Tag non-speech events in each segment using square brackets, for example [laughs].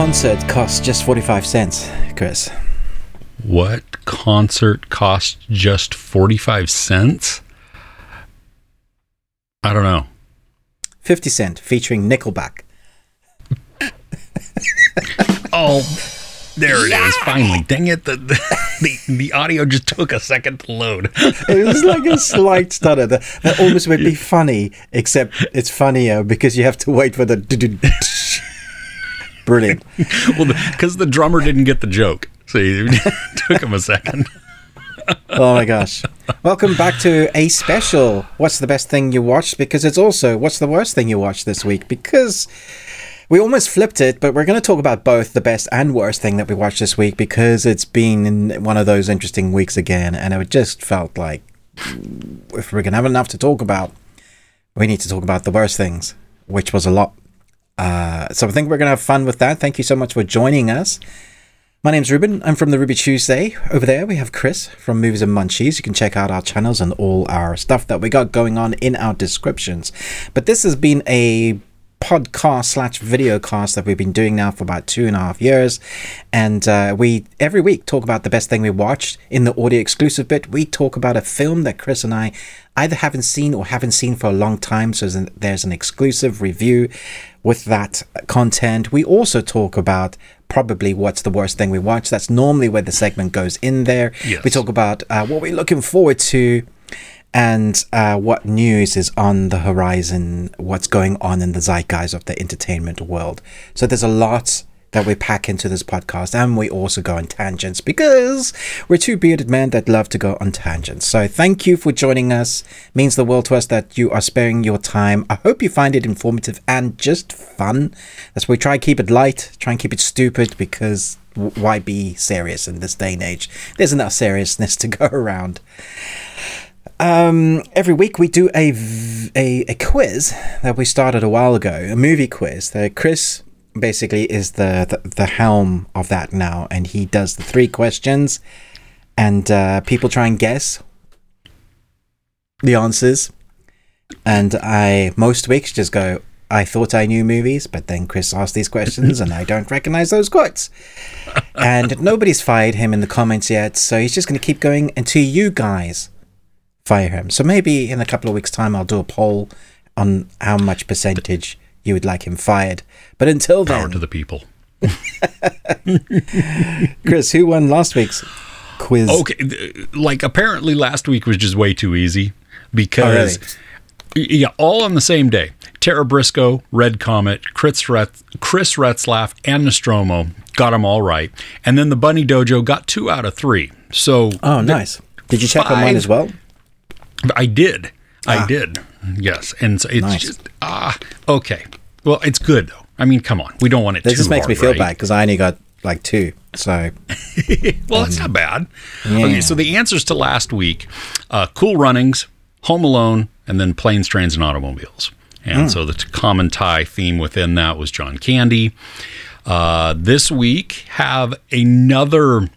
concert costs just 45 cents, Chris? What concert costs just 45 cents? I don't know. 50 Cent featuring Nickelback. Oh, there it is! Finally, dang it! The, the the the audio just took a second to load. It was like a [laughs] slight stutter that, that almost would be funny, except it's funnier because you have to wait for the. Brilliant. [laughs] well, because the, the drummer didn't get the joke, so it [laughs] took him a second. oh my gosh. Welcome back to a special. What's the best thing you watched? Because it's also what's the worst thing you watched this week? Because we almost flipped it, but we're going to talk about both the best and worst thing that we watched this week because it's been one of those interesting weeks again, and it just felt like if we're going to have enough to talk about, we need to talk about the worst things, which was a lot. Uh, so I think we're going to have fun with that. Thank you so much for joining us. My name's Ruben. I'm from the Ruby Tuesday. Over there, we have Chris from Movies and Munchies. You can check out our channels and all our stuff that we got going on in our descriptions. But this has been a podcast slash video cast that we've been doing now for about two and a half years. And uh, we every week talk about the best thing we watched in the audio exclusive bit. We talk about a film that chris and i either haven't seen or haven't seen for a long time so there's an exclusive review with that content. We also talk about probably what's the worst thing we watched. That's normally where the segment goes in there. Yes. we talk about uh, what we're looking forward to and uh, what news is on the horizon, what's going on in the zeitgeist of the entertainment world. So there's a lot that we pack into this podcast, and we also go on tangents because we're two bearded men that love to go on tangents. So thank you for joining us. Means the world to us that you are sparing your time. I hope you find it informative and just fun. That's why we try and keep it light, try and keep it stupid because why be serious in this day and age? There's enough seriousness [laughs] to go around. Um, every week we do a, a, a quiz that we started a while ago, a movie quiz. That Chris basically is the, the, the helm of that now, and he does the three questions, and uh, people try and guess the answers. And I most weeks just go, I thought I knew movies, but then Chris asked these questions and I don't recognize those quotes. and nobody's fired him in the comments yet, so he's just going to keep going until you guys fire him. So maybe in a couple of weeks' time, I'll do a poll on how much percentage you would like him fired. But until then, power to the people. [laughs] Chris, who won last week's quiz? Okay, like apparently last week was just way too easy because oh, really? yeah, all on the same day. Tara Briscoe, Red Comet, Chris, Ret- Chris Retzlaff, and Nostromo got them all right, and then the Bunny Dojo got two out of three. So oh, nice. Did you check five, on mine as well? I did. Ah. I did. Yes. And so it's nice. just ah okay. Well, it's good though. I mean, come on. We don't want it. This just makes hard, me feel right? bad because I only got like two. So, [laughs] well, um, that's not bad. Yeah. Okay, so the answers to last week: uh, Cool Runnings, Home Alone, and then Planes, Trains, and Automobiles. And mm. so the common tie theme within that was John Candy. Uh, this week have another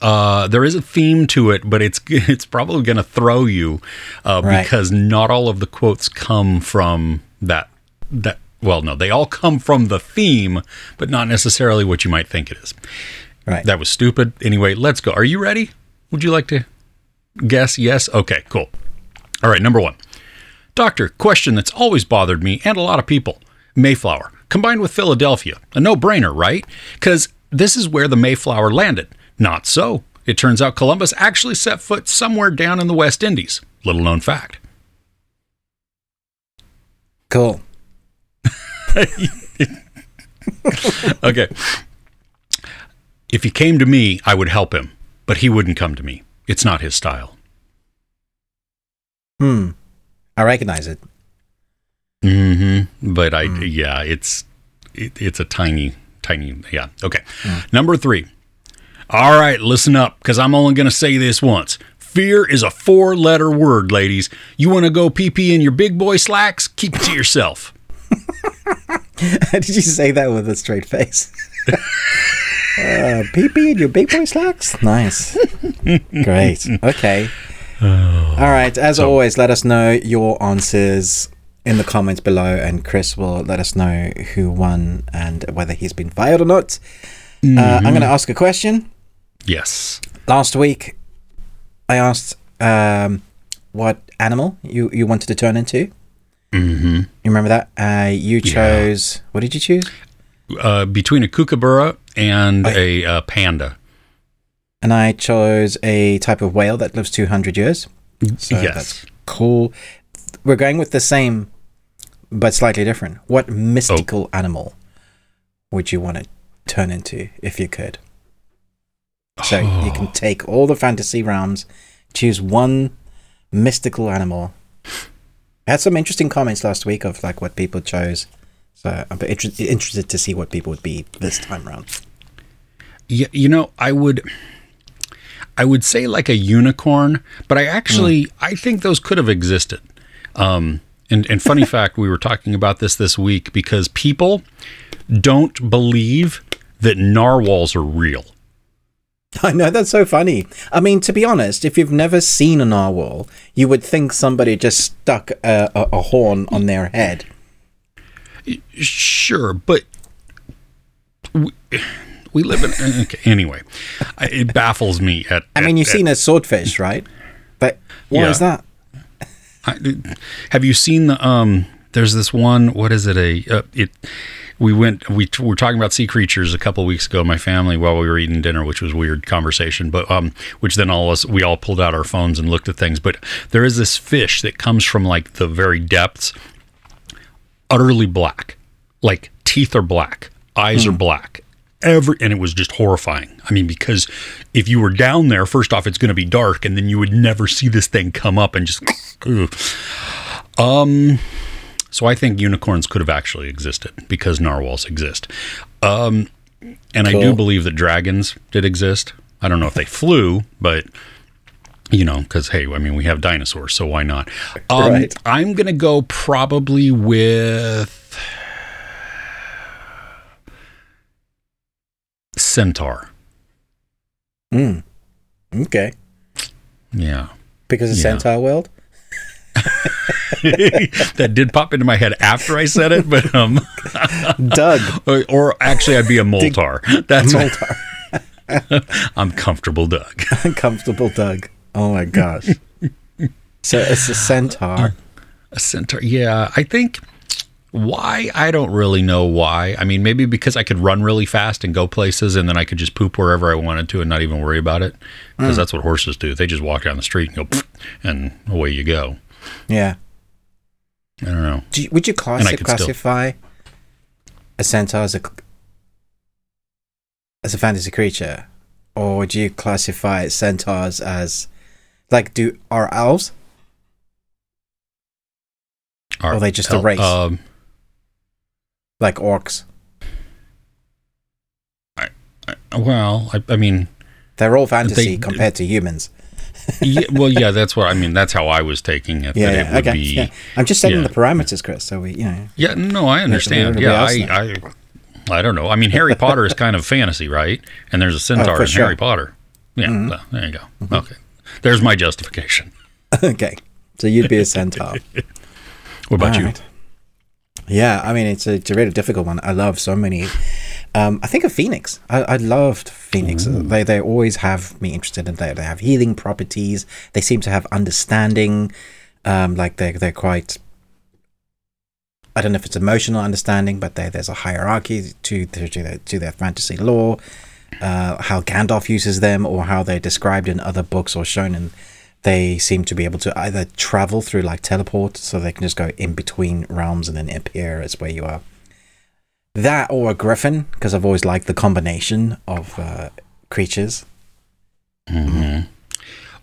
uh, there is a theme to it, but it's [laughs] it's probably going to throw you uh, right. because not all of the quotes come from that that. Well, no, they all come from the theme, but not necessarily what you might think it is. Right. That was stupid. Anyway, let's go. Are you ready? Would you like to guess? Yes. Okay. Cool. All right. Number one, Doctor. Question that's always bothered me and a lot of people. Mayflower combined with Philadelphia, a no-brainer, right? Because this is where the Mayflower landed. Not so. It turns out Columbus actually set foot somewhere down in the West Indies. Little known fact. Cool. [laughs] okay. If he came to me, I would help him, but he wouldn't come to me. It's not his style. Hmm. I recognize it. Mm-hmm. But I, mm. yeah, it's it, it's a tiny, tiny, yeah. Okay. Mm. Number three. All right, listen up, because I'm only going to say this once. Fear is a four letter word, ladies. You want to go pee pee in your big boy slacks? Keep it to yourself. [laughs] Did you say that with a straight face? [laughs] uh, pee pee in your big boy slacks? Nice. [laughs] Great. Okay. Oh, All right. As so, always, let us know your answers in the comments below, and Chris will let us know who won and whether he's been fired or not. Uh, I'm going to ask a question. Yes. Last week, I asked um, what animal you, you wanted to turn into. Mm-hmm. You remember that? Uh, you chose. What did you choose? Uh, between a kookaburra and Oh. a uh, panda. And I chose a type of whale that lives 200 years. So yes. that's cool. We're going with the same, but slightly different. What mystical animal would you want to turn into if you could? So you can take all the fantasy realms, choose one mystical animal. I had some interesting comments last week of like what people chose. So I'm inter- interested to see what people would be this time around. Yeah, you know, I would I would say like a unicorn, but I actually I think those could have existed. Um and, and funny [laughs] fact, we were talking about this this week because people don't believe that narwhals are real. [laughs] I know that's so funny. I mean, to be honest, if you've never seen a narwhal, you would think somebody just stuck a, a, a horn on their head. Sure, but we, we live in [laughs] okay, anyway. I- It baffles me at. I mean, you've at- seen a swordfish, right? But what is Yeah. that? I, have you seen the um there's this one what is it a uh, it we went we t- were talking about sea creatures a couple weeks ago my family while we were eating dinner which was weird conversation but um which then all of us we all pulled out our phones and looked at things. But there is this fish that comes from like the very depths utterly black. Like teeth are black. Eyes are black. Every and it was just horrifying. I mean because if you were down there first off it's going to be dark and then you would never see this thing come up and just [sniffs] um so i think unicorns could have actually existed because narwhals exist um and i do believe that dragons did exist i don't know if they flew but you know because hey i mean we have dinosaurs so why not um, Right. i'm gonna go probably with centaur Mm. Okay. yeah Because of Yeah. Centaurworld? [laughs] [laughs] that did pop into my head after I said it, but um, [laughs] Doug. or, or actually, I'd be a moltar. That's Moltar. [laughs] I'm comfortable, Doug. Uncomfortable Doug. Oh my gosh. so it's a centaur. A centaur, yeah. I think why I don't really know why. I mean, maybe because I could run really fast and go places, and then I could just poop wherever I wanted to and not even worry about it. Because that's what horses do. They just walk down the street and go, and away you go. Yeah. I don't know. Do you, would you And I classi- could still- classify a centaur as a as a fantasy creature, or would you classify centaurs as like do are elves? Are, Or they just a race? Um, like orcs? well, I, I mean, They're all fantasy They- compared to humans. Yeah, well, yeah, that's what I mean. That's how I was taking it. Yeah, that yeah, it would okay. be. yeah. I'm just setting yeah. the parameters, Chris. So we, you know, Yeah, no, I understand. Yeah, I, I, I don't know. I mean, Harry Potter is kind of fantasy, right? And there's a centaur Oh, in sure. Harry Potter. Yeah, Mm-hmm. well, there you go. Okay, there's my justification. [laughs] okay. So you'd be a centaur. [laughs] What about you? Yeah, I mean it's a, it's a really difficult one. I love so many. Um, I think of Phoenix. I, I loved Phoenix. They they always have me interested in that. They have healing properties. They seem to have understanding. Um, like they they're quite. I don't know if it's emotional understanding, but there there's a hierarchy to to, to, their, to their fantasy lore. Uh, how Gandalf uses them, or how they're described in other books or shown in they seem to be able to either travel through like teleport so they can just go in between realms and then appear as where you are that or a griffin because i've always liked the combination of uh, creatures. Hmm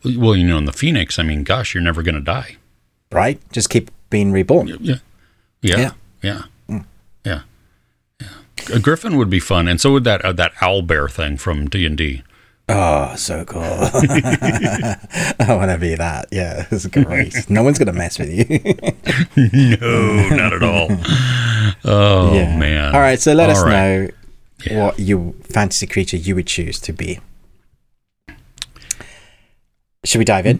Well, you know, in the Phoenix, I mean, gosh, you're never going to die. right? Just keep being reborn. Yeah, yeah, Yeah. yeah, yeah, yeah. A griffin would be fun, and so would that uh, that owl bear thing from D and D. oh so cool [laughs] i want to be that yeah [laughs] it's great no one's gonna mess with you [laughs] No, not at all. Oh Yeah. man! all right so let us All right. know Yeah. what you fantasy creature you would choose to be should we dive in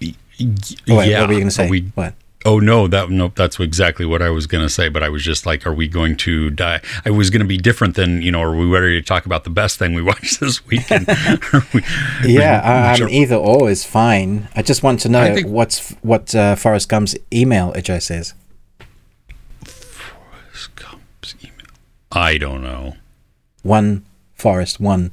Y- Oh, wait, yeah. what were you going to say? We what? Oh no, that no, that's exactly what I was going to say. But I was just like, are we going to die? I was going to be different than you know. Are we ready to talk about the best thing we [laughs] watched this weekend? we, yeah, um, either or is fine. I just want to know think, what's what uh, Forrest Gump's email address is. Forrest Gump's email. I don't know. One Forrest one.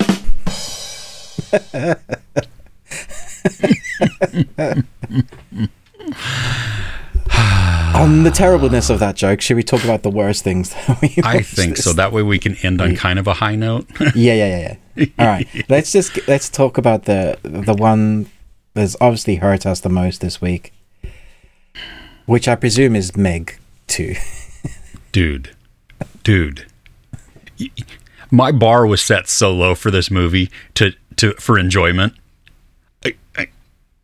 [laughs] [laughs] [sighs] on the terribleness of that joke, should we talk about the worst things? I think so. That way we can end on kind of a high note. [laughs] yeah, yeah, yeah, yeah. All right, [laughs] let's just let's talk about the the one that's obviously hurt us the most this week, which I presume is Meg Two. [laughs] dude, dude, my bar was set so low for this movie to to for enjoyment. I, I,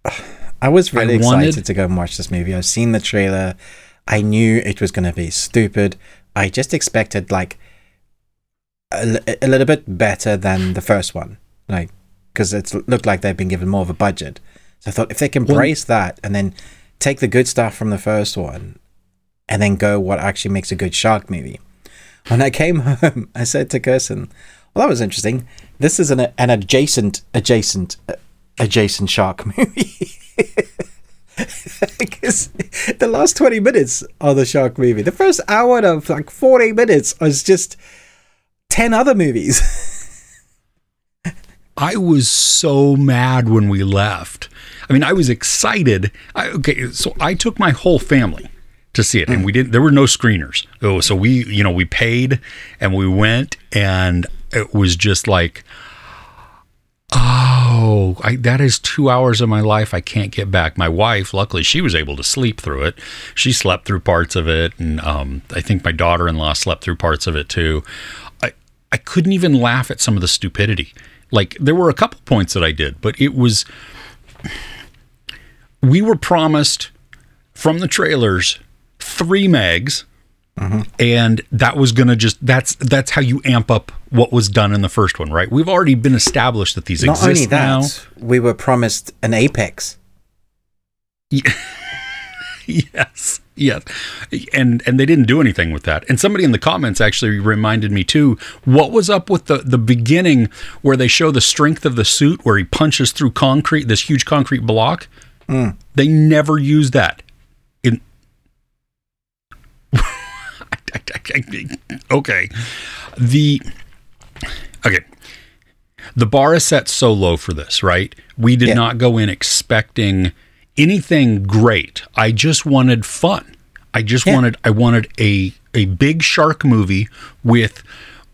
[sighs] [sighs] I was really I excited wanted, to go and watch this movie. I've seen the trailer. I knew it was going to be stupid. I just expected like a, a little bit better than the first one, like because it looked like they've been given more of a budget. So I thought if they can embrace well, that and then take the good stuff from the first one, and then go what actually makes a good shark movie. When I came [laughs] home, I said to Kirsten, "Well, that was interesting. This is an an adjacent adjacent uh, adjacent shark [laughs] movie." [laughs] Because the last 20 minutes of the shark movie, the first hour of like 40 minutes was just 10 other movies. [laughs] I was so mad when we left. I mean, I was excited. I, okay, so I took my whole family to see it, and we didn't. There were no screeners. Oh, so we, you know, we paid and we went, and it was just like, oh, I, that is two hours of my life I can't get back. My wife, luckily, she was able to sleep through it. She slept through parts of it, and um, I think my daughter-in-law slept through parts of it too. I I couldn't even laugh at some of the stupidity. Like there were a couple points that I did, but it was we were promised from the trailers three megs Mm-hmm. And that was going to just that's that's how you amp up what was done in the first one, right? We've already been established that these Not exist only that, now. We were promised an apex. Yeah. [laughs] yes. Yes. And and they didn't do anything with that. And somebody in the comments actually reminded me too, what was up with the the beginning where they show the strength of the suit where he punches through concrete, this huge concrete block? Mm. They never used that. In [laughs] okay. The okay. The bar is set so low for this, right? We did yeah. not go in expecting anything great. I just wanted fun. I just yeah. wanted I wanted a a big shark movie with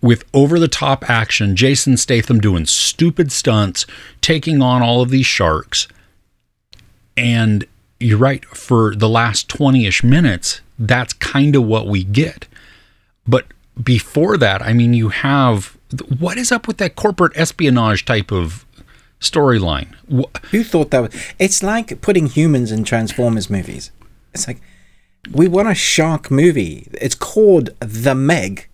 with over the top action, Jason Statham doing stupid stunts, taking on all of these sharks. And you're right, for the last 20 ish minutes, that's kind of what we get. But before that, I mean, you have what is up with that corporate espionage type of storyline? Who thought that was? It's like putting humans in Transformers movies. It's like we want a shark movie. It's called The Meg.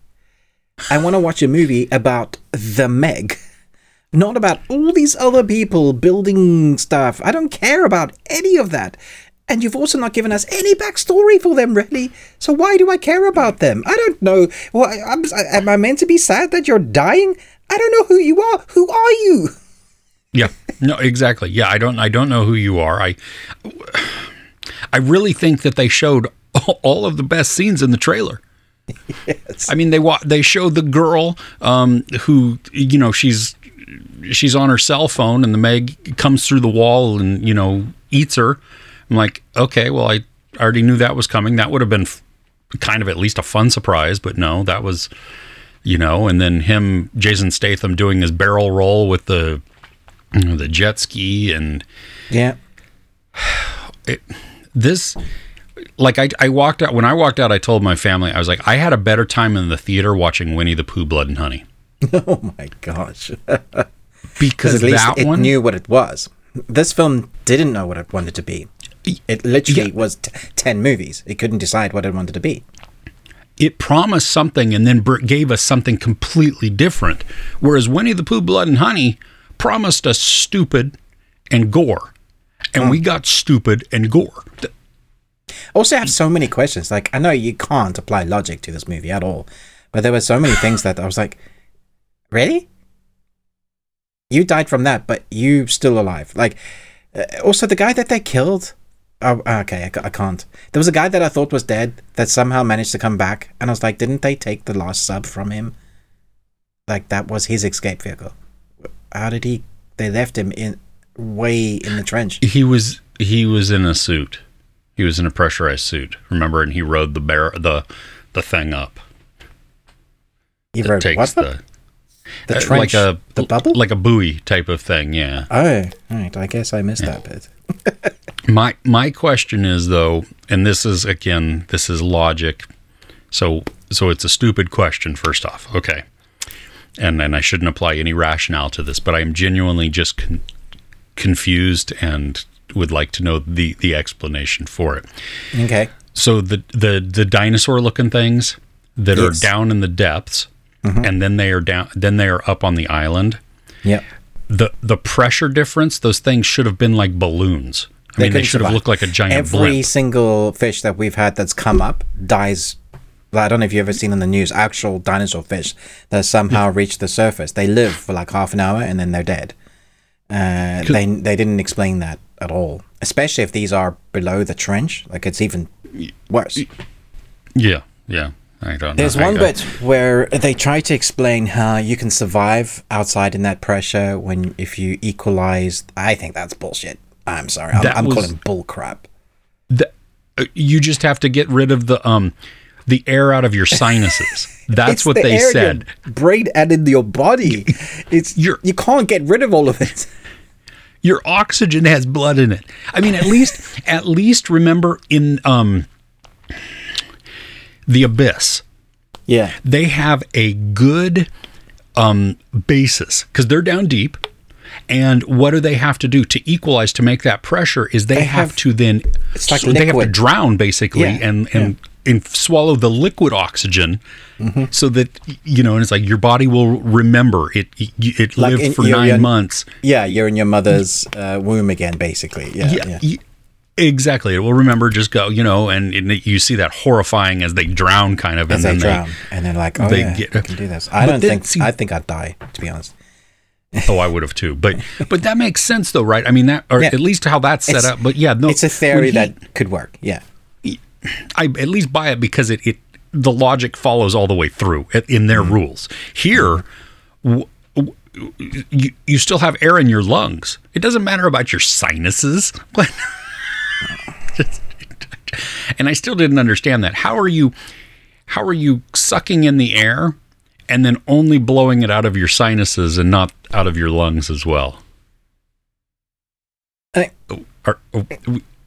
I want to watch a movie about The Meg, not about all these other people building stuff. I don't care about any of that. And you've also not given us any backstory for them, really. So why do I care about them? I don't know. Well, I'm, am I meant to be sad that you're dying? I don't know who you are. Who are you? Yeah. No, exactly. Yeah, I don't. I don't know who you are. I. I really think that they showed [laughs] all of the best scenes in the trailer. Yes. I mean, they they showed the girl um, who you know she's she's on her cell phone and the Meg comes through the wall and you know eats her I'm like, okay, well, I already knew that was coming. That would have been f- kind of at least a fun surprise, but no, that was, you know, and then him, Jason Statham, doing his barrel roll with the, you know, the jet ski and yeah, [sighs] it, this. Like I, I walked out when I walked out, I told my family I was like I had a better time in the theater watching Winnie the Pooh, Blood and Honey. [laughs] Oh my gosh! [laughs] because at least it one, knew what it was. This film didn't know what it wanted to be. It literally yeah. was t- 10 movies. It couldn't decide what it wanted to be. It promised something and then gave us something completely different. Whereas Winnie the Pooh, Blood and Honey promised us stupid and gore. And we got stupid and gore. Also, I have so many questions. Like, I know you can't apply logic to this movie at all, but there were so many things that I was like, really? You died from that, but you still alive. Like, uh, also the guy that they killed. Oh, okay, I, I can't. There was a guy that I thought was dead that somehow managed to come back, and I was like, didn't they take the last sub from him? Like that was his escape vehicle. How did he? They left him in way in the trench. He was he was in a suit. He was in a pressurized suit. Remember, and he rode the bear the the thing up. He takes what? the The uh, trench, like a the bubble. like a buoy type of thing. Yeah. oh, right. I guess I missed that bit. [laughs] My my question is though, and this is again, this is logic. So so it's a stupid question. First off, okay, and and I shouldn't apply any rationale to this, but I am genuinely just con- confused and would like to know the the explanation for it. Okay. So the the the dinosaur looking things that Yes. are down in the depths, mm-hmm. and then they are down, then they are up on the island. Yeah. The the pressure difference, those things should have been like balloons. I mean, they couldn't should have survive. looked like a giant Every blimp. single fish that we've had that's come up dies. I don't know if you've ever seen in the news actual dinosaur fish that somehow reach the surface. They live for like half an hour and then they're dead. Uh, they they didn't explain that at all. Especially if these are below the trench, like it's even worse. Yeah, yeah. I don't There's know. One I- bit where they try to explain how you can survive outside in that pressure when if you equalize. I think that's bullshit. I'm sorry. I'm, I'm was- calling bull crap. the- uh, you just have to get rid of the um the air out of your sinuses. [laughs] That's what the they said. brain and in your body. It's You're- you can't get rid of all of it. [laughs] Your oxygen has blood in it. I mean, at least at least remember in um the abyss. Yeah, they have a good um, basis because they're down deep. And what do they have to do to equalize to make that pressure? Is they, have, have- to then it's like so they have to drown basically Yeah, and and and swallow the liquid oxygen Mm-hmm. so that you know and it's like your body will remember it it, it Like lived in- for 9 you're- months yeah. You're in your mother's uh, womb again, basically. Yeah, yeah, yeah. exactly it will remember just go you know and, and you see that horrifying as they drown kind of As and they then drown, and they're like, "Oh they yeah, get- I can do this." I But don't then, think. see- I think I'd die, to be honest. [laughs] Oh, I would have too. But but that makes sense though, right? I mean that or Yeah. at least how that's set It's- up. But yeah, no It's a theory he- that could work. Yeah, I at least buy it because it, it the logic follows all the way through in Mm-hmm. their rules. Here w- w- you, you still have air in your lungs. It doesn't matter about your sinuses. [laughs] and I still didn't understand that. How are you how are you sucking in the air and then only blowing it out of your sinuses and not out of your lungs as well? I- Are-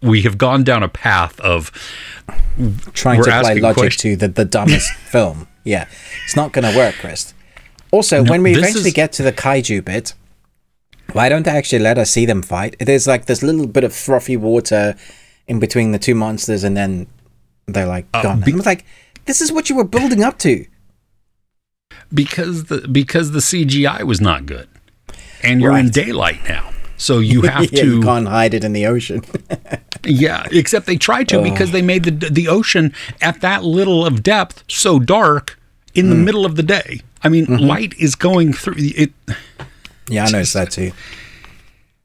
we- have gone down a path of trying to apply logic questions. to the, the dumbest [laughs] film. Yeah, it's not going to work, Chris. Also, when we eventually is- get to the kaiju bit, why don't they actually let us see them fight? There's like this little bit of frothy water in between the two monsters, and then they're like uh, gone. be- and I'm like, this is what you were building up to. Because the because the CGI was not good, and you're in daylight now, so you [laughs] have yeah, to you can't hide it in the ocean. [laughs] yeah. Except they tried to because they made the the ocean at that little of depth so dark in the middle of the day. I mean, light is going through it. yeah, I noticed that too.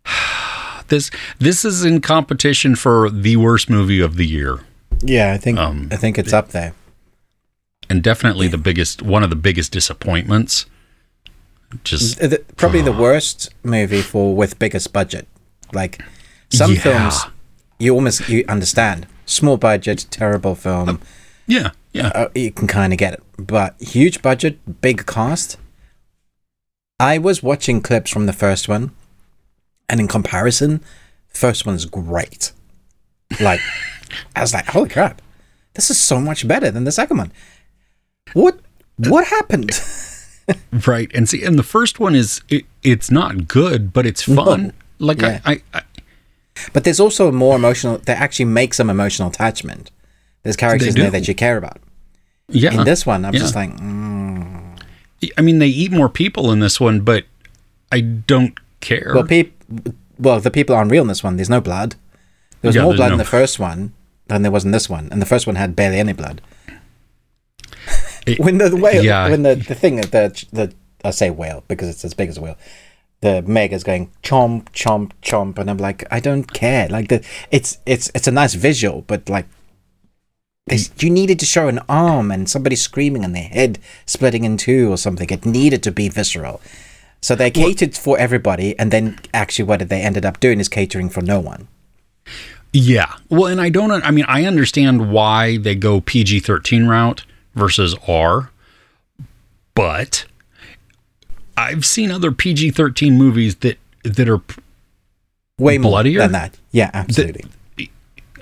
[sighs] This this is in competition for the worst movie of the year, Yeah, I think Um, I think it's up there. And definitely the biggest one of the biggest disappointments. Just Uh, the- probably the worst movie for with biggest budget. Like some Yeah. films, you almost you understand small budget, terrible film. yeah, yeah. uh, you can kind of get it, but huge budget, big cast. I was watching clips from the first one, and in comparison, first one's great. Like, I was like, "Holy crap, this is so much better than the second one." What what happened? [laughs] Right. And see, and the first one is it, it's not good, but it's fun. Like Yeah. I, I, I But there's also a more emotional. They actually make some emotional attachment. There's characters in there that you care about. yeah. In this one, I'm yeah. just like, mm. I mean, they eat more people in this one, but I don't care. well, peop- well, the people aren't real in this one. There's no blood. There was Yeah, more blood in the first one, than there was in this one, and the first one had barely any blood. When the, whale, yeah. when the, the thing, the the I say whale because it's as big as a whale. The Meg is going chomp chomp chomp, and I'm like, I don't care. Like the it's it's it's a nice visual, but like this, you needed to show an arm and somebody screaming and their head splitting in two or something. It needed to be visceral. So they catered for everybody, and then actually, what they ended up doing is catering for no one. Yeah. Well, and I don't, I mean, I understand why they go PG 13 route versus R, but I've seen other PG 13 movies that, that are Way more Bloodier? than that. Yeah, absolutely.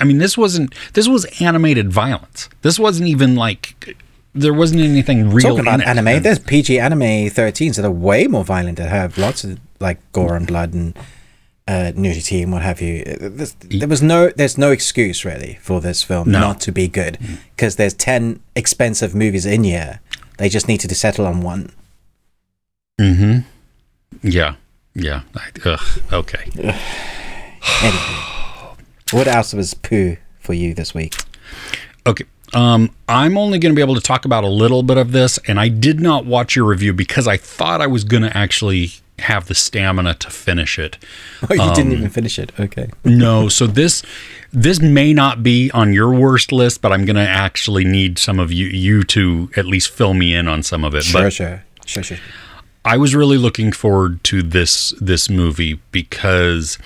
I mean, this wasn't, this was animated violence. This wasn't even like, there wasn't anything real Talking about anime, And- there's PG anime 13s that are way more violent that have lots of like gore and blood and uh, nudity and what have you. Uh, There's, there was no, there's no excuse really for this film No. not to be good because there's ten expensive movies in here. They just needed to settle on one. Mm-hmm. Yeah. Yeah. I, ugh, okay. [sighs] Anyway, what else was poo for you this week? Okay. Um, I'm only going to be able to talk about a little bit of this, and I did not watch your review because I thought I was going to actually have the stamina to finish it. [laughs] Oh, you Um, didn't even finish it. Okay. [laughs] No, so this this may not be on your worst list, but I'm going to actually need some of you you to at least fill me in on some of it. Sure, But sure, sure, sure. I was really looking forward to this this movie because,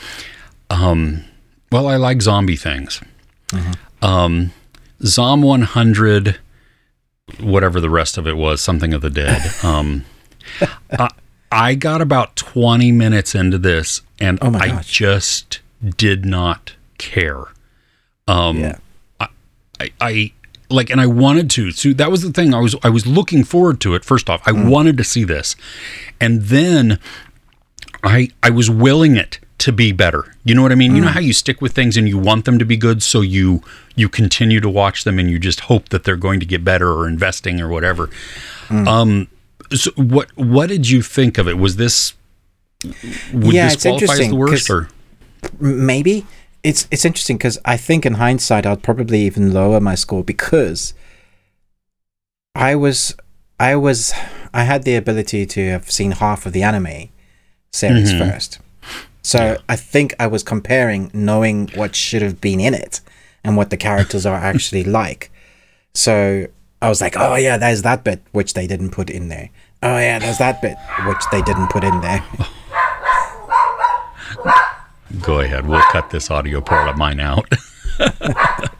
um, well, I like zombie things. Um, Zom 100, whatever the rest of it was, something of the dead. [laughs] Um, I, I got about 20 minutes into this, and Oh I gosh. just did not care. Um, Yeah. I, I like and I wanted to. So that was the thing. I was I was looking forward to it. First off, I wanted to see this. And then I I was willing it to be better. You know what I mean? You know how you stick with things and you want them to be good so you you continue to watch them and you just hope that they're going to get better or investing or whatever. Um so what what did you think of it? Was this would Yeah, this it's qualify as interesting, the worst or maybe it's it's interesting because I think in hindsight I'd probably even lower my score because I was I was I had the ability to have seen half of the anime series Mhm. first. So I think I was comparing knowing what should have been in it and what the characters are actually like. So I was like, oh yeah, there's that bit which they didn't put in there. Oh yeah, there's that bit which they didn't put in there. go ahead. We'll cut this audio part of mine out. [laughs]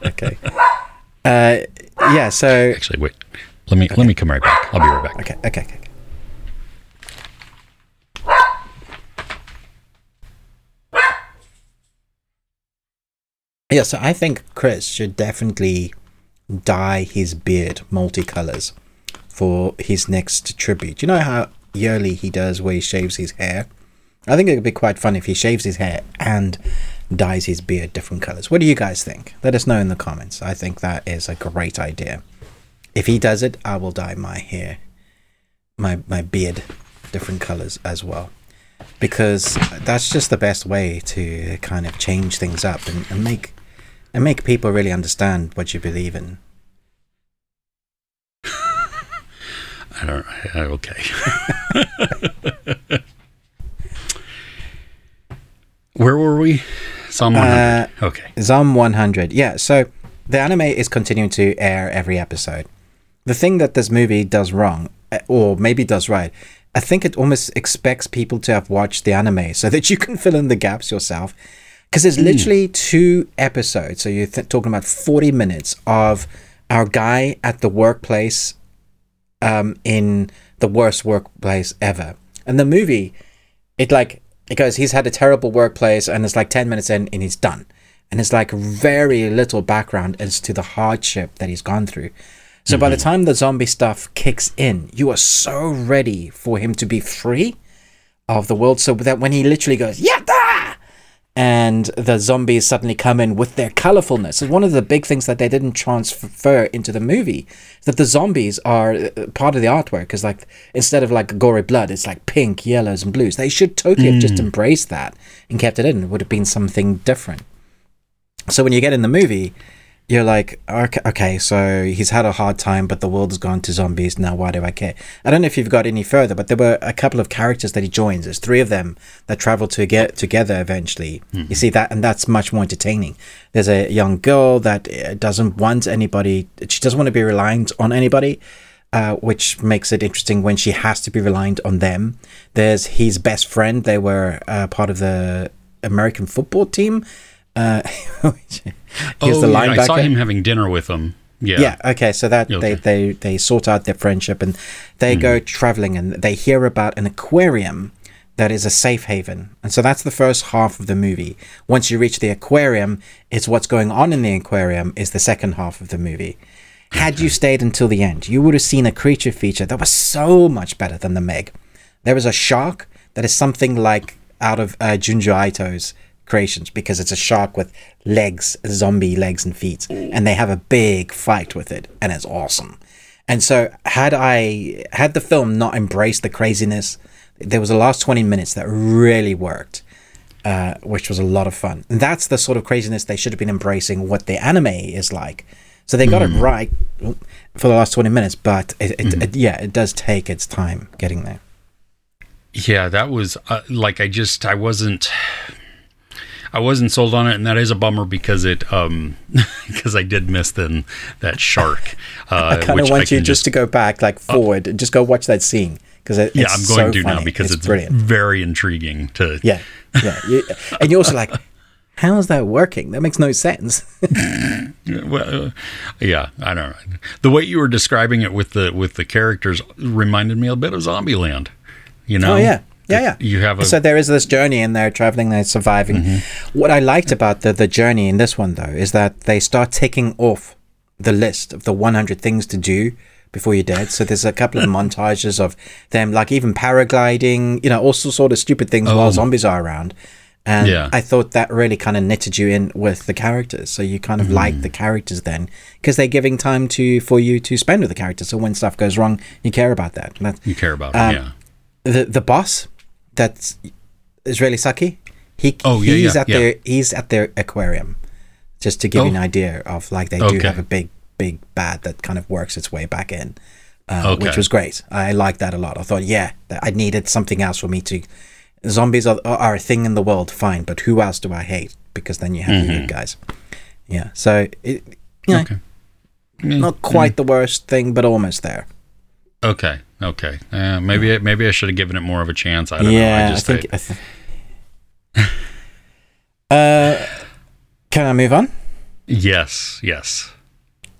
Okay. Uh, yeah. So Actually, wait. Let me let me come right back. I'll be right back. Okay, okay, okay. okay. Yeah, so I think Chris should definitely dye his beard multicolors for his next tribute. You know how yearly he does where he shaves his hair? I think it would be quite fun if he shaves his hair and dyes his beard different colors. What do you guys think? Let us know in the comments. I think that is a great idea. If he does it, I will dye my hair, my my beard, different colors as well, because that's just the best way to kind of change things up and, and make and make people really understand what you believe in. [laughs] I don't. I, okay. [laughs] Where were we? Zom 100. Uh, okay. Zom 100. Yeah, so the anime is continuing to air every episode. The thing that this movie does wrong, uh, or maybe does right, I think it almost expects people to have watched the anime so that you can fill in the gaps yourself. Because there's literally two episodes. So you're th- talking about 40 minutes of our guy at the workplace um, in the worst workplace ever. And the movie, it like, it goes, he's had a terrible workplace and it's like 10 minutes in and he's done. And it's like very little background as to the hardship that he's gone through. So by the time the zombie stuff kicks in, you are so ready for him to be free of the world. So that when he literally goes, Yatta! And the zombies suddenly come in with their colorfulness. And one of the big things that they didn't transfer into the movie is that the zombies are uh, part of the artwork. Because like instead of like gory blood, it's like pink, yellows, and blues. They should totally have just embraced that and kept it in. It would have been something different. So when you get in the movie, you're like, okay, okay, so he's had a hard time, but the world has gone to zombies. Now, why do I care? I don't know if you've got any further, but there were a couple of characters that he joins. There's three of them that travel to get together eventually. Mm-hmm. You see that, and that's much more entertaining. There's a young girl that uh, doesn't want anybody, she doesn't want to be reliant on anybody. Uh, which makes it interesting when she has to be reliant on them. There's his best friend. They were uh, part of the American football team. Uh, [laughs] oh, the linebacker. I saw him having dinner with them. Yeah. Yeah. Okay. So that okay. they, they they sort out their friendship and they mm go traveling and they hear about an aquarium that is a safe haven. And so that's the first half of the movie. Once you reach the aquarium, it's what's going on in the aquarium is the second half of the movie. Had you stayed until the end, you would have seen a creature feature that was so much better than the Meg. There was a shark that is something like out of uh, Junji Ito's creations because it's a shark with legs, zombie legs and feet, and they have a big fight with it, and it's awesome. And so, had I had the film not embraced the craziness, there was the last twenty minutes that really worked, uh, which was a lot of fun. And that's the sort of craziness they should have been embracing. What the anime is like. So they got mm. it right for the last twenty minutes, but it, it, mm. it, yeah, it does take its time getting there. Yeah, that was uh, like I just I wasn't I wasn't sold on it, and that is a bummer because it um [laughs] because I did miss then that shark. [laughs] Uh, I kind of want you just, to go back like uh, forward uh, and just go watch that scene because it, yeah, I'm going so to funny. now because it's, it's, brilliant, very intriguing to yeah yeah, you, and you're also like. How is that working? That makes no sense. [laughs] well, uh, yeah, I don't know. The way you were describing it with the with the characters reminded me a bit of Zombieland. You know? Oh yeah, yeah, yeah. You have a so there is this journey and they're traveling, they're surviving. Mm-hmm. What I liked about the the journey in this one though is that they start ticking off the list of the 100 things to do before you're dead. So there's a couple of [laughs] montages of them, like even paragliding, you know, all sort of stupid things oh. while zombies are around. And yeah. I thought that really kind of knitted you in with the characters. So you kind of mm. like the characters then because they're giving time to for you to spend with the characters. So when stuff goes wrong, you care about that. that you care about um, it, yeah. The the boss that's Israeli Saki. He oh, yeah, he's yeah, at yeah. their he's at their aquarium. Just to give oh. you an idea of like they okay. do have a big big bad that kind of works its way back in. Uh, okay. which was great. I liked that a lot. I thought, yeah, I needed something else for me to. Zombies are, are a thing in the world, fine, but who else do I hate? Because then you have mm-hmm. the good guys. Yeah, so it, you know, okay. not quite mm. the worst thing, but almost there. Okay. Okay. Uh, maybe yeah. maybe I should have given it more of a chance. I don't yeah, know. I just I think. I th- [laughs] uh, can I move on? Yes. Yes.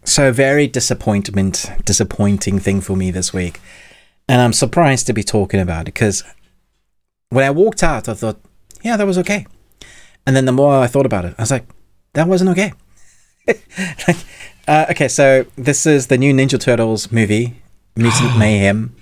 So very disappointment, disappointing thing for me this week, and I'm surprised to be talking about it because when I walked out, I thought, yeah, that was okay, and then the more I thought about it, I was like, that wasn't okay. [laughs] like, uh, okay, so this is the new Ninja Turtles movie Mutant Mayhem.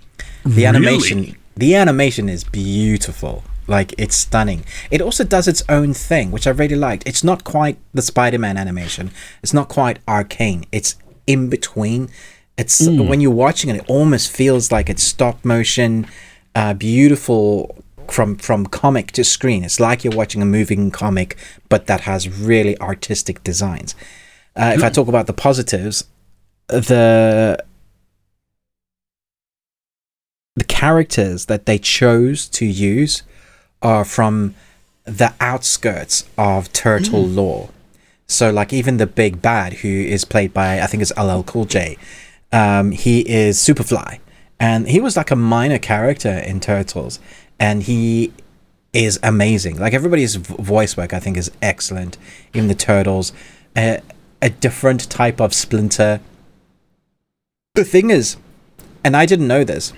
The animation, really? the animation is beautiful. Like it's stunning. It also does its own thing, which I really liked. It's not quite the Spider-Man animation. It's not quite arcane. It's in between. It's mm. when you're watching it, it almost feels like it's stop motion, uh, beautiful from from comic to screen. It's like you're watching a moving comic, but that has really artistic designs. Uh, if I hmm. talk about the positives, the characters that they chose to use are from the outskirts of turtle mm. lore. So, like, even the big bad, who is played by, I think it's LL Cool J, um, he is Superfly. And he was like a minor character in Turtles. And he is amazing. Like, everybody's voice work, I think, is excellent. Even the Turtles, a different type of Splinter. The thing is, and I didn't know this,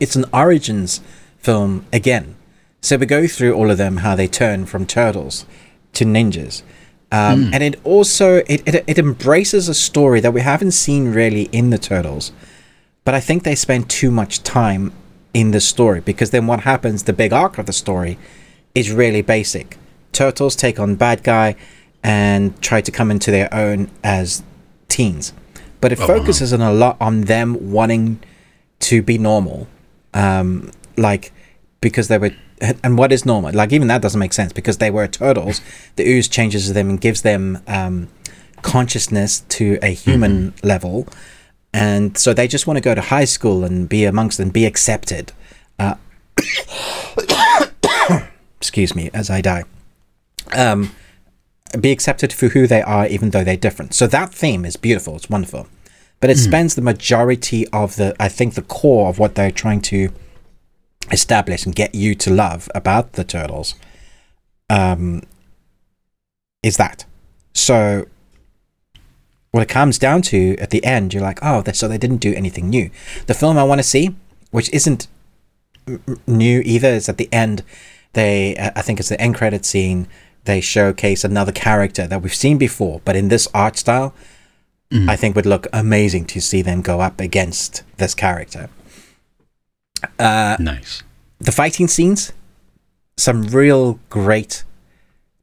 it's an origins film again. So we go through all of them, how they turn from turtles to ninjas. Um, mm. And it also it, it, it embraces a story that we haven't seen really in the turtles, but I think they spend too much time in the story because then what happens? The big arc of the story is really basic. Turtles take on bad guy and try to come into their own as teens, but it oh, focuses wow. on a lot on them wanting to be normal um, like because they were and what is normal like even that doesn't make sense because they were turtles the ooze changes them and gives them um, consciousness to a human mm-hmm. level, and so they just want to go to high school and be amongst and be accepted. Uh, [coughs] excuse me, as I die. Um, be accepted for who they are, even though they're different. So that theme is beautiful. It's wonderful, but it mm. spends the majority of the, I think, the core of what they're trying to establish and get you to love about the turtles. Um, is that so? What it comes down to at the end, you're like, oh, so they didn't do anything new. The film I want to see, which isn't new either, is at the end. They, I think it's the end credit scene they showcase another character that we've seen before, but in this art style, mm. I think would look amazing to see them go up against this character. Uh, nice. The fighting scenes, some real great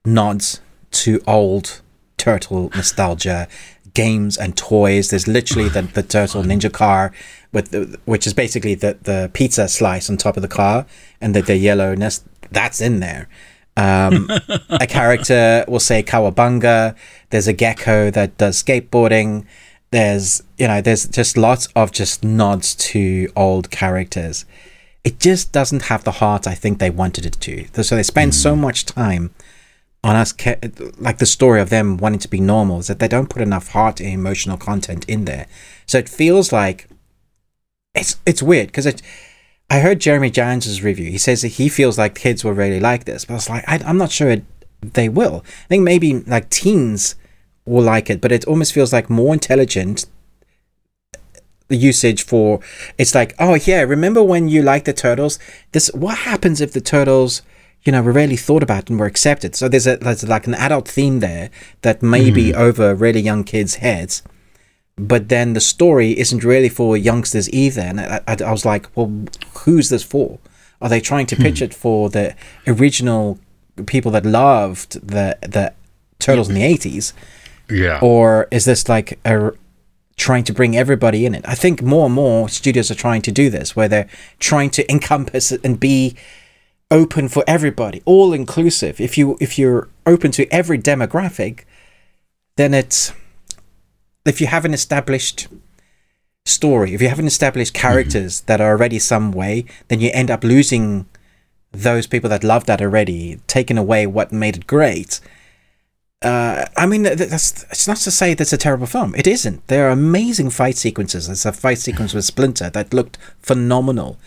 nods to old turtle nostalgia games and toys. There's literally the, the turtle ninja car with the, which is basically the, the pizza slice on top of the car and the, the yellowness that's in there. Um, a character will say Cowabunga. There's a gecko that does skateboarding. There's, you know, there's just lots of just nods to old characters. It just doesn't have the heart I think they wanted it to. So they spend mm. so much time on us, like the story of them wanting to be normal, is that they don't put enough heart and emotional content in there. So it feels like it's it's weird because it I heard Jeremy Jones's review. He says that he feels like kids will really like this, but I was like, I, am not sure it, they will. I think maybe like teens will like it, but it almost feels like more intelligent usage for it's like oh yeah remember when you liked the turtles this what happens if the turtles you know were really thought about and were accepted so there's a there's like an adult theme there that may mm. be over really young kids heads but then the story isn't really for youngsters either. And I, I, I was like, well, who's this for? Are they trying to pitch hmm. it for the original people that loved the the turtles in the eighties? Yeah. Or is this like a trying to bring everybody in it? I think more and more studios are trying to do this, where they're trying to encompass and be open for everybody, all inclusive. If you if you're open to every demographic, then it's if you have an established story, if you have an established characters mm-hmm. that are already some way, then you end up losing those people that love that already, taking away what made it great. Uh, I mean, that's it's not to say that's a terrible film. It isn't. There are amazing fight sequences. There's a fight sequence with Splinter that looked phenomenal.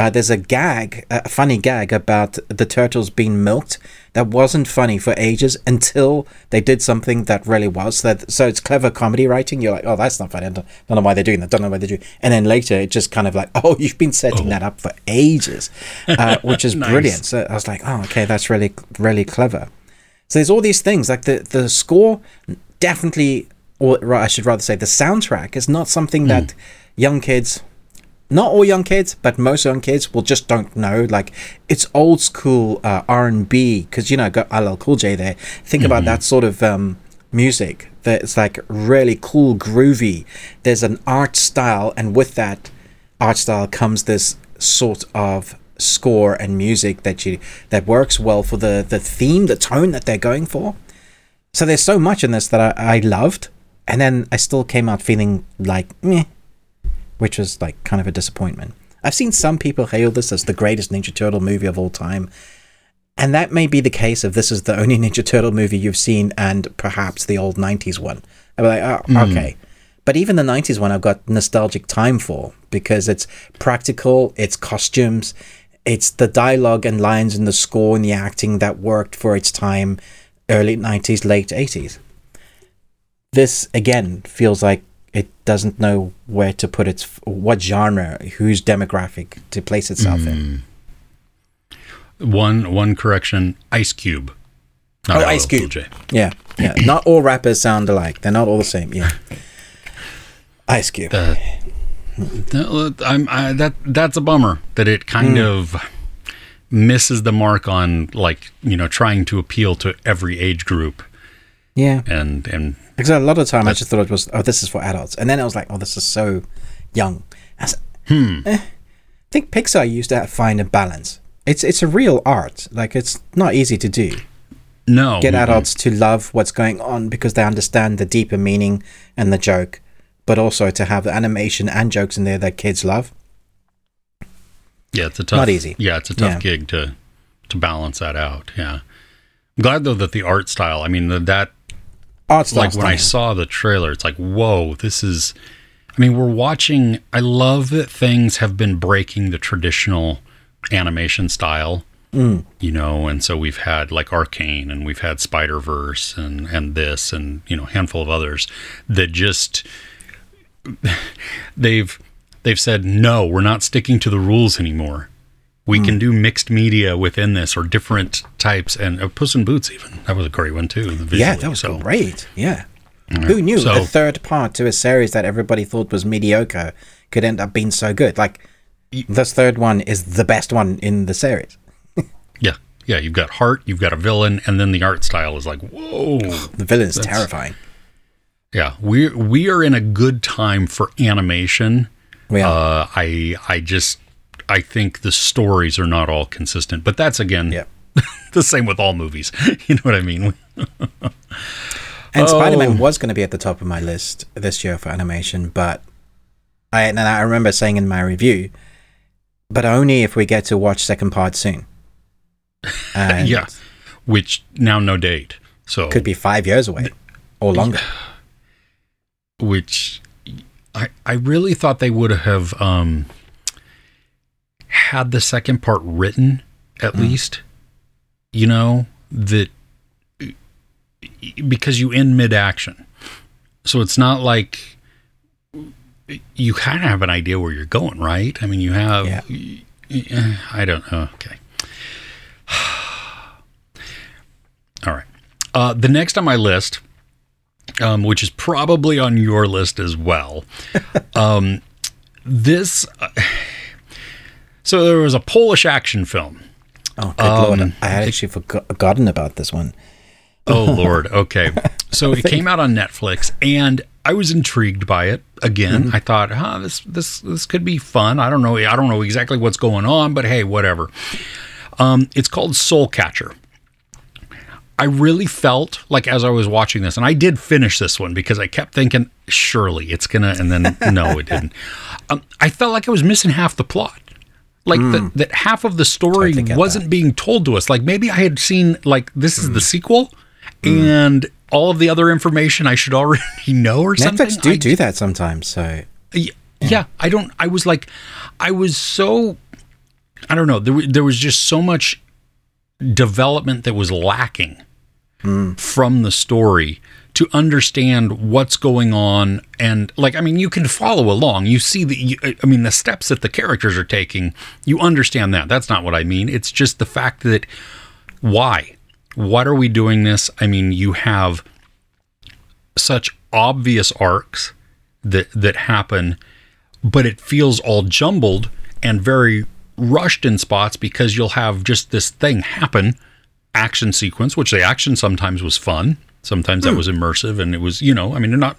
Uh, there's a gag, a funny gag about the turtles being milked that wasn't funny for ages until they did something that really was. That so it's clever comedy writing. You're like, oh, that's not funny. I don't, don't know why they're doing that. Don't know why they do. And then later, it just kind of like, oh, you've been setting oh. that up for ages, uh, [laughs] which is nice. brilliant. So I was like, oh, okay, that's really really clever. So there's all these things like the the score definitely, or I should rather say, the soundtrack is not something mm. that young kids not all young kids, but most young kids will just don't know. Like it's old school uh, R and B because you know got LL Cool J there. Think mm-hmm. about that sort of um, music that's like really cool, groovy. There's an art style, and with that art style comes this sort of score and music that you that works well for the the theme, the tone that they're going for. So there's so much in this that I, I loved, and then I still came out feeling like meh which was like kind of a disappointment. I've seen some people hail this as the greatest Ninja Turtle movie of all time. And that may be the case if this is the only [laughs] Ninja Turtle movie you've seen and perhaps the old 90s one. Be like, oh, mm. okay. But even the 90s one, I've got nostalgic time for because it's practical, it's costumes, it's the dialogue and lines and the score and the acting that worked for its time, early 90s, late 80s. This, again, feels like it doesn't know where to put its what genre, whose demographic to place itself mm. in. One one correction: Ice Cube. Not oh, Ice Cube. Yeah, yeah. [coughs] not all rappers sound alike. They're not all the same. Yeah. [laughs] Ice Cube. Uh, I'm, I, that that's a bummer that it kind mm. of misses the mark on like you know trying to appeal to every age group. Yeah. And and because a lot of the time I just thought it was, oh, this is for adults. And then I was like, oh, this is so young. I, was, hmm. eh. I think Pixar used to find a balance. It's it's a real art. Like, it's not easy to do. No. get adults to love what's going on because they understand the deeper meaning and the joke, but also to have the animation and jokes in there that kids love. Yeah, it's a tough. Not easy. Yeah, it's a tough Yeah. gig to to balance that out. Yeah. I'm glad though that the art style. I mean, the, that Art like when I saw the trailer, it's like, whoa, this is. I mean, we're watching. I love that things have been breaking the traditional animation style. Mm. You know, and so we've had like Arcane, and we've had Spider Verse, and and this, and you know, a handful of others that just [laughs] they've they've said no, we're not sticking to the rules anymore. We Hmm. can do mixed media within this, or different types, and uh, Puss in Boots even that was a great one too. Yeah, that was so. great. Yeah. Who knew So- a third part to a series that everybody thought was mediocre could end up being so good? Like, this third one is the best one in the series. [laughs] Yeah, yeah. You've got heart, you've got a villain, and then the art style is like, whoa. [sighs] The villain's terrifying. Yeah, we we are in a good time for animation. We are. Uh, I I just I think the stories are not all consistent, but that's again Yeah. [laughs] the same with all movies. [laughs] you know what I mean? [laughs] And Spider Man Oh. was going to be at the top of my list this year for animation, but I and I remember saying in my review, but only if we get to watch second part soon. And yeah, which now no date. So could be five years away or longer. [sighs] which I I really thought they would have um had the second part written at least. You know that because you end mid action, so it's not like you kind of have an idea where you're going, right? I mean, you have. Yeah. I don't know. Okay. [sighs] All right. Uh, the next on my list um, which is probably on your list as well. [laughs] um, this, uh, so there was a Polish action film. Oh, good Um, lord! I had actually forgo- forgotten about this one. Oh [laughs] Lord. Okay. So it came out on Netflix, and I was intrigued by it. Again, I thought, huh, this this this could be fun. I don't know. I don't know exactly what's going on, but hey, whatever. Um, it's called Soulcatcher. I really felt like as I was watching this, and I did finish this one because I kept thinking, surely it's gonna, and then [laughs] no, it didn't. Um, I felt like I was missing half the plot. Like that, mm. that half of the story wasn't being told to us. Like maybe I had seen like this is the mm. sequel, mm. and all of the other information I should already [laughs] know or something. Netflix do I do that sometimes. So Y- yeah, I don't. I was like, I was so. I don't know. There, there was just so much development that was lacking from the story to understand what's going on and like i mean you can follow along. You see the you, i mean the steps that the characters are taking you understand that. That's not what i mean. It's just the fact that why? What are we doing this? I mean you have such obvious arcs that that happen but it feels all jumbled and very rushed in spots because you'll have just this thing happen action sequence which the action sometimes was fun sometimes that was immersive and it was you know i mean not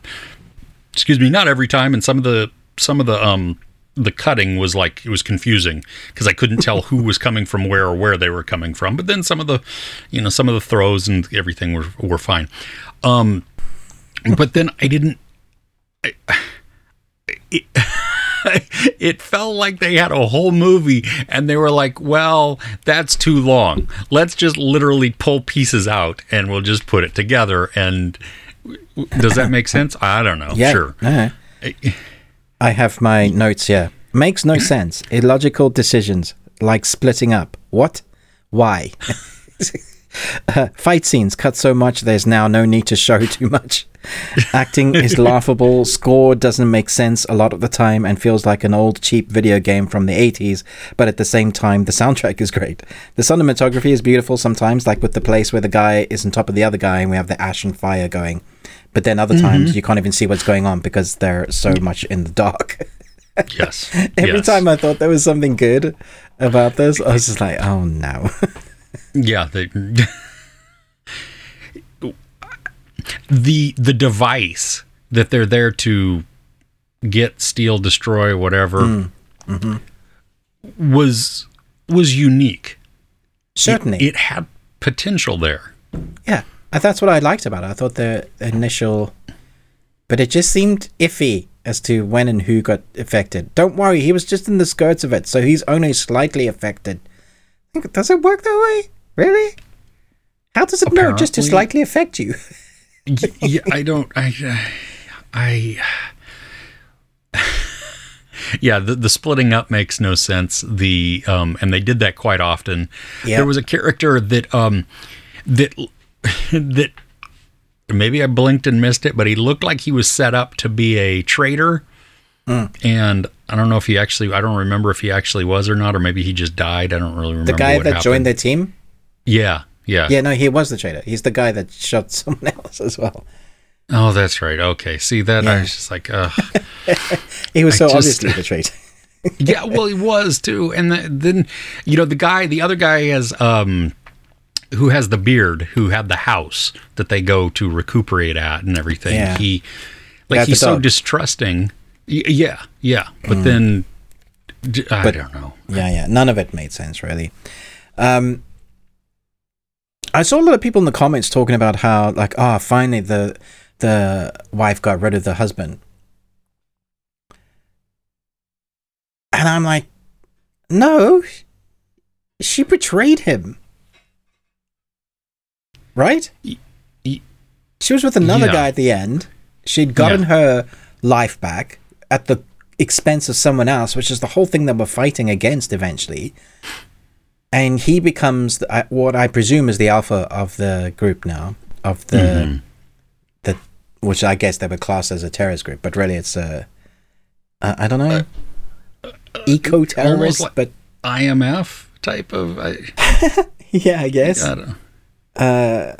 excuse me not every time. And some of the some of the um the cutting was like it was confusing because i couldn't tell who was coming from where or where they were coming from. But then some of the you know some of the throws and everything were were fine. Um but then i didn't I, [sighs] it, [laughs] it felt like they had a whole movie and they were like, well, that's too long. Let's just literally pull pieces out and we'll just put it together. And does that make sense? I don't know. yeah, Sure. no. [laughs] I have my notes here. Makes no sense. Illogical decisions like splitting up. What? Why? [laughs] Uh, [laughs] fight scenes cut so much there's now no need to show [laughs] too much. Acting is [laughs] laughable. Score doesn't make sense a lot of the time and feels like an old cheap video game from the 80s, but at the same time, the soundtrack is great. The cinematography is beautiful sometimes, like with the place where the guy is on top of the other guy and we have the ash and fire going. But then other times you can't even see what's going on because they're so much in the dark. Yes. Every yes. time I thought there was something good about this, I was just like, oh no. Yeah. They, the the device that they're there to get, steal, destroy, whatever, mm, mm-hmm. was was unique. Certainly. it had potential there. Yeah, that's what I liked about it. I thought the initial, but it just seemed iffy as to when and who got affected. Don't worry, he was just in the skirts of it, so he's only slightly affected. Does it work that way? Really? How does it know just to slightly affect you? [laughs] yeah, I don't. I. I. yeah, the, the splitting up makes no sense. The um, and they did that quite often. Yeah. There was a character that um, that [laughs] that maybe I blinked and missed it, but he looked like he was set up to be a traitor. Mm. And I don't know if he actually, I don't remember if he actually was or not, or maybe he just died. I don't really remember. The guy that happened. joined the team? Yeah, yeah. Yeah, no, he was the traitor. He's the guy that shot [laughs] someone else as well. Oh, that's right. Okay. See, that yeah. I was just like, ugh. [laughs] he was I so just, obviously the traitor. [laughs] yeah, well, he was too. And the, then, you know, the guy, the other guy has, um, who has the beard, who had the house that they go to recuperate at and everything. Yeah. He, like, he's so distrusting. Y- yeah, yeah. But mm. then, I but, don't know. Yeah, yeah. None of it made sense, really. Um, I saw a lot of people in the comments talking about how, like, ah, oh, finally the the wife got rid of the husband, and I'm like, no, she betrayed him, right? she was with another yeah. guy at the end. She'd gotten yeah. her life back at the expense of someone else, which is the whole thing that we're fighting against eventually and he becomes the, what I presume is the alpha of the group now of the mm-hmm. the which I guess they were classed as a terrorist group, but really it's a uh, I don't know uh, eco terrorist, like but IMF type of. I, [laughs] yeah, I guess. I uh,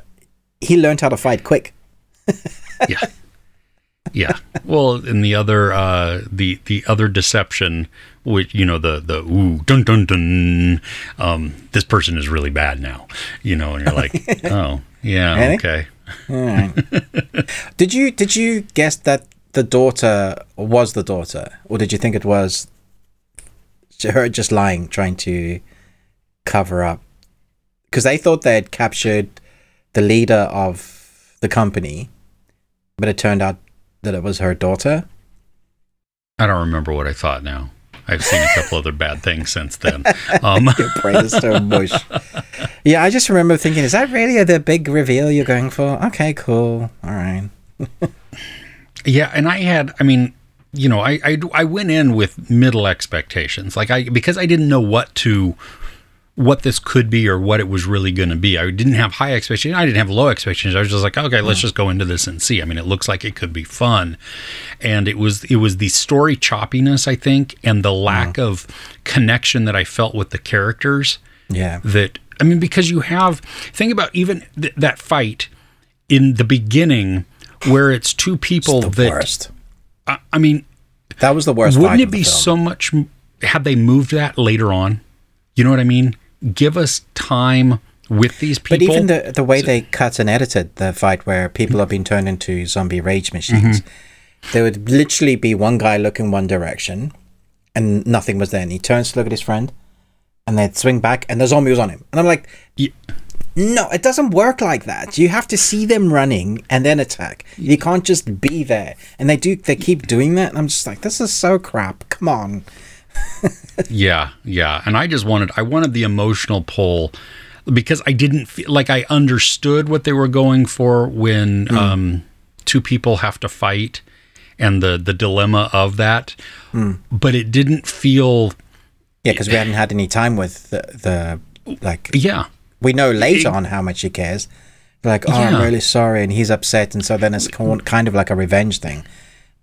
he learned how to fight quick. [laughs] yeah. Yeah. Well, in the other uh the the other deception which you know the the ooh dun dun dun um this person is really bad now you know and you're like [laughs] oh yeah okay. [laughs] Did you did you guess that the daughter was the daughter? Or did you think it was her just lying trying to cover up? Because they thought they had captured the leader of the company but it turned out that it was her daughter i don't remember what i thought now I've seen a couple other bad things since then. Um, [laughs] Your brain is so mush. Yeah, I just remember thinking, is that really the big reveal you're going for? Okay, cool. All right. [laughs] yeah, and I had, I mean, you know, I, I I went in with middle expectations, like I because I didn't know what to what this could be or what it was really going to be. I didn't have high expectations. I didn't have low expectations. I was just like, okay, let's just go into this and see. I mean, it looks like it could be fun, and it was it was the story choppiness, I think, and the lack mm. of connection that I felt with the characters. Yeah, that I mean, because you have think about even th- that fight in the beginning where it's two people it's that. Worst. I, I mean, that was the worst. Wouldn't it be so much? Had they moved that later on? You know what I mean? Give us time with these people. But even the the way they cut and edited the fight, where people have been turned into zombie rage machines, mm-hmm. there would literally be one guy looking one direction, and nothing was there, and he turns to look at his friend, and they'd swing back, and the zombie was on him, and I'm like. Yeah. No, it doesn't work like that. You have to see them running and then attack. You can't just be there. And they do they keep doing that and I'm just like this is so crap. Come on yeah, yeah. And I just wanted I wanted the emotional pull because I didn't feel like I understood what they were going for when mm. um, two people have to fight and the the dilemma of that. Mm. But it didn't feel Yeah, because we hadn't had any time with the, the like Yeah. We know later it, on how much he cares. Like, oh, yeah. I'm really sorry, and he's upset, and so then it's kind of like a revenge thing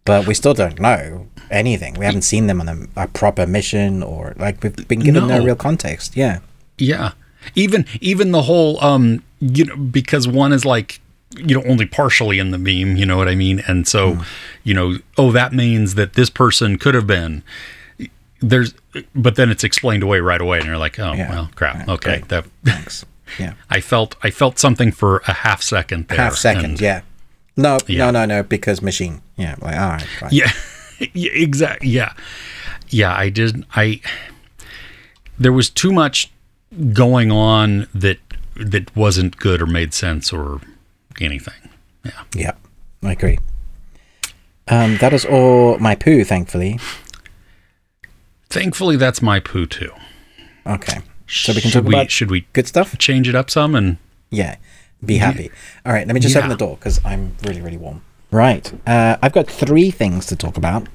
but we still don't know anything. We haven't seen them on a, a proper mission or like we've been given no. no real context. Yeah. Yeah. Even even the whole um you know because one is like you know only partially in the beam, you know what I mean? And so, mm. you know, oh that means that this person could have been there's but then it's explained away right away and you're like, "Oh, yeah. well, crap. Right. Okay, Great. that Thanks. [laughs] Yeah. I felt I felt something for a half second there. Half second, and, yeah. No, yeah. no, no, no, because machine. Yeah, like all right. Fine. Yeah, [laughs] yeah, exactly. Yeah, yeah. I did. I there was too much going on that that wasn't good or made sense or anything. Yeah. Yeah, I agree. Um, that is all my poo, thankfully. Thankfully, that's my poo too. Okay. So we can should talk we, about should we good stuff? change it up some and Yeah. Be happy. All right, let me just Yeah. open the door because I'm really, really warm. Right. Uh, I've got three things to talk about.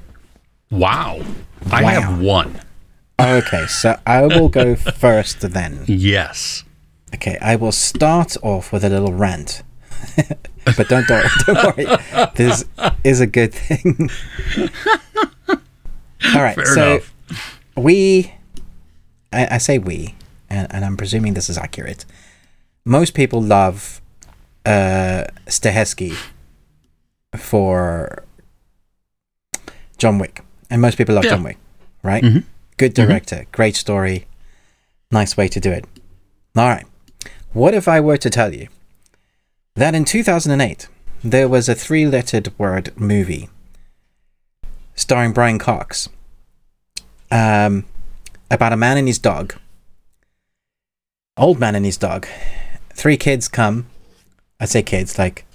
wow, I Wow. have one. Okay, so I will go [laughs] first then. Yes. Okay, I will start off with a little rant. [laughs] but don't, don't [laughs] don't worry. This is a good thing. All right, Fair so enough. we, I, I say we, and, and I'm presuming this is accurate. Most people love uh, Stahelski for John Wick, and most people love Yeah. John Wick, right? Mhm. Good director, great story, nice way to do it. All right, what if I were to tell you that in 2008 there was a three-lettered word movie starring Brian Cox um, about a man and his dog. Old man and his dog. Three kids come. I say kids, like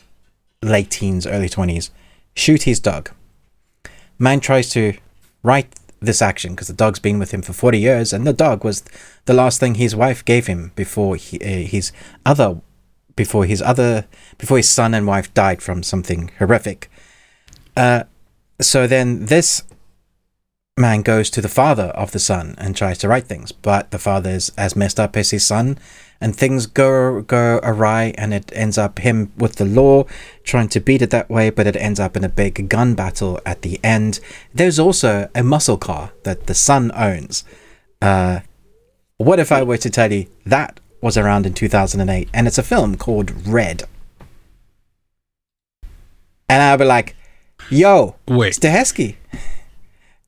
late teens, early 20s. Shoot his dog. Man tries to right this action because the dog's been with him for 40 years and the dog was the last thing his wife gave him before he, uh, his other before his other before his son and wife died from something horrific uh, so then this man goes to the father of the son and tries to right things, but the father is as messed up as his son, and things go go awry, and it ends up him with the law trying to beat it that way, but it ends up in a big gun battle at the end. There's also a muscle car that the son owns. Uh, what if I were to tell you that was around in 2008, and it's a film called Red? And I'd be like, "Yo, Wait. Stahelski.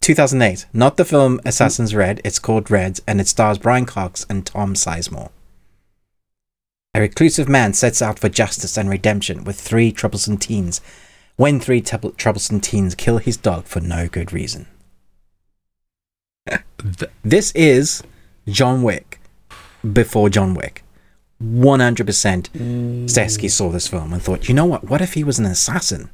2008, not the film Assassin's Red. It's called Red, and it stars Brian Cox and Tom Sizemore. A reclusive man sets out for justice and redemption with three troublesome teens. When three trouble- troublesome teens kill his dog for no good reason. [laughs] This is John Wick before John Wick. 100% Stahelski saw this film and thought, you know what? What if he was an assassin?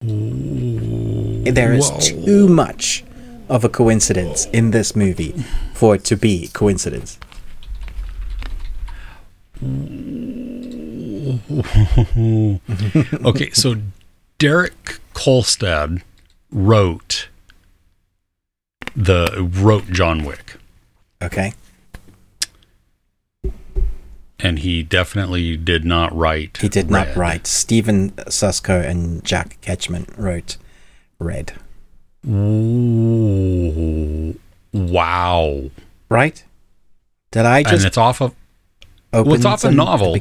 There is Whoa. too much of a coincidence in this movie for it to be coincidence. [laughs] okay, so Derek Kolstad wrote the wrote John Wick, Okay. and he definitely did not write. He did not write. Stephen Susco and Jack Ketchum wrote Red. Ooh, wow! Right? Did I just? and it's off of open it's off a novel.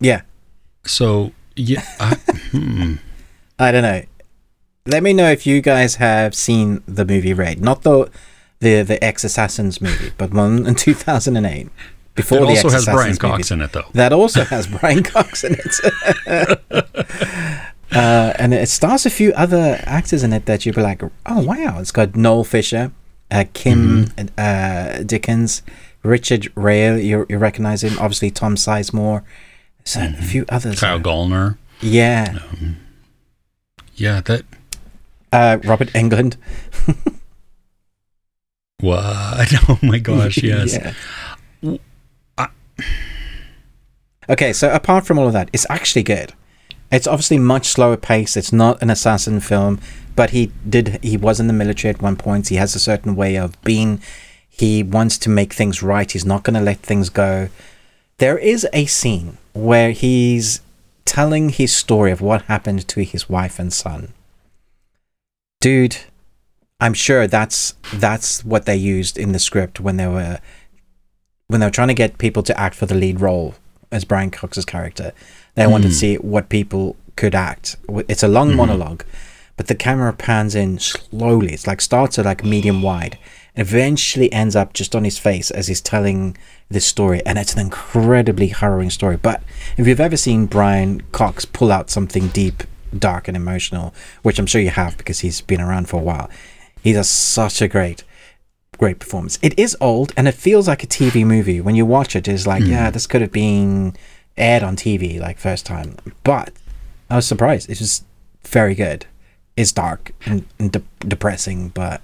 Yeah. so yeah. I, hmm. [laughs] I don't know. Let me know if you guys have seen the movie Red, not the the the Ex Assassins movie, but one in 2008. Before It the also has Brian Cox movies. in it, though. That also has [laughs] Brian Cox in it. [laughs] uh, and it stars a few other actors in it that you'd be like, oh, wow. It's got Noel Fisher, uh, Kim Mm-hmm. uh, Dickens, Richard Riehle, you, you recognize him. Obviously, Tom Sizemore. So a few others. Mm-hmm. Kyle Gallner. Yeah. Yeah, that. Uh, Robert Englund. [laughs] What? [laughs] Oh my gosh! [laughs] Yes. Yeah. I- Okay, so apart from all of that, it's actually good. It's obviously much slower pace. It's not an assassin film, but he did he was in the military at one point. He has a certain way of being. He wants to make things right. He's not going to let things go. There is a scene where he's telling his story of what happened to his wife and son. Dude, I'm sure that's that's what they used in the script when they were when they were trying to get people to act for the lead role as Brian Cox's character. They wanted to hmm. see what people could act. It's a long mm-hmm. monologue, but the camera pans in slowly. It's like starts at like medium wide eventually ends up just on his face as he's telling this story. And it's an incredibly harrowing story. But if you've ever seen Brian Cox pull out something deep, dark, and emotional, which I'm sure you have because he's been around for a while, he does such a great great performance. It is old and it feels like a TV movie. When you watch it, it's like, Hmm. yeah, this could have been aired on TV like first time. But I was surprised. It's just very good. It's dark and, and de- depressing, but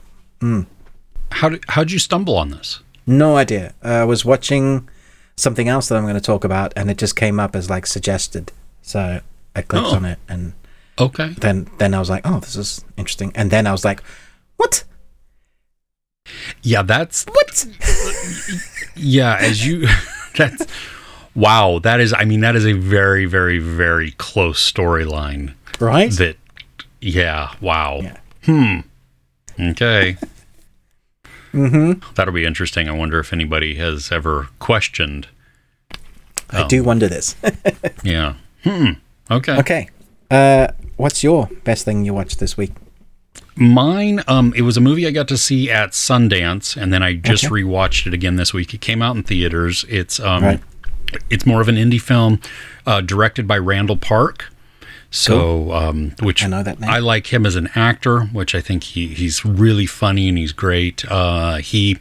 How did how'd you stumble on this? no idea. Uh, I was watching something else that I'm going to talk about, and it just came up as like suggested. So I clicked Oh. on it, and Okay. then then I was like, oh, this is interesting. And then I was like, what? Yeah, that's What? [laughs] yeah, as you [laughs] that's wow, that is I mean that is a very very very close storyline right? that yeah, wow. Yeah. Hmm. Okay. Mm-hmm. That'll be interesting. I wonder if anybody has ever questioned. I do wonder this. [laughs] Yeah. Hmm. Okay. okay. Uh, what's your best thing you watched this week? Mine, um, it was a movie I got to see at Sundance, and then I just Okay. rewatched it again this week. It came out in theaters. It's um, Right. it's more of an indie film, uh, directed by Randall Park. So, um, which I know that name. I like him as an actor, which I think he he's really funny and he's great. Uh, he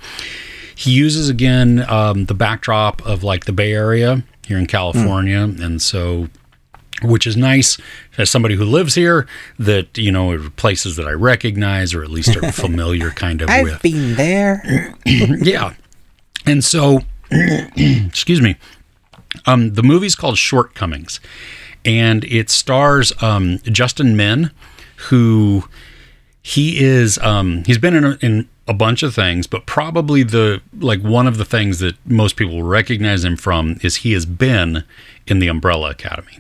he uses again um, the backdrop of like the Bay Area here in California, and so which is nice as somebody who lives here that you know places that I recognize or at least are [laughs] familiar kind of I've with. been there. [clears throat] yeah, and so [clears throat] excuse me. Um, the movie's called Shortcomings, and it stars um, Justin Min, who he is um, he's been in a, in a bunch of things, but probably the like one of the things that most people recognize him from is he has been in the Umbrella Academy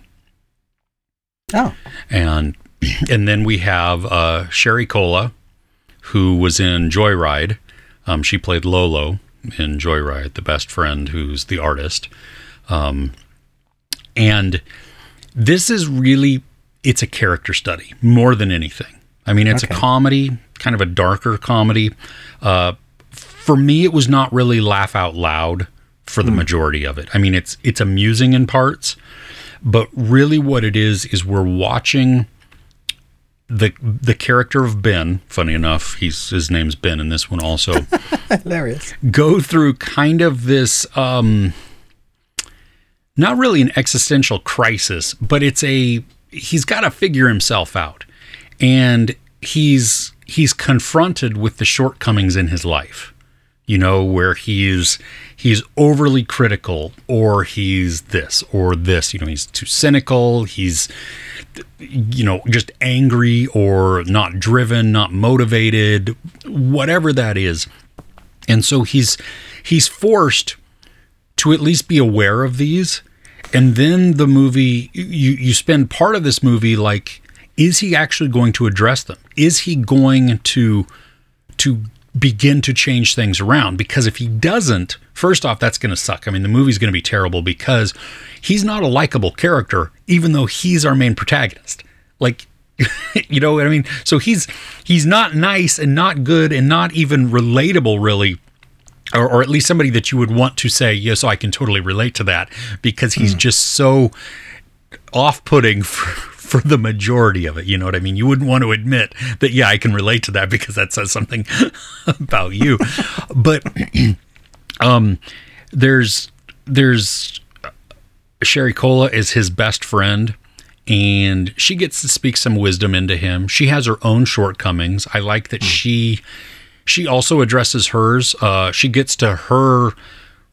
Oh, and [clears throat] and then we have uh, Sherry Cola, who was in Joyride. Um, she played Lolo in Joyride, the best friend who's the artist. Um, and this is really it's a character study more than anything. I mean, it's Okay. a comedy, kind of a darker comedy. Uh, for me, it was not really laugh out loud for the majority of it. I mean, it's it's amusing in parts, but really what it is is we're watching the the character of Ben. Funny enough, he's his name's Ben in this one also. [laughs] hilarious. go through kind of this um not really an existential crisis, but it's a he's got to figure himself out. And he's he's confronted with the shortcomings in his life. You know, where he's he's overly critical or he's this or this, you know, he's too cynical, he's you know, just angry or not driven, not motivated, whatever that is. And so he's he's forced to at least be aware of these. And then the movie you you spend part of this movie like is he actually going to address them? Is he going to to begin to change things around because if he doesn't first off that's going to suck i mean the movie's going to be terrible because he's not a likable character even though he's our main protagonist like [laughs] you know what i mean so he's he's not nice and not good and not even relatable really or, or at least somebody that you would want to say yes i can totally relate to that because he's hmm. just so off-putting [laughs] for, for the majority of it you know what i mean? You wouldn't want to admit that yeah i can relate to that because that says something [laughs] about you. But [clears throat] um there's there's uh, sherry cola is his best friend and she gets to speak some wisdom into him. She has her own shortcomings. I like that hmm. she she also addresses hers uh she gets to her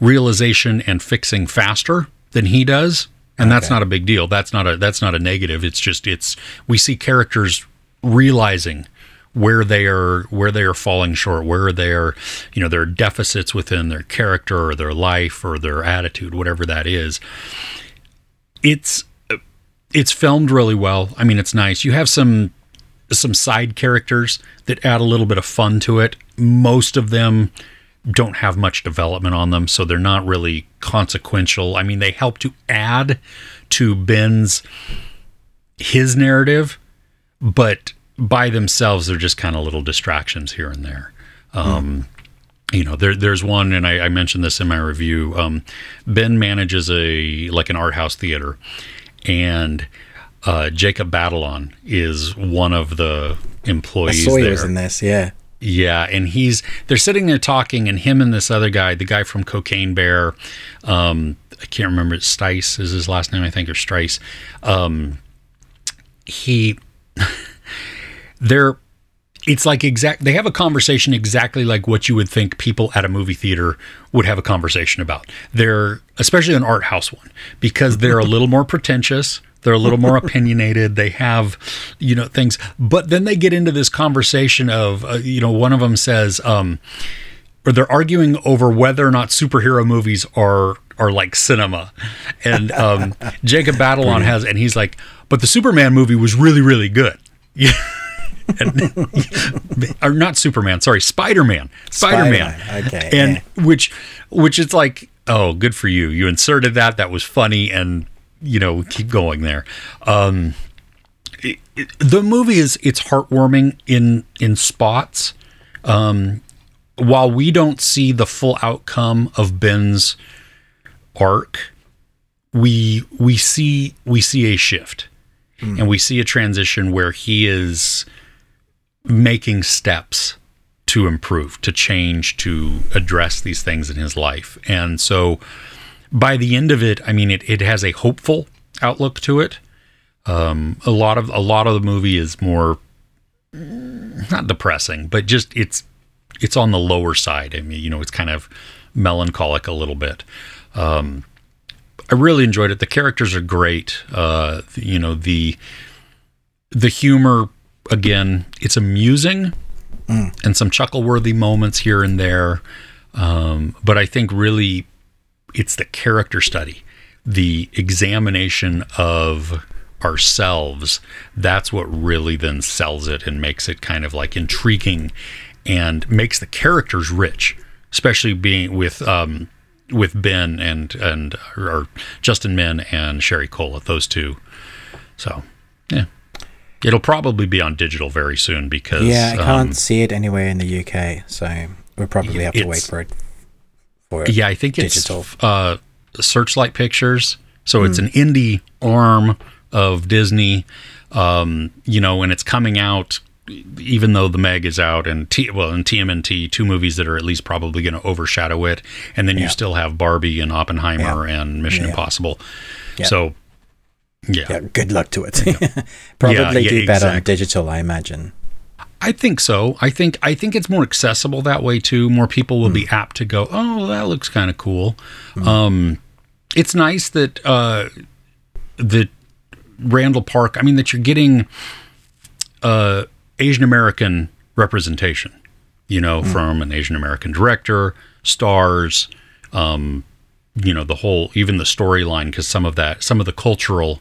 realization and fixing faster than he does and that's not a big deal. That's not a that's not a negative. It's just it's we see characters realizing where they are where they are falling short where they are you know there are deficits within their character or their life or their attitude whatever that is. It's it's filmed really well. I mean it's nice. You have some some side characters that add a little bit of fun to it most of them don't have much development on them, so they're not really consequential. I mean, they help to add to Ben's his narrative, but by themselves, they're just kind of little distractions here and there. Um, You know, there, there's one, and I, I mentioned this in my review. Um, ben manages a like an art house theater, and uh, Jacob Batalon is one of the I employees saw he there in this. Yeah. Yeah, and he's they're sitting there talking, and him and this other guy, the guy from Cocaine Bear, um, I can't remember. Stice is his last name, I think, or Strice. Um, he, [laughs] they're, it's like exact. They have a conversation exactly like what you would think people at a movie theater would have a conversation about. They're especially an art house one because they're a little more pretentious. They're a little more [laughs] opinionated. They have, you know, things. But then they get into this conversation of, uh, you know, one of them says, um, or they're arguing over whether or not superhero movies are are like cinema. And um, [laughs] Jacob Batalon has, and he's like, but the Superman movie was really, really good. Yeah. [laughs] and, or not Superman, sorry, Spider Man, Spider Man, okay, and yeah. which, which is like, oh, good for you. You inserted that. That was funny, and you know, keep going there. Um, it, it, the movie is it's heartwarming in in spots. Um, while we don't see the full outcome of Ben's arc, we we see we see a shift, mm. and we see a transition where he is making steps to improve, to change, to address these things in his life, and so by the end of it, I mean it, it has a hopeful outlook to it. Um, a lot of a lot of the movie is more not depressing, but just it's it's on the lower side. I mean, you know, it's kind of melancholic a little bit. Um, I really enjoyed it. The characters are great. Uh, you know the the humor again. It's amusing mm. and some chuckle worthy moments here and there. Um, but I think really it's the character study, the examination of ourselves. That's what really then sells it and makes it kind of like intriguing and makes the characters rich, especially being with um, with Ben and and or Justin Min and Sherry Cola, those two. So, yeah. It'll probably be on digital very soon because yeah, I can't um, see it anywhere in the UK, so we'll probably have to wait for it for. Yeah, I think digital. it's uh, Searchlight Pictures. So mm. it's hmm. an indie arm of Disney. Um, you know, and it's coming out even though the Meg is out and T well and TMNT, two movies that are at least probably going to overshadow it, and then yeah. you still have Barbie and Oppenheimer yeah. and Mission yeah. Impossible. So, yeah. good luck to it. [laughs] probably do better exactly. on digital, I imagine. I think so. I think I think it's more accessible that way too. More people will mm. be hmm. apt to go, "Oh, that looks kind of cool." Mm. Um, it's nice that uh, that Randall Park. I mean, that you're getting uh, Asian American representation. You know, mm. from an Asian American director, stars. Um, you know, the whole even the storyline because some of that, some of the cultural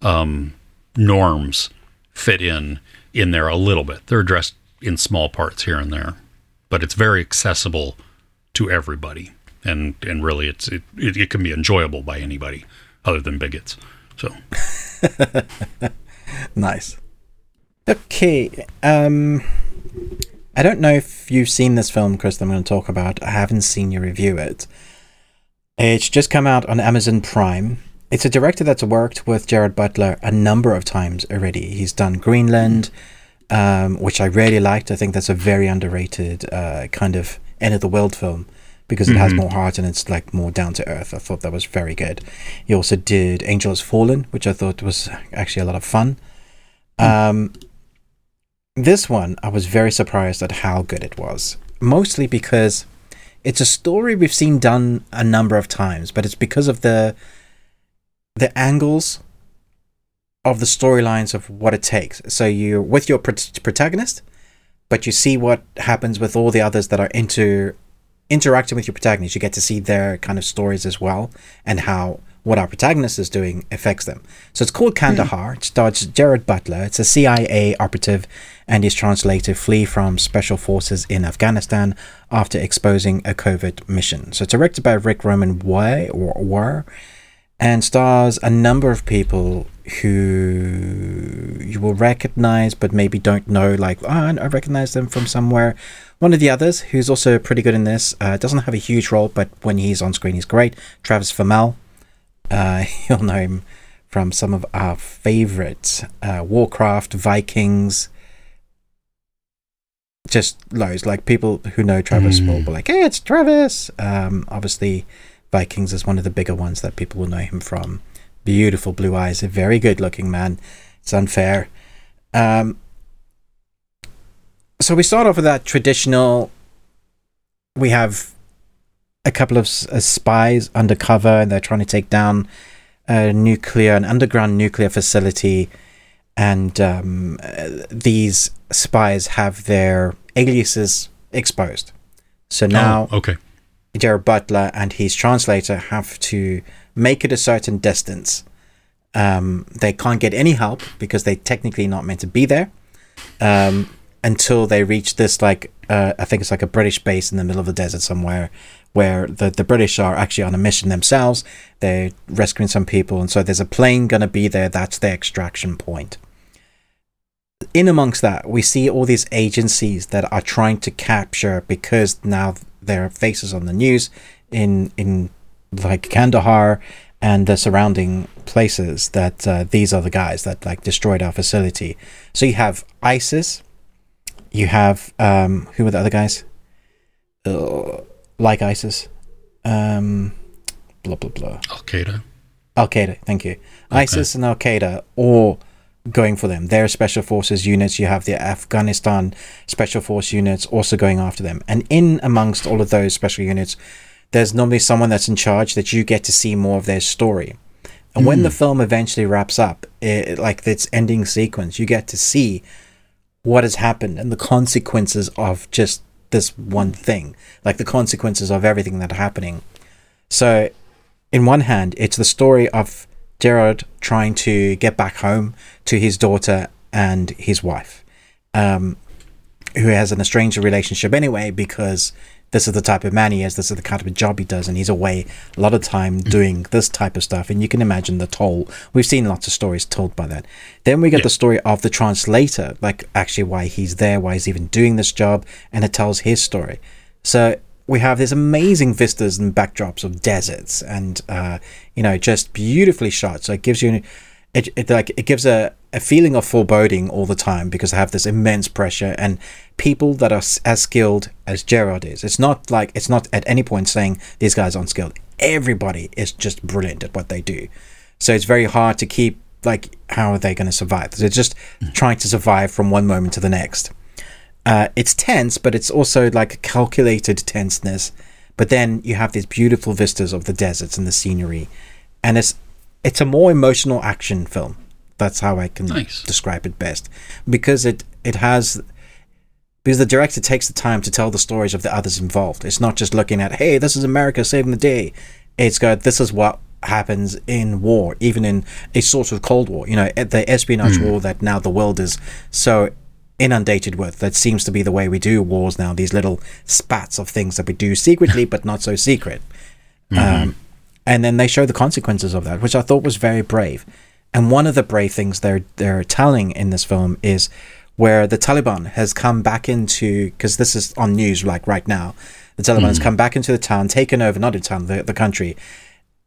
um, norms fit in in there a little bit. They're addressed in small parts here and there, but it's very accessible to everybody, and and really, it's it, it, it can be enjoyable by anybody other than bigots. So [laughs] nice. Okay. Um, I don't know if you've seen this film, Chris. I'm going to talk about. I haven't seen you review it. It's just come out on Amazon Prime. It's a director that's worked with Gerard Butler a number of times already. He's done Greenland, um, which I really liked. I think that's a very underrated uh, kind of end of the world film because it mm-hmm. has more heart and it's like more down to earth. I thought that was very good. He also did Angel Has Fallen, which I thought was actually a lot of fun. Mm. Um, this one, I was very surprised at how good it was, mostly because it's a story we've seen done a number of times, but it's because of the the angles of the storylines of what it takes. So you're with your protagonist, but you see what happens with all the others that are into interacting with your protagonist. You get to see their kind of stories as well and how what our protagonist is doing affects them. So it's called Kandahar. Hmm. It stars Gerard Butler. It's a CIA operative and his translator flee from special forces in Afghanistan after exposing a covert mission. So it's directed by Rick Roman Way or War and stars a number of people who you will recognize but maybe don't know like oh, i recognize them from somewhere one of the others who's also pretty good in this uh, doesn't have a huge role but when he's on screen he's great travis fimmel uh, [laughs] you'll know him from some of our favorites uh, warcraft vikings just loads. Like people who know Travis will be like, "Hey, it's Travis." Um, obviously, Vikings is one of the bigger ones that people will know him from. Beautiful blue eyes, a very good looking man. It's unfair. Um, so we start off with that traditional. We have a couple of uh, spies undercover, and they're trying to take down a nuclear, an underground nuclear facility, and um, uh, these spies have their aliases exposed. So now oh, okay. Gerard Butler and his translator have to make it a certain distance. Um, they can't get any help because they're technically not meant to be there um, until they reach this, like, uh, I think it's like a British base in the middle of the desert somewhere where the, the British are actually on a mission themselves. They're rescuing some people, and so there's a plane going to be there. That's their extraction point. In amongst that, we see all these agencies that are trying to capture because now their faces on the news in in like Kandahar and the surrounding places that uh, these are the guys that like destroyed our facility. So you have ISIS, you have um, who were the other guys? Uh, like ISIS, um, blah blah blah. Al Qaeda. Al Qaeda, thank you. ISIS and Al Qaeda all going for them. Their special forces units, you have the Afghanistan special force units also going after them. And in amongst all of those special units, there's normally someone that's in charge that you get to see more of their story. And when the hmm. film eventually wraps up, it, like its ending sequence, you get to see what has happened and the consequences of just this one thing, like the consequences of everything that's happening. So, in one hand, it's the story of Gerard trying to get back home to his daughter and his wife, um, who has an estranged relationship anyway because this is the type of man he is, this is the kind of job he does, and he's away a lot of time doing this type of stuff. And you can imagine the toll. We've seen lots of stories told by that. Then we get the story of the translator, like actually why he's there, why he's even doing this job, and it tells his story. So we have these amazing vistas and backdrops of deserts and uh, you know just beautifully shot. So it gives you it, it like it gives a, a feeling of foreboding all the time because they have this immense pressure and people that are s- as skilled as Gerard is. It's not like it's not at any point saying these guys aren't skilled. Everybody is just brilliant at what they do. So it's very hard to keep like how are they going to survive? They're just trying to survive from one moment to the next uh, it's tense, but it's also like a calculated tenseness. But then you have these beautiful vistas of the deserts and the scenery, and it's it's a more emotional action film. That's how I can Nice. describe it best, because it it has because the director takes the time to tell the stories of the others involved. It's not just looking at hey, this is America saving the day. It's got this is what happens in war, even in a sort of Cold War. You know, the espionage war that now the world is so inundated with. That seems to be the way we do wars now. These little spats of things that we do secretly, but not so secret. Um, and then they show the consequences of that, which I thought was very brave. And one of the brave things they're they're telling in this film is where the Taliban has come back into because this is on news like right now. The Taliban has come back into the town, taken over not the town, the, the country.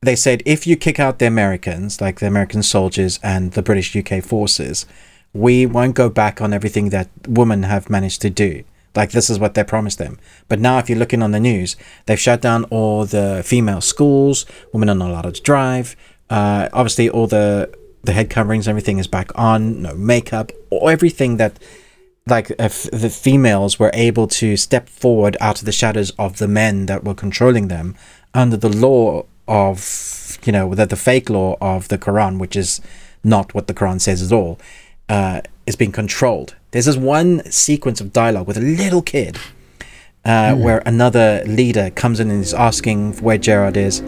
They said if you kick out the Americans, like the American soldiers and the British UK forces, we won't go back on everything that women have managed to do. Like this is what they promised them. But now, if you're looking on the news, they've shut down all the female schools. Women are not allowed to drive. Uh, obviously, all the the head coverings, everything is back on. No makeup, or everything that like if the females were able to step forward out of the shadows of the men that were controlling them under the law of you know the, the fake law of the Quran, which is not what the Quran says at all, uh, is being controlled. There's this one sequence of dialogue with a little kid uh, where another leader comes in and is asking where Gerard is,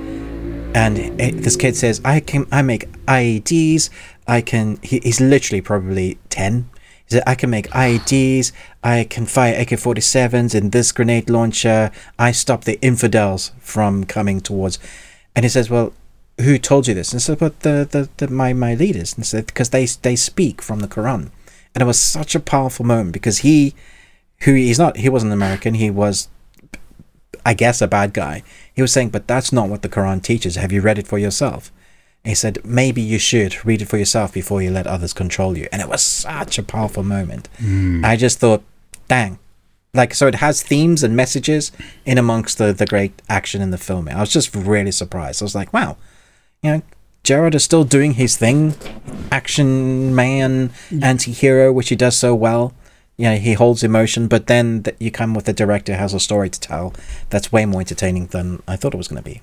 and eh, this kid says, "I can, I make IEDs. I can." He, he's literally probably ten. He said, "I can make IEDs. I can fire AK-47s in this grenade launcher. I stop the infidels from coming towards." And he says, "Well, who told you this?" And so, "But the, the, the my my leaders." And said, "Because they they speak from the Quran." And it was such a powerful moment because he, who he's not, he wasn't American. He was I guess, a bad guy. He was saying, but that's not what the Quran teaches. Have you read it for yourself? And he said, maybe you should read it for yourself before you let others control you. And it was such a powerful moment. Mm. I just thought, dang, like so it has themes and messages in amongst the the great action in the film. I was just really surprised. I was like, wow, you know, Gerard is still doing his thing, action man, anti-hero, which he does so well. You know, he holds emotion, but then th- you come with a director who has a story to tell that's way more entertaining than I thought it was going to be.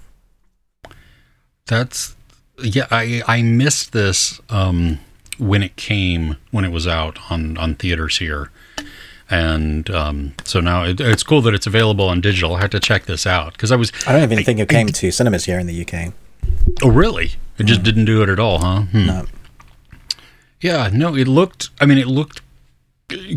That's yeah. I I missed this um, when it came when it was out on on theaters here, and um, so now it, it's cool that it's available on digital. I had to check this out because I was. I don't even think it came to cinemas here in the UK. Oh, really? It just didn't do it at all, huh? Hmm. No. Yeah, no, it looked. I mean, it looked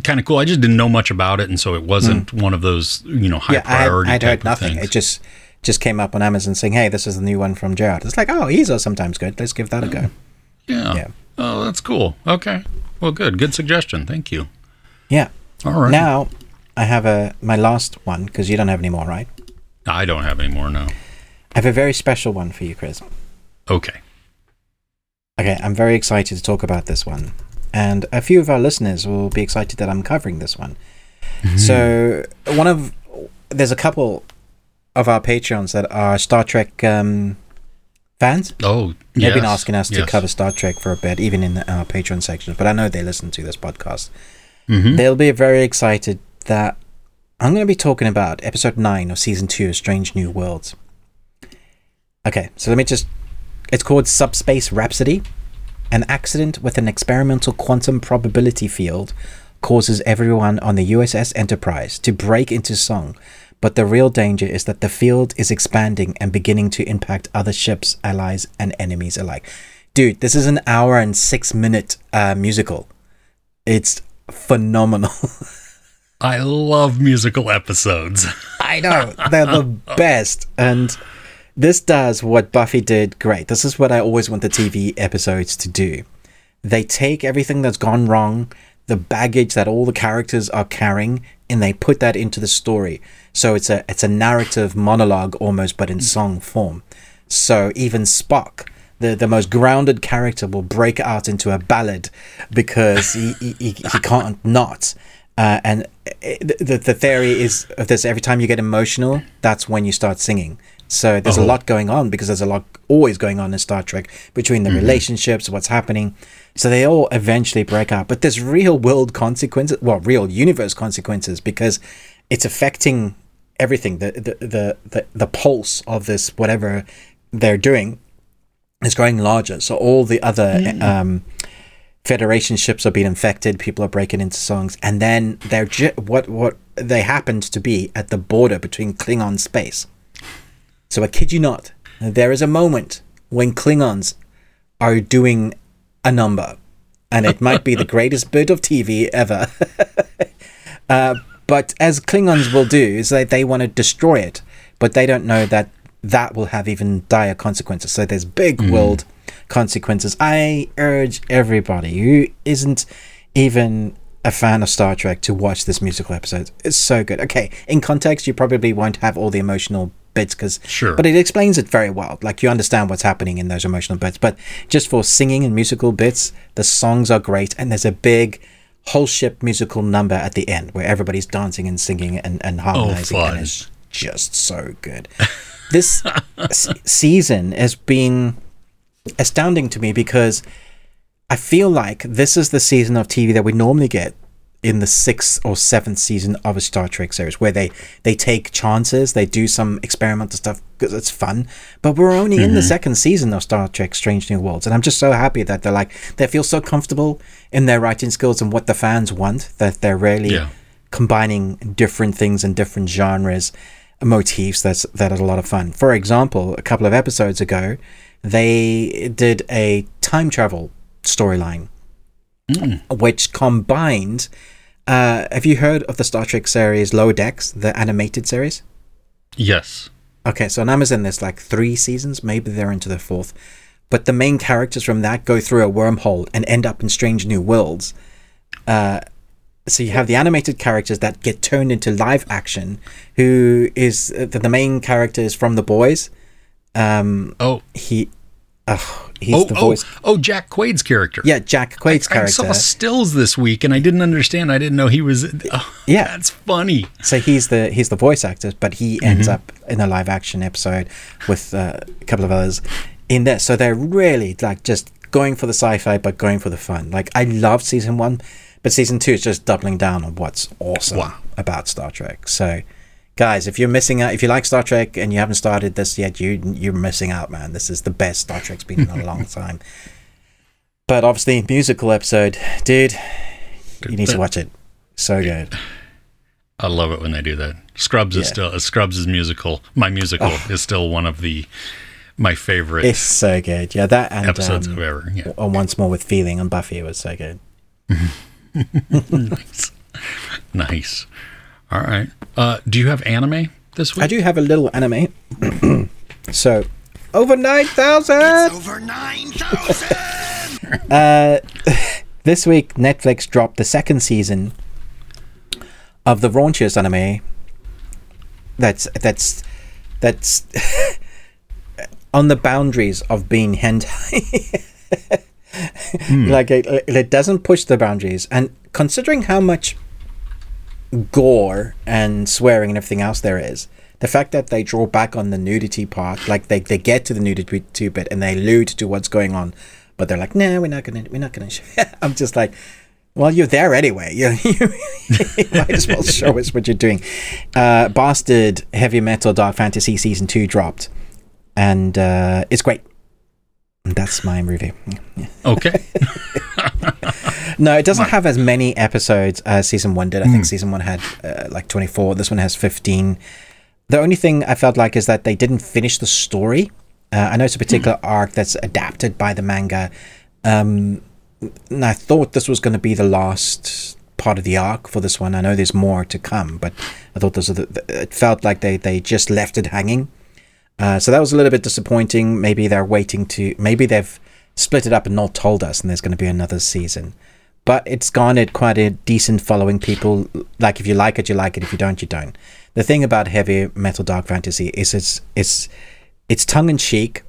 kind of cool. I just didn't know much about it, and so it wasn't one of those you know high yeah, I priority. I'd type heard of nothing. things. It just just came up on Amazon saying, "Hey, this is the new one from Gerard." It's like, oh, he's are sometimes good. Let's give that a go. yeah. yeah. Oh, that's cool. Okay. Well, good. Good suggestion. Thank you. Yeah. All right. Now, I have a my last one because you don't have any more, right? I don't have any more now. I have a very special one for you, Chris. Okay. Okay, I'm very excited to talk about this one, and a few of our listeners will be excited that I'm covering this one. So, one of there's a couple of our Patreons that are Star Trek um, fans. Oh, They've been asking us to cover Star Trek for a bit, even in our Patreon section. But I know they listen to this podcast. Mhm. They'll be very excited that I'm going to be talking about episode nine of season two of Strange New Worlds. Okay, so let me just. It's called Subspace Rhapsody. An accident with an experimental quantum probability field causes everyone on the USS Enterprise to break into song, but the real danger is that the field is expanding and beginning to impact other ships, allies, and enemies alike. Dude, this is an hour and six minute uh, musical. It's phenomenal. [laughs] I love musical episodes. [laughs] I know they're the best, and this does what Buffy did great. This is what I always want the TV episodes to do. They take everything that's gone wrong, the baggage that all the characters are carrying, and they put that into the story. So it's a it's a narrative monologue almost, but in song form. So even Spock, the, the most grounded character, will break out into a ballad because he, he, he, he [laughs] can't not. Uh, and the, the theory is of this every time you get emotional, that's when you start singing. So there's a Oh. lot going on because there's a lot always going on in Star Trek between the mm-hmm. relationships, what's happening. So they all eventually break up. But there's real world consequences, well, real universe consequences because it's affecting everything. The the the the, the pulse of this whatever they're doing is growing larger. So all the other mm. eh, um, Federation ships are being infected. People are breaking into songs, and then they're ju- what what they happened to be at the border between Klingon space. So I kid you not, there is a moment when Klingons are doing a number, and it might be the greatest bit of TV ever. [laughs] uh, but as Klingons will do, is that they want to destroy it, but they don't know that that will have even dire consequences. So there's big world consequences. I urge everybody who isn't even a fan of Star Trek to watch this musical episode. It's so good. Okay, in context, you probably won't have all the emotional bits because Sure. but it explains it very well. Like you understand what's happening in those emotional bits. But just for singing and musical bits, the songs are great, and there's a big whole ship musical number at the end where everybody's dancing and singing and, and oh, harmonizing, fun. and it's just so good. This [laughs] s- season has been astounding to me because I feel like this is the season of TV that we normally get in the sixth or seventh season of a Star Trek series, where they they take chances, they do some experimental stuff because it's fun. But we're only in the mm-hmm. second season of Star Trek: Strange New Worlds, and I'm just so happy that they're like they feel so comfortable in their writing skills and what the fans want that they're really Yeah. combining different things and different genres motifs that's that are a lot of fun for example a couple of episodes ago they did a time travel storyline which combined uh, have you heard of the star trek series lower decks the animated series Yes. Okay, so on Amazon there's like three seasons, maybe they're into the fourth. But the main characters from that go through a wormhole and end up in strange new worlds. Uh, so you have the animated characters that get turned into live action, who is uh, the, the main character is from The Boys. Um, Oh, he Oh, he's oh, the oh, voice. oh, Jack Quaid's character. Yeah, Jack Quaid's I character. saw stills this week, and I didn't understand. I didn't know he was. Oh, Yeah. [laughs] that's funny. So he's the he's the voice actor, but he ends up in a live action episode with uh, a couple of others in there. So they're really like just going for the sci-fi, but going for the fun. Like I love season one, but season two is just doubling down on what's awesome Wow. about Star Trek. So. Guys, if you're missing out, if you like Star Trek and you haven't started this yet, you you're missing out, man. This is the best Star Trek's been in a long [laughs] time. But obviously, musical episode, dude, you need to watch it. So good. I love it when they do that. Scrubs is still uh, Scrubs is musical. My musical is still one of the my favorite It's so good. Yeah, that and episodes um, ever. Yeah. on Once More with Feeling on Buffy was so good. [laughs] nice. nice. All right. Uh, do you have anime this week? I do have a little anime. [clears throat] so, over 9,000! Over 9,000! [laughs] Uh, [laughs] this week, Netflix dropped the second season of the raunchiest anime that's that's that's [laughs] on the boundaries of being hentai. Like it, it doesn't push the boundaries, and considering how much gore and swearing and everything else there is, the fact that they draw back on the nudity part, like they, they get to the nudity bit and they allude to what's going on, but they're like, no, we're not gonna we're not gonna. Show. [laughs] I'm just like, well, you're there anyway. [laughs] You, you, you might as well show us what you're doing. Uh, Bastard Heavy Metal Dark Fantasy Season 2 dropped, and uh, it's great. That's my review. Yeah. okay. [laughs] No, it doesn't have as many episodes as season one did. I think season one had uh, like 24. This one has 15. The only thing I felt like is that they didn't finish the story. Uh, I know it's a particular arc that's adapted by the manga. Um, and I thought this was going to be the last part of the arc for this one. I know there's more to come, but I thought the, the, it felt like they, they just left it hanging. Uh, so that was a little bit disappointing. Maybe they're waiting to. Maybe they've split it up and not told us, and there's going to be another season. But it's garnered quite a decent following. People like if you like it, you like it. If you don't, you don't. The thing about heavy metal dark fantasy is it's it's it's tongue in cheek.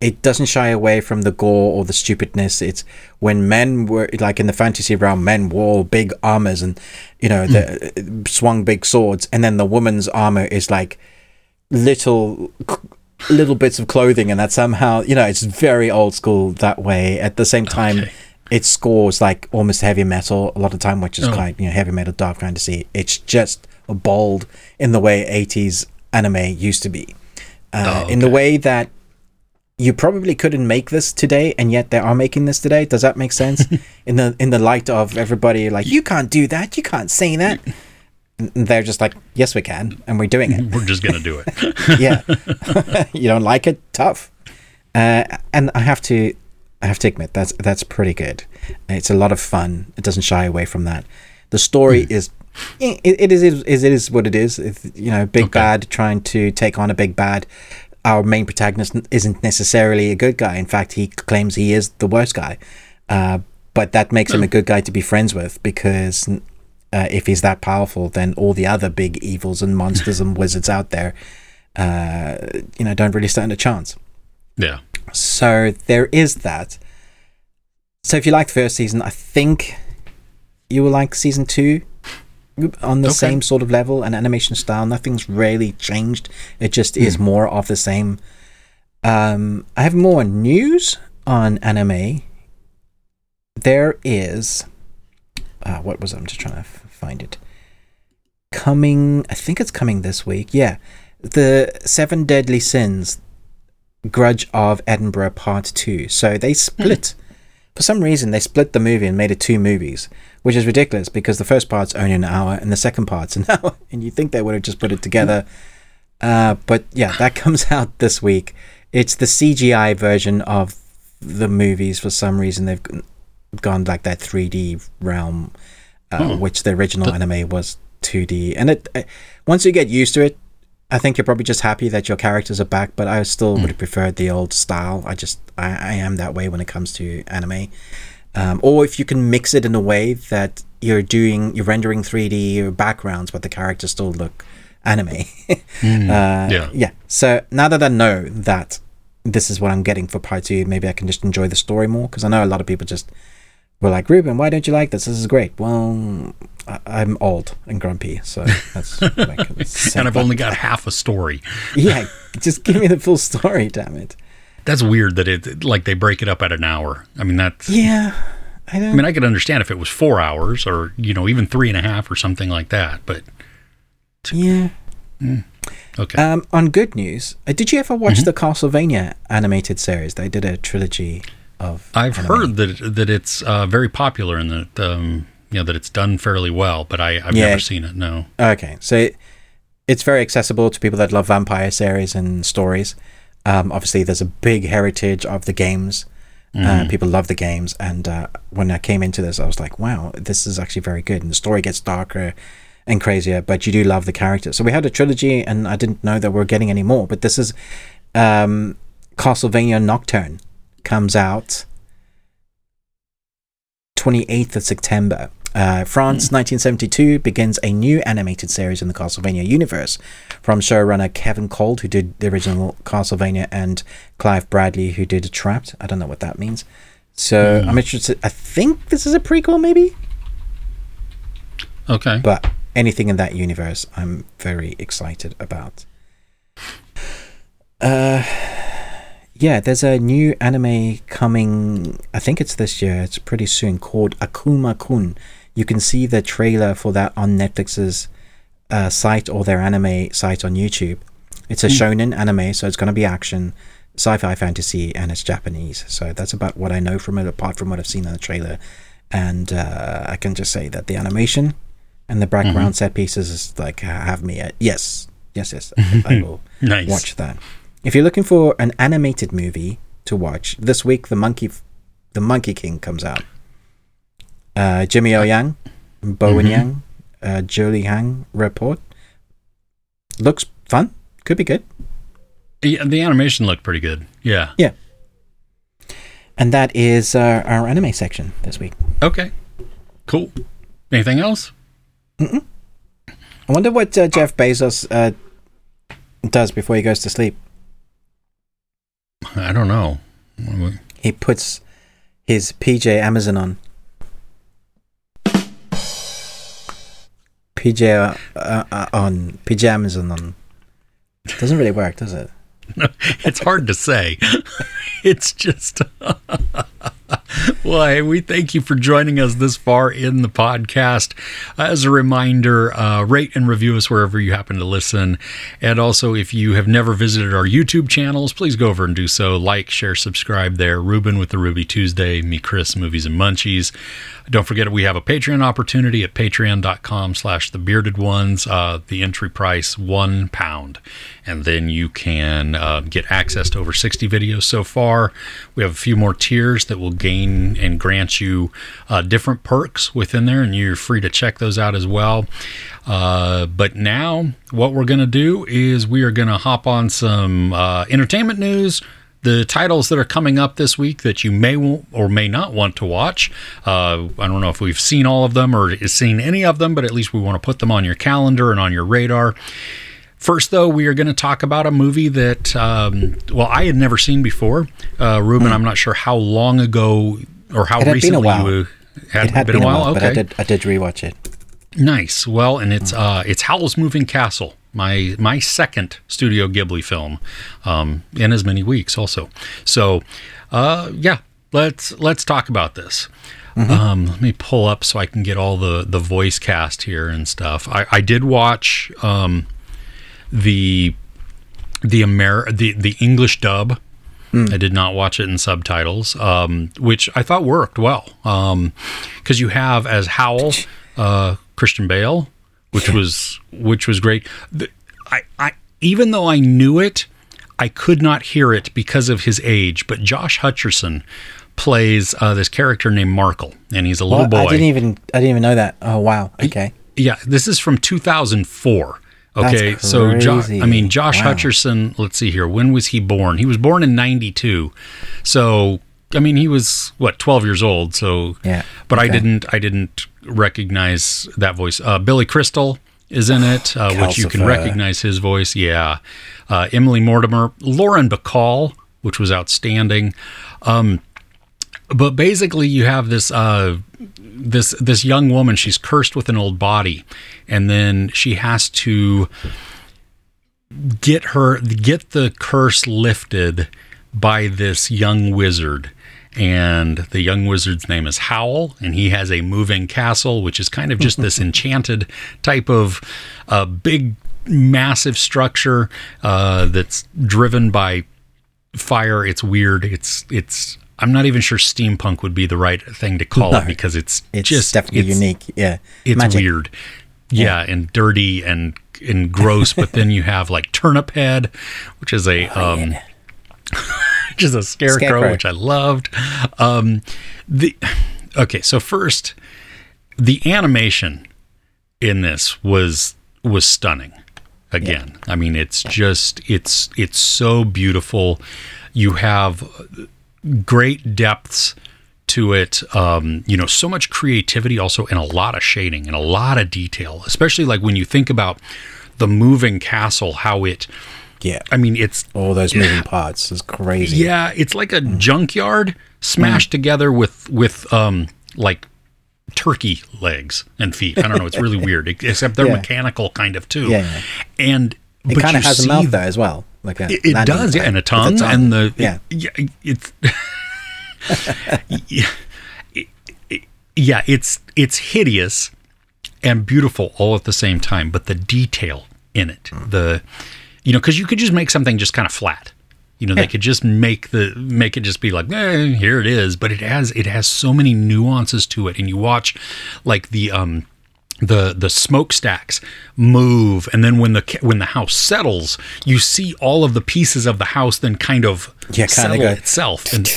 It doesn't shy away from the gore or the stupidness. It's when men were like in the fantasy realm, men wore big armors and you know the hmm. swung big swords, and then the woman's armor is like little little bits of clothing and that somehow you know it's very old school that way at the same time Okay. It scores like almost heavy metal a lot of time which is Oh. quite you know heavy metal dark fantasy. It's just bold in the way 80s anime used to be. Uh, Oh, in the way that you probably couldn't make this today and yet they are making this today. Does that make sense? [laughs] In the in the light of everybody like you can't do that. You can't say that. And they're just like yes we can and we're doing it. [laughs] We're just gonna do it. [laughs] yeah. You don't like it? Tough. Uh, and i have to i have to admit that's that's pretty good. It's a lot of fun. It doesn't shy away from that. The story is it, it is it is it is what it is. It's, you know big Okay. bad trying to take on a big bad. Our main protagonist isn't necessarily a good guy. In fact he claims he is the worst guy. Uh, but that makes him a good guy to be friends with because uh, if he's that powerful, then all the other big evils and monsters and [laughs] wizards out there, uh, you know, don't really stand a chance. Yeah. So there is that. So if you like the first season, I think you will like season two on the Okay. same sort of level and animation style. Nothing's really changed. It just is more of the same. Um, I have more news on anime. There is. Uh, what was it? I'm just trying to f- find it. Coming, I think it's coming this week. Yeah, the Seven Deadly Sins, Grudge of Edinburgh Part Two. So they split. For some reason, they split the movie and made it two movies, which is ridiculous because the first part's only an hour and the second part's an [laughs] hour, and you think they would have just put it together. Uh, but yeah, that [laughs] comes out this week. It's the CGI version of the movies. For some reason, they've gone like that 3D realm, uh, which the original anime was 2D. And it uh, once you get used to it, I think you're probably just happy that your characters are back. But I still would have preferred the old style. I just I, I am that way when it comes to anime. Um, or if you can mix it in a way that you're doing you're rendering 3D backgrounds, but the characters still look anime. [laughs] uh, Yeah. yeah. So now that I know that, this is what I'm getting for part two. Maybe I can just enjoy the story more because I know a lot of people just were like, Ruben, why don't you like this? This is great. Well, I, am old and grumpy, so that's. [laughs] Like, and I've only got half a story. yeah, just give me the full story, damn it. That's weird that it like they break it up at an hour. I mean that's yeah. I, I mean I could understand if it was four hours or you know even three and a half or something like that, but yeah. Mm. Okay. Um, on good news, uh, did you ever watch mm-hmm. the Castlevania animated series? They did a trilogy of. I've anime. heard that that it's uh, very popular and that um, you know that it's done fairly well, but I, have yeah. never seen it. No. Okay, so it, it's very accessible to people that love vampire series and stories. Um, obviously, there's a big heritage of the games. Uh, mm-hmm. Uh, people love the games, and uh, when I came into this, I was like, "Wow, this is actually very good." And the story gets darker and crazier, but you do love the characters. So we had a trilogy, and I didn't know that we are getting any more. But this is um, Castlevania Nocturne comes out 28th of September. Uh, France, mm. 1972, begins a new animated series in the Castlevania universe from showrunner Kevin Kolde, who did the original Castlevania, and Clive Bradley, who did Trapped. I don't know what that means. So mm. I'm interested. I think this is a prequel, maybe. Okay. But anything in that universe, I'm very excited about. Uh, yeah, there's a new anime coming. I think it's this year. It's pretty soon called Akuma Kun. You can see the trailer for that on Netflix's uh, site or their anime site on YouTube. It's a mm. shonen anime, so it's going to be action, sci-fi, fantasy, and it's Japanese. So that's about what I know from it, apart from what I've seen in the trailer. And uh, I can just say that the animation and the background mm-hmm. set pieces is like have me at yes, yes, yes. [laughs] I will nice. watch that. If you're looking for an animated movie to watch this week, the Monkey, the Monkey King comes out. Uh, Jimmy O Yang, Bowen mm-hmm. Yang, uh, Jolie Hoang-Rappaport. Looks fun. Could be good. Yeah, the animation looked pretty good. Yeah. Yeah. And that is uh, our anime section this week. Okay. Cool. Anything else? Mm-mm. I wonder what uh, Jeff Bezos uh, does before he goes to sleep. I don't know. He puts his PJ Amazon on. PJ uh, uh, on PJ Amazon on. Doesn't really work, does it? [laughs] It's hard to say. [laughs] it's just [laughs] [laughs] well, we thank you for joining us this far in the podcast. As a reminder, uh, rate and review us wherever you happen to listen. And also, if you have never visited our YouTube channels, please go over and do so. Like, share, subscribe there. Ruben with the Ruby Tuesday, me, Chris, Movies and Munchies. Don't forget we have a Patreon opportunity at patreon.com slash the bearded ones. Uh, the entry price, one pound. And then you can uh, get access to over 60 videos so far. We have a few more tiers that will gain and grant you uh, different perks within there, and you're free to check those out as well. Uh, but now, what we're going to do is we are going to hop on some uh, entertainment news the titles that are coming up this week that you may or may not want to watch. Uh, I don't know if we've seen all of them or seen any of them, but at least we want to put them on your calendar and on your radar. First, though, we are going to talk about a movie that, um, well, I had never seen before. Uh, Ruben, mm. I'm not sure how long ago or how recently you had, it had been, been a while. okay. but I did, I did rewatch it. Nice. Well, and it's uh, it's Howl's Moving Castle my my second Studio Ghibli film um, in as many weeks also. So uh, yeah, let's let's talk about this. Mm-hmm. Um, let me pull up so I can get all the the voice cast here and stuff. I, I did watch um, the the Amer the the English dub. Mm. I did not watch it in subtitles, um, which I thought worked well because um, you have as Howl uh, Christian Bale which was which was great. The, I, I even though I knew it, I could not hear it because of his age. But Josh Hutcherson plays uh, this character named Markl, and he's a little well, boy. I didn't even I didn't even know that. Oh wow. Okay. Yeah, this is from 2004. Okay, so jo- I mean Josh wow. Hutcherson. Let's see here. When was he born? He was born in '92. So I mean, he was what 12 years old. So yeah, but okay. I didn't I didn't recognize that voice. Uh, Billy Crystal is in it, uh, which you can recognize his voice. Yeah, uh, Emily Mortimer, Lauren Bacall which was outstanding. Um, but basically, you have this uh, this this young woman. She's cursed with an old body, and then she has to get her get the curse lifted by this young wizard and the young wizard's name is Howl, and he has a moving castle, which is kind of just this [laughs] enchanted type of uh, big, massive structure uh, that's driven by fire. It's weird. It's it's. I'm not even sure steampunk would be the right thing to call No. it because it's, It's just definitely it's- unique. Yeah. It's Magic. weird. Yeah, and dirty and and gross. but then you have like turnip head, which is a um, [laughs] which is a scarecrow, Scarecrow. which I loved. Um, the okay, so first, the animation in this was was stunning. Again, I mean, it's just it's it's so beautiful. You have great depths to it. Um, you know, so much creativity, also, and a lot of shading and a lot of detail. Especially like when you think about the moving castle, how it. Yeah. I mean, it's All those moving parts is crazy. yeah, it's like a junkyard smashed together with with um like turkey legs and feet. I don't know. It's really [laughs] weird. Except they're Yeah. mechanical kind of too. Yeah, yeah. And It kind of has a mouth there as well. Like a It, it does, yeah, and a with tongue, and the yeah. yeah, it's [laughs] yeah, it- it- yeah, it's it's hideous and beautiful all at the same time. But the detail in it, the you know, because you could just make something just kind of flat. You know, they could just make the make it just be like, eh, here it is. But it has it has so many nuances to it, and you watch like the um the the smokestacks move and then when the when the house settles you see all of the pieces of the house then kind of Yeah, kinda settle go- itself and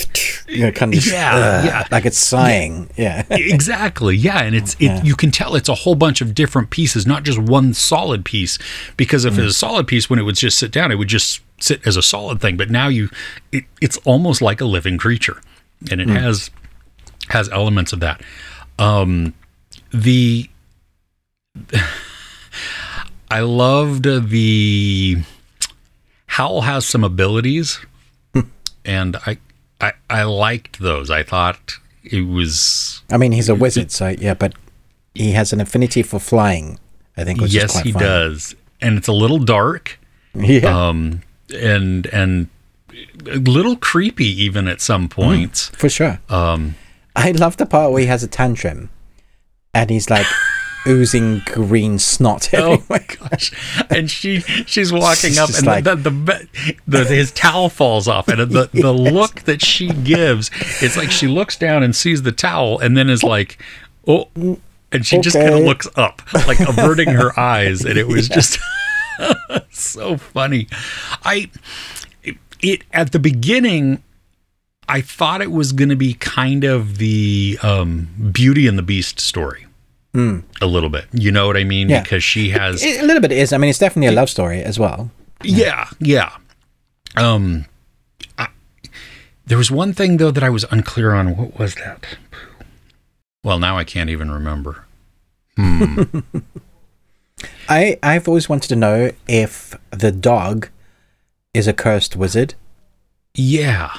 You know, kind of Yeah, uh, yeah. like it's sighing. Yeah. exactly yeah and it's it, Yeah. you can tell it's a whole bunch of different pieces not just one solid piece because if Mm. it was a solid piece when it would just sit down it would just sit as a solid thing but now you it, it's almost like a living creature and Mm. it has has elements of that um the I loved the Howl has some abilities and I I I liked those I thought it was I mean, he's a wizard, so yeah, but he has an affinity for flying. I think. Which is yes quite he fun. does and it's a little dark Yeah, um and and a little creepy even at some points for sure. um I love the part where he has a tantrum, and he's like oozing green snot [laughs] Oh my gosh! And she she's walking She's up, and like- the, the, the, the his towel falls off, and the the [laughs] look that she gives, it's like she looks down and sees the towel, and then is like, oh, and she just kind of looks up, like averting her [laughs] eyes, and it was just so funny. I it at the beginning. I thought it was going to be kind of the um, Beauty and the Beast story, a little bit. You know what I mean? Yeah. Because she has It- a little bit is. I mean, it's definitely a love story as well. yeah, yeah. Um, I, there was one thing though that I was unclear on. What was that? Well, now I can't even remember. Hmm. [laughs] I I've always wanted to know if the dog is a cursed wizard Yeah,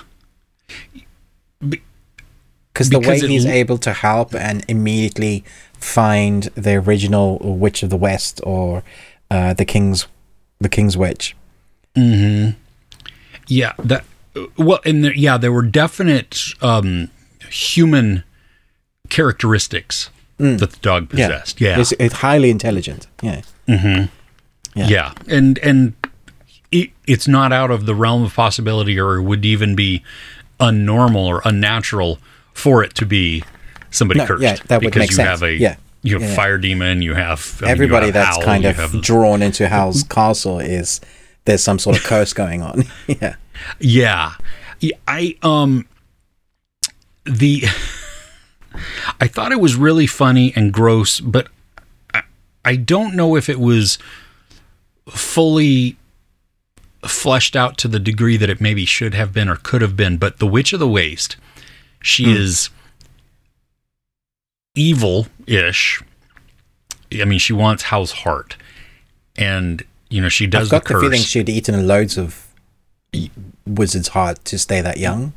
because the way Because it he's l- able to help and immediately find the original witch of the west or uh, the king's the king's witch. yeah. That well, and there, yeah, there were definite um, human characteristics that the dog possessed. Yeah, It's, it's highly intelligent. Yeah. Mm-hmm. yeah. Yeah, and and it, it's not out of the realm of possibility, or it would even be unnormal or unnatural for it to be somebody No, cursed. yeah, that would because make you sense. have a Yeah. you have Yeah, fire demon, you have I mean, you Everybody have that's Howl, kind of drawn into Howl's castle is there's some sort of curse going on. [laughs] yeah. Yeah. Yeah, I um the [laughs] I thought it was really funny and gross, but I, I don't know if it was fully fleshed out to the degree that it maybe should have been or could have been. But the Witch of the Waste, she is evil-ish. I mean, she wants Howl's heart, and you know she does I've got the the, feeling she'd eaten loads of wizard's heart to stay that young.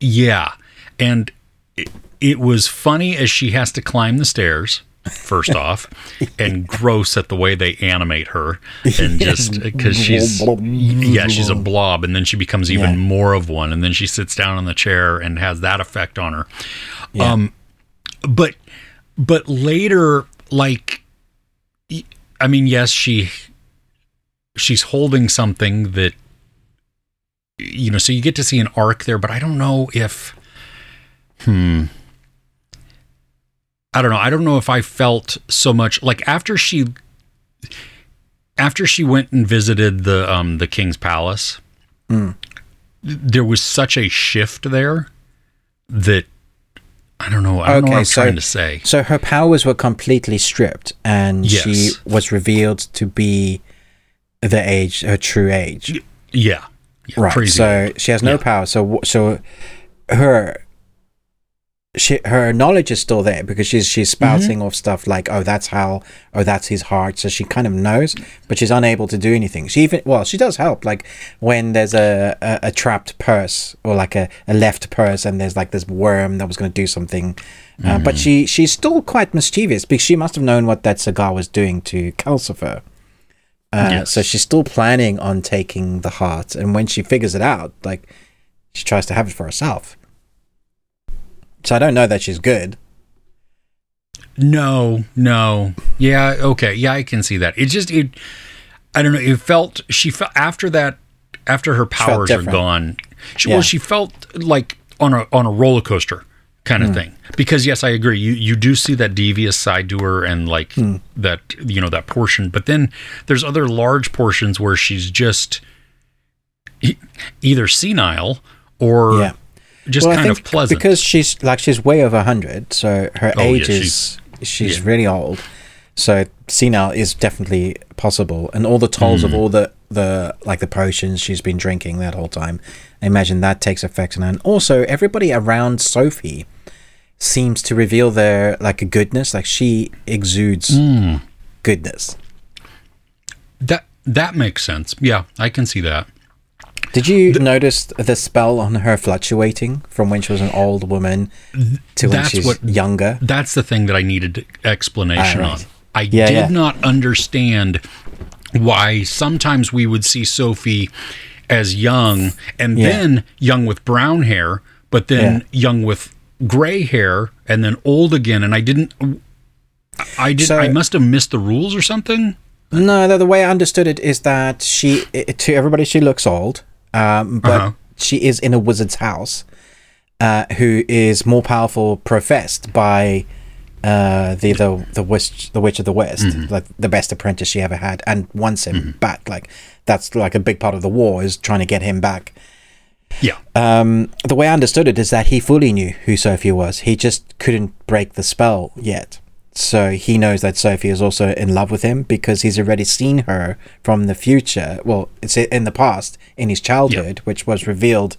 Yeah. And it, it was funny as she has to climb the stairs first [laughs] off and gross at the way they animate her [laughs] and just because she's yeah she's a blob and then she becomes even Yeah. more of one and then she sits down on the chair and has that effect on her Yeah. um but but later like I mean yes she she's holding something that you know so you get to see an arc there but i don't know if hmm. I don't know. I don't know if i felt so much like after she after she went and visited the um the king's palace th- there was such a shift there that i don't know i don't know what i'm so trying to say so her powers were completely stripped, and she was revealed to be the age, her true age. yeah, yeah right. crazy so she has no Yeah. power. So w- so her she her knowledge is still there because she's she's spouting off stuff like oh that's how oh that's his heart. So she kind of knows but she's unable to do anything. She even well she does help like when there's a a, a trapped purse or like a, a left purse and there's like this worm that was going to do something. Uh, but she she's still quite mischievous because she must have known what that cigar was doing to Calcifer. Uh, Yes. so she's still planning on taking the heart. And when she figures it out like she tries to have it for herself so I don't know that she's good. No, no. Yeah, okay. Yeah, I can see that. It just it I don't know, it felt she felt after that after her powers are gone. She Yeah. well she felt like on a on a roller coaster kind of thing. Because yes, I agree. You you do see that devious side to her and like Hmm. that you know that portion, but then there's other large portions where she's just either senile or Yeah. Just well, kind of pleasant. because she's like she's way over hundred, so her Oh, age she's- is she's yeah. really old. So senile is definitely possible, and all the tolls Hmm. of all the the like the potions she's been drinking that whole time. I imagine that takes effect on her. And also, everybody around Sophie seems to reveal their like a goodness, like she exudes Hmm. goodness. that that makes sense. Yeah, I can see that. Did you notice the spell on her fluctuating from when she was an old woman to when she's what- younger? That's the thing that I needed explanation Ah, on. I Yeah, did yeah. not understand why sometimes we would see Sophie as young and Yeah. then young with brown hair, but then young with gray hair and then old again. And I didn't. I did. So- I must have missed the rules or something. No, the, the way I understood it is that she, i to everybody, she looks old, um, but Uh-huh. she is in a wizard's house, uh, who is more powerful, professed by uh, the the the witch, the witch of the west, like the best apprentice she ever had, and wants him back. Like that's like a big part of the war is trying to get him back. Yeah. Um, the way I understood it is that he fully knew who Sophie was. He just couldn't break the spell yet. So he knows that Sophie is also in love with him because he's already seen her from the future. Well, it's in the past, in his childhood, which was revealed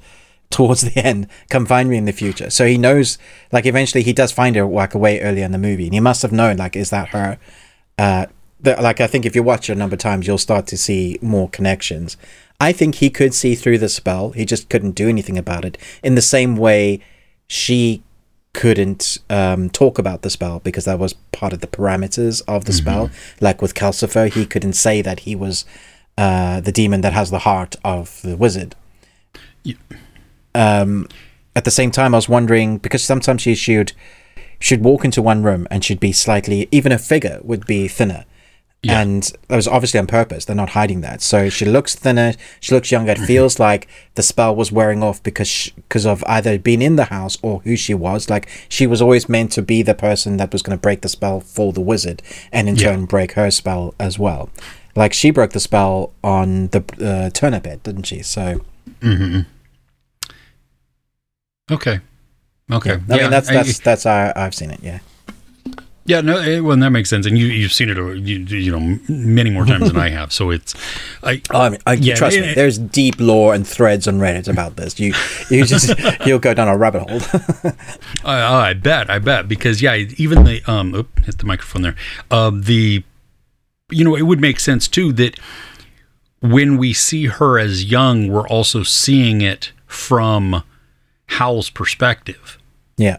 towards [laughs] the end. Come find me in the future. So he knows, like, eventually he does find her like away earlier in the movie, and he must have known, like, is that her? Uh, the, like, I think if you watch it a number of times, you'll start to see more connections. I think he could see through the spell. He just couldn't do anything about it. In the same way, she couldn't um, talk about the spell because that was part of the parameters of the spell. Like with Calcifer, he couldn't say that he was uh, the demon that has the heart of the wizard. Um, at the same time, I was wondering because sometimes she should should walk into one room and she'd be slightly even a figure would be thinner. Yeah. And that was obviously on purpose. They're not hiding that. So she looks thinner. She looks younger. It feels [laughs] like the spell was wearing off because because of either being in the house or who she was. Like she was always meant to be the person that was going to break the spell for the wizard, and in Yeah. turn break her spell as well. Like she broke the spell on the uh, turnip head, didn't she? So Okay. Okay. I mean that's that's that's how I've seen it. Yeah. Yeah, no, it, well, that makes sense, and you you've seen it, uh, you, you know, many more times than I have. So it's, I Oh, I mean, I, Yeah, trust it- me. it- There's deep lore and threads on Reddit about this. You, you just [laughs] you'll go down a rabbit hole. [laughs] I, I bet, I bet, because yeah, even the um, oop, hit the microphone there. Um, the, you know, it would make sense too that when we see her as young, we're also seeing it from Howl's perspective. Yeah.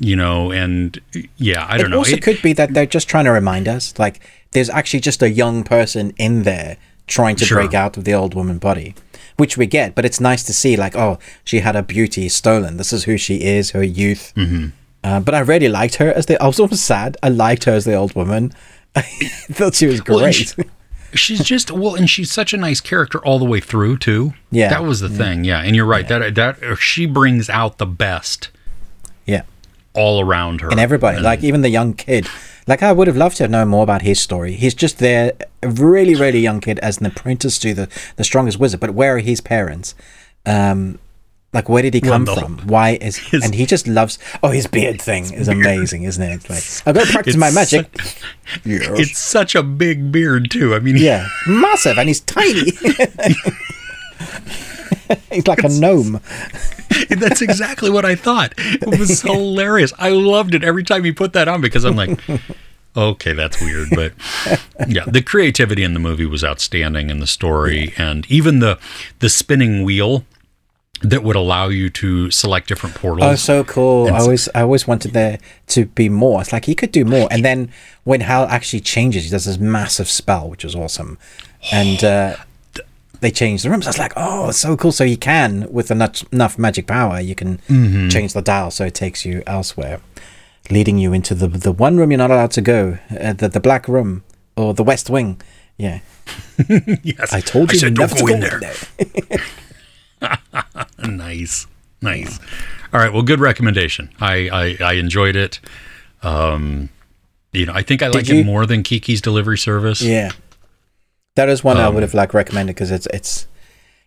You know, and yeah, I don't it know. also It- could be that they're just trying to remind us, like there's actually just a young person in there trying to Sure. break out of the old woman body, which we get. But it's nice to see, like, oh, she had her beauty stolen. This is who she is, her youth. Mm-hmm. Uh, but I really liked her as the. I was almost sad. I liked her as the old woman. [laughs] I thought she was Well, great. she- she's just well, and she's such a nice character all the way through too. Yeah, that was the thing. Yeah, and you're right. That that she brings out the best yeah. All around her and everybody, like even the young kid. Like I would have loved to have known more about his story. He's just there, a really, really young kid as an apprentice to the the strongest wizard. But where are his parents? Um, like where did he come from? Why is [laughs] his- and he just loves? Oh, his beard thing is amazing, isn't it? Like I've got to practice my It's magic. Yes. It's such a big beard too. I mean, yeah, massive, and he's tiny. [laughs] [laughs] he's like a gnome. [laughs] That's exactly what I thought. It was [laughs] hilarious. I loved it every time he put that on because I'm like, okay, that's weird. But yeah, the creativity in the movie was outstanding in the story, and even the the spinning wheel that would allow you to select different portals. Oh, so cool! I always, I always wanted there to be more. It's like he could do more, and then when Howl actually changes, he does this massive spell, which is awesome, and uh, they change the rooms. I was like, oh, it's so cool! So you can, with enough, enough magic power, you can Mm-hmm. change the dial so it takes you elsewhere, leading you into the the one room you're not allowed to go, uh, the the black room or the west wing. Yeah, [laughs] yes, I told you said, never don't to go go in in there. there. [laughs] Nice, nice. All right, well, good recommendation. I I, I enjoyed it. Um, you know, I think I like you- it more than Kiki's Delivery Service. Yeah, that is one I Um, would have like recommended because it's it's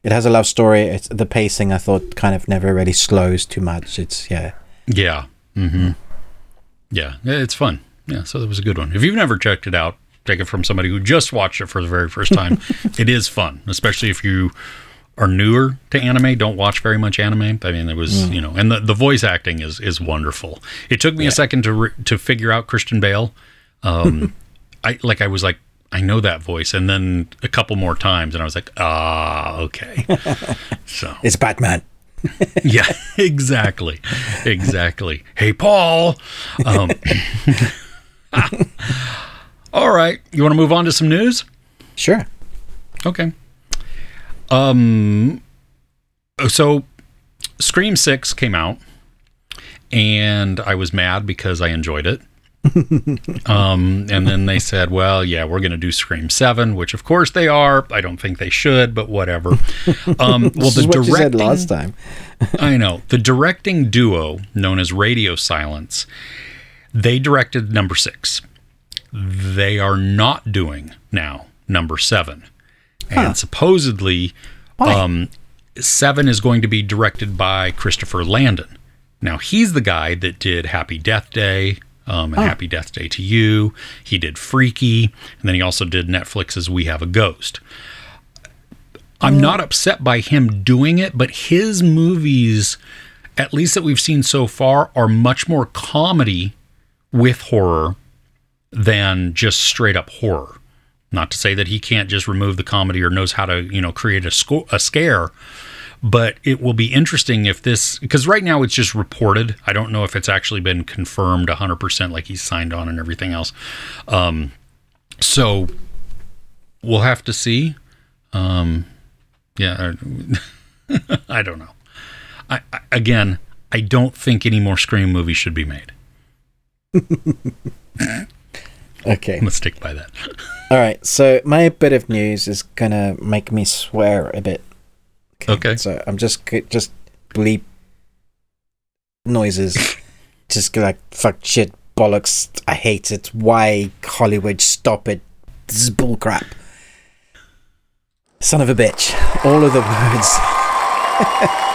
it has a love story. It's the pacing I thought kind of never really slows too much. It's yeah, Yeah. Mm-hmm. Yeah. It's fun. Yeah. So that was a good one. If you've never checked it out, take it from somebody who just watched it for the very first time. [laughs] it is fun, especially if you are newer to anime, don't watch very much anime. I mean, it was, you know, and the, the voice acting is, is wonderful. It took me a second to, re- to figure out Christian Bale. Um, [laughs] I like, I was like, I know that voice. And then a couple more times and I was like, ah, okay. [laughs] so it's Batman. [laughs] yeah, exactly. Exactly. Hey, Paul. Um, [laughs] all right. You want to move on to some news? Sure. Okay. Um, so Scream 6 came out, and I was mad because I enjoyed it. Um, and then they said, well, yeah, we're going to do Scream 7, which of course they are. I don't think they should, but whatever. Um, [laughs] well, the is what you said directing, last time. [laughs] I know. The directing duo known as Radio Silence, they directed number six. They are not doing now number seven. And supposedly, um, seven is going to be directed by Christopher Landon. Now, he's the guy that did Happy Death Day um, and Happy Death Day to You. He did Freaky. And then he also did Netflix's We Have a Ghost. I'm not upset by him doing it, but his movies, at least that we've seen so far, are much more comedy with horror than just straight up horror. Not to say that he can't just remove the comedy or knows how to, you know, create a, sco- a scare, but it will be interesting if this, because right now it's just reported. I don't know if it's actually been confirmed 100% like he's signed on and everything else. Um, so we'll have to see. Um, yeah, I- [laughs] don't know. I, I again, I don't think any more Scream movies should be made. [laughs] Okay. I'm gonna stick by that. All right. So my bit of news is gonna make me swear a bit. Okay. So I'm just just bleep noises. [laughs] just go like fuck shit bollocks. I hate it. Why Hollywood? Stop it. This is bullcrap. Son of a bitch. All of the words. [laughs]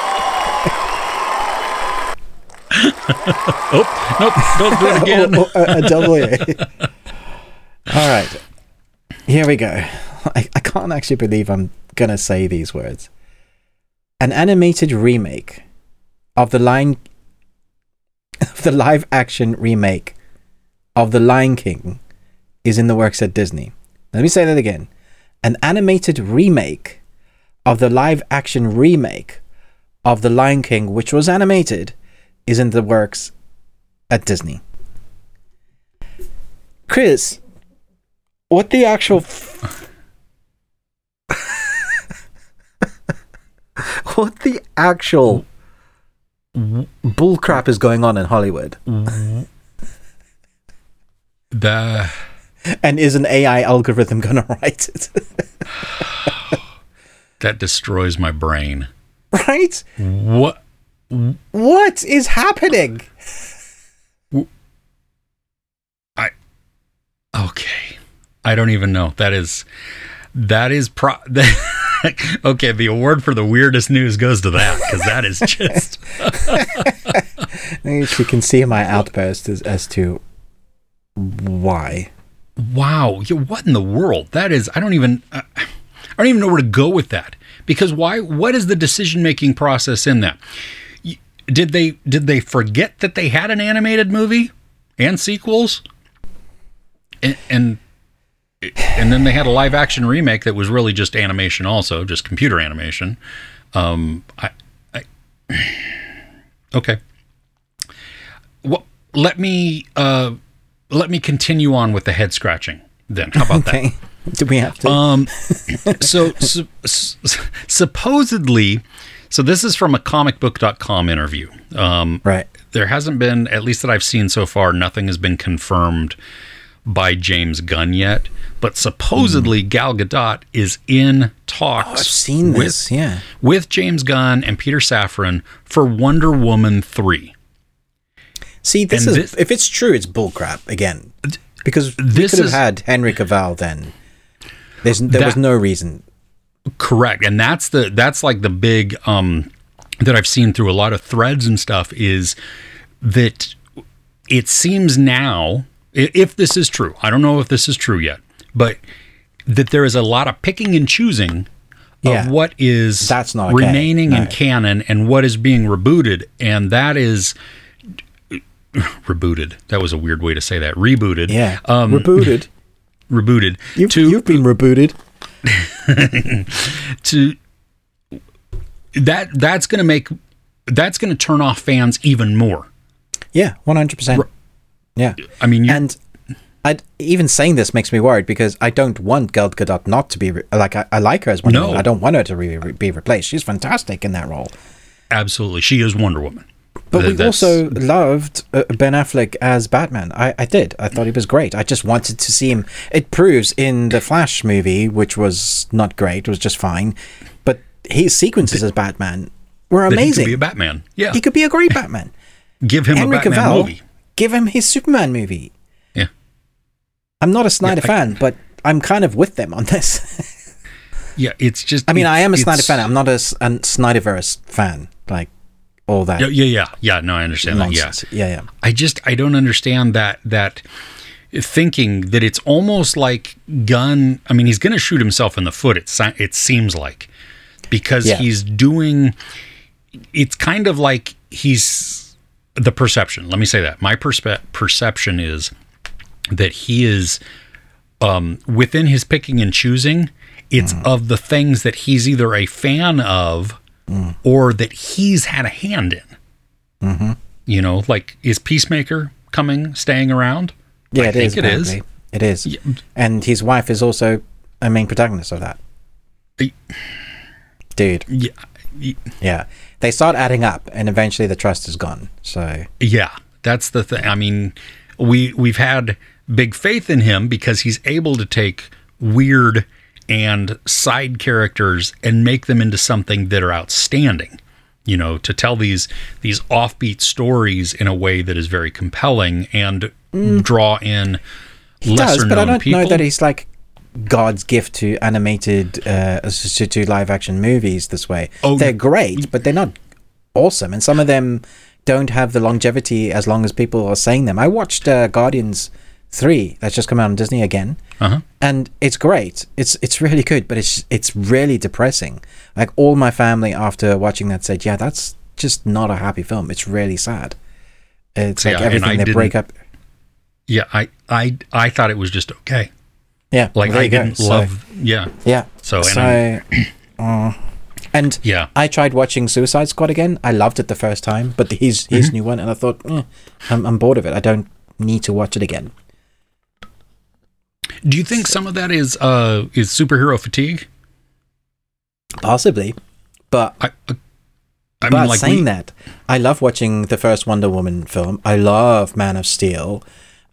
Oh nope! Don't do it again. [laughs] Oh, oh, a, a double A. All right. Here we go. I, I can't actually believe I'm going to say these words. An animated remake of the Lion [laughs] of the live action remake of The Lion King is in the works at Disney. Let me say that again. an animated remake of the live action remake of The Lion King, which was animated, is in the works at Disney. Chris, what the actual. F- what the actual bullcrap is going on in Hollywood? The And is an AI algorithm going [laughs] to write it? that destroys my brain. right? What? What is happening? I okay. I don't even know. That is that is pro. [laughs] [laughs] okay, the award for the weirdest news goes to that because that is [laughs] just You can see my outburst as, as to why. wow. Yeah, What in the world? That is. I don't even. Uh, I don't even know where to go with that because why? What is the decision making process in that? Did they did they forget that they had an animated movie and sequels? And, and and then they had a live action remake that was really just animation, also just computer animation. Um, I, I [sighs] okay. Well, let me uh, let me continue on with the head scratching. Then how about that? Okay. Do we have to? Um, [laughs] so, su- s- supposedly, so this is from a comicbook.com interview. Um, right. there hasn't been, at least that I've seen so far, nothing has been confirmed by James Gunn yet. But supposedly, Gal Gadot is in talks. Oh, I've seen with, this. yeah. with James Gunn and Peter Safran for Wonder Woman 3. See, this And is this- if it's true, it's bullcrap again. Because we This could have is- had Henry Cavill then. There's there was no reason. Correct. And that's the that's like the big um that I've seen through a lot of threads and stuff is that it seems now if this is true. I don't know if this is true yet, but that there is a lot of picking and choosing Yeah. of what is That's not okay. remaining in canon and what is being rebooted and that is [laughs] rebooted. That was a weird way to say that. Rebooted. Yeah. Um rebooted. [laughs] rebooted You've, to you've been rebooted. [laughs] to that that's going to make that's going to turn off fans even more. Yeah, one hundred percent. Yeah, I mean, you, and I even saying this makes me worried because I don't want Gal Gadot not to be re- like I, I like her as Wonder No. Woman. I don't want her to re- re- be replaced. She's fantastic in that role. absolutely, she is Wonder Woman. But Th- we also loved uh, Ben Affleck as Batman. I, I did. I thought he was great. I just wanted to see him. It proves in the Flash movie, which was not great, it was just fine. But his sequences as Batman were that he amazing. could be a Batman. Yeah, He could be a great Batman. give him Henry a Batman Cavill, movie. Give him his Superman movie. Yeah, I'm not a Snyder I- fan, but I'm kind of with them on this. [laughs] yeah. It's just. I mean, I am a Snyder fan. I'm not a, a Snyderverse fan. Like all that Yeah, yeah, yeah, yeah. No, I understand that. Yeah. Yeah, yeah. I just I don't understand that that thinking that it's almost like Gunn. I mean, he's going to shoot himself in the foot. It si- it seems like because Yeah. he's doing. It's kind of like he's the perception. Let me say that my perspe- perception is that he is um, within his picking and choosing. It's mm. of the things that he's either a fan of mm. or that he's had a hand in. Mm-hmm. You know, like is Peacemaker coming, staying around? Yeah, I it is. think it is. It is. And his wife is also a main protagonist of that. Dude, Yeah, yeah. They start adding up, and eventually the trust is gone. So yeah, that's the thing. I mean, we we've had big faith in him because he's able to take weird and side characters and make them into something that are outstanding. You know, to tell these these offbeat stories in a way that is very compelling and mm. draw in he lesser does, but I known don't people. know that he's like God's gift to animated uh, to, to live action movies this way. Oh, they're great, but they're not awesome, and some of them don't have the longevity as long as people are saying them. I watched uh, Guardians three that's just come out on Disney again. uh-huh. and it's great. It's it's really good, but it's it's really depressing. Like all my family after watching that said, "Yeah, that's just not a happy film. It's really sad." It's Yeah, like everything they break up. Yeah, I, I I thought it was just okay. Yeah, Like well, I didn't So- love. Yeah. Yeah. So, and so, I- [clears throat] uh, and Yeah. I tried watching Suicide Squad again. I loved it the first time, but his his Mm-hmm. new one, and I thought, eh, I'm I'm bored of it. I don't need to watch it again. Do you think some of that is uh is superhero fatigue? Possibly, but I. I I but mean, like saying we, that, I love watching the first Wonder Woman film. I love Man of Steel.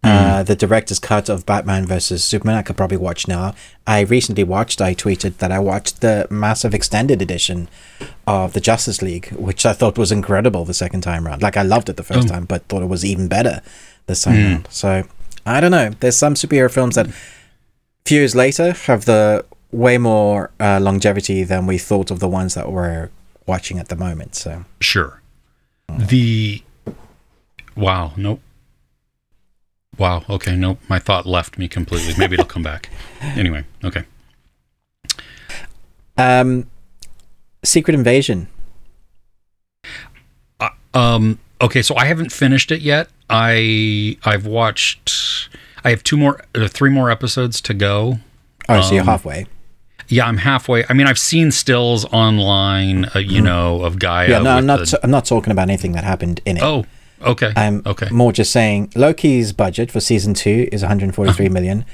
Hmm. Uh, the director's cut of Batman versus Superman, I could probably watch now. I recently watched, I tweeted that I watched the massive extended edition of the Justice League, which I thought was incredible the second time around. Like, I loved it the first Oh. time, but thought it was even better this time Hmm. around. So, I don't know. There's some superhero films that, few years later, have the way more uh, longevity than we thought of the ones that we're watching at the moment. So, Sure. The wow, nope. Wow, okay, nope. My thought left me completely. Maybe it'll come back. [laughs] Anyway, okay. Um, Secret Invasion. Um okay, so I haven't finished it yet. I I've watched I have two more uh, three more episodes to go. Oh, so you're Um, halfway. Yeah, I'm halfway. I mean, I've seen stills online, uh, you know, of G'iah. Yeah, no, I'm not. the- I'm not talking about anything that happened in it. oh, okay. I'm okay. more just saying Loki's budget for season two is 143 Uh-huh. million,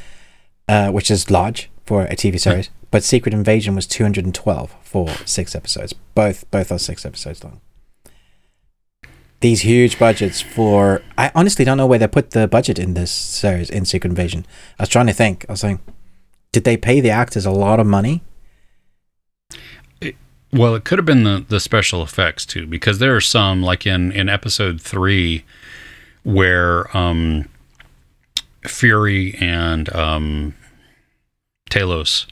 uh, which is large for a TV series. But Secret Invasion was 212 for six episodes. Both both are six episodes long. These huge budgets for I honestly don't know where they put the budget in this series in Secret Invasion. I was trying to think. I was saying, did they pay the actors a lot of money? Well, it could have been the, the special effects too, because there are some like in in episode three where um, Fury and um, Talos,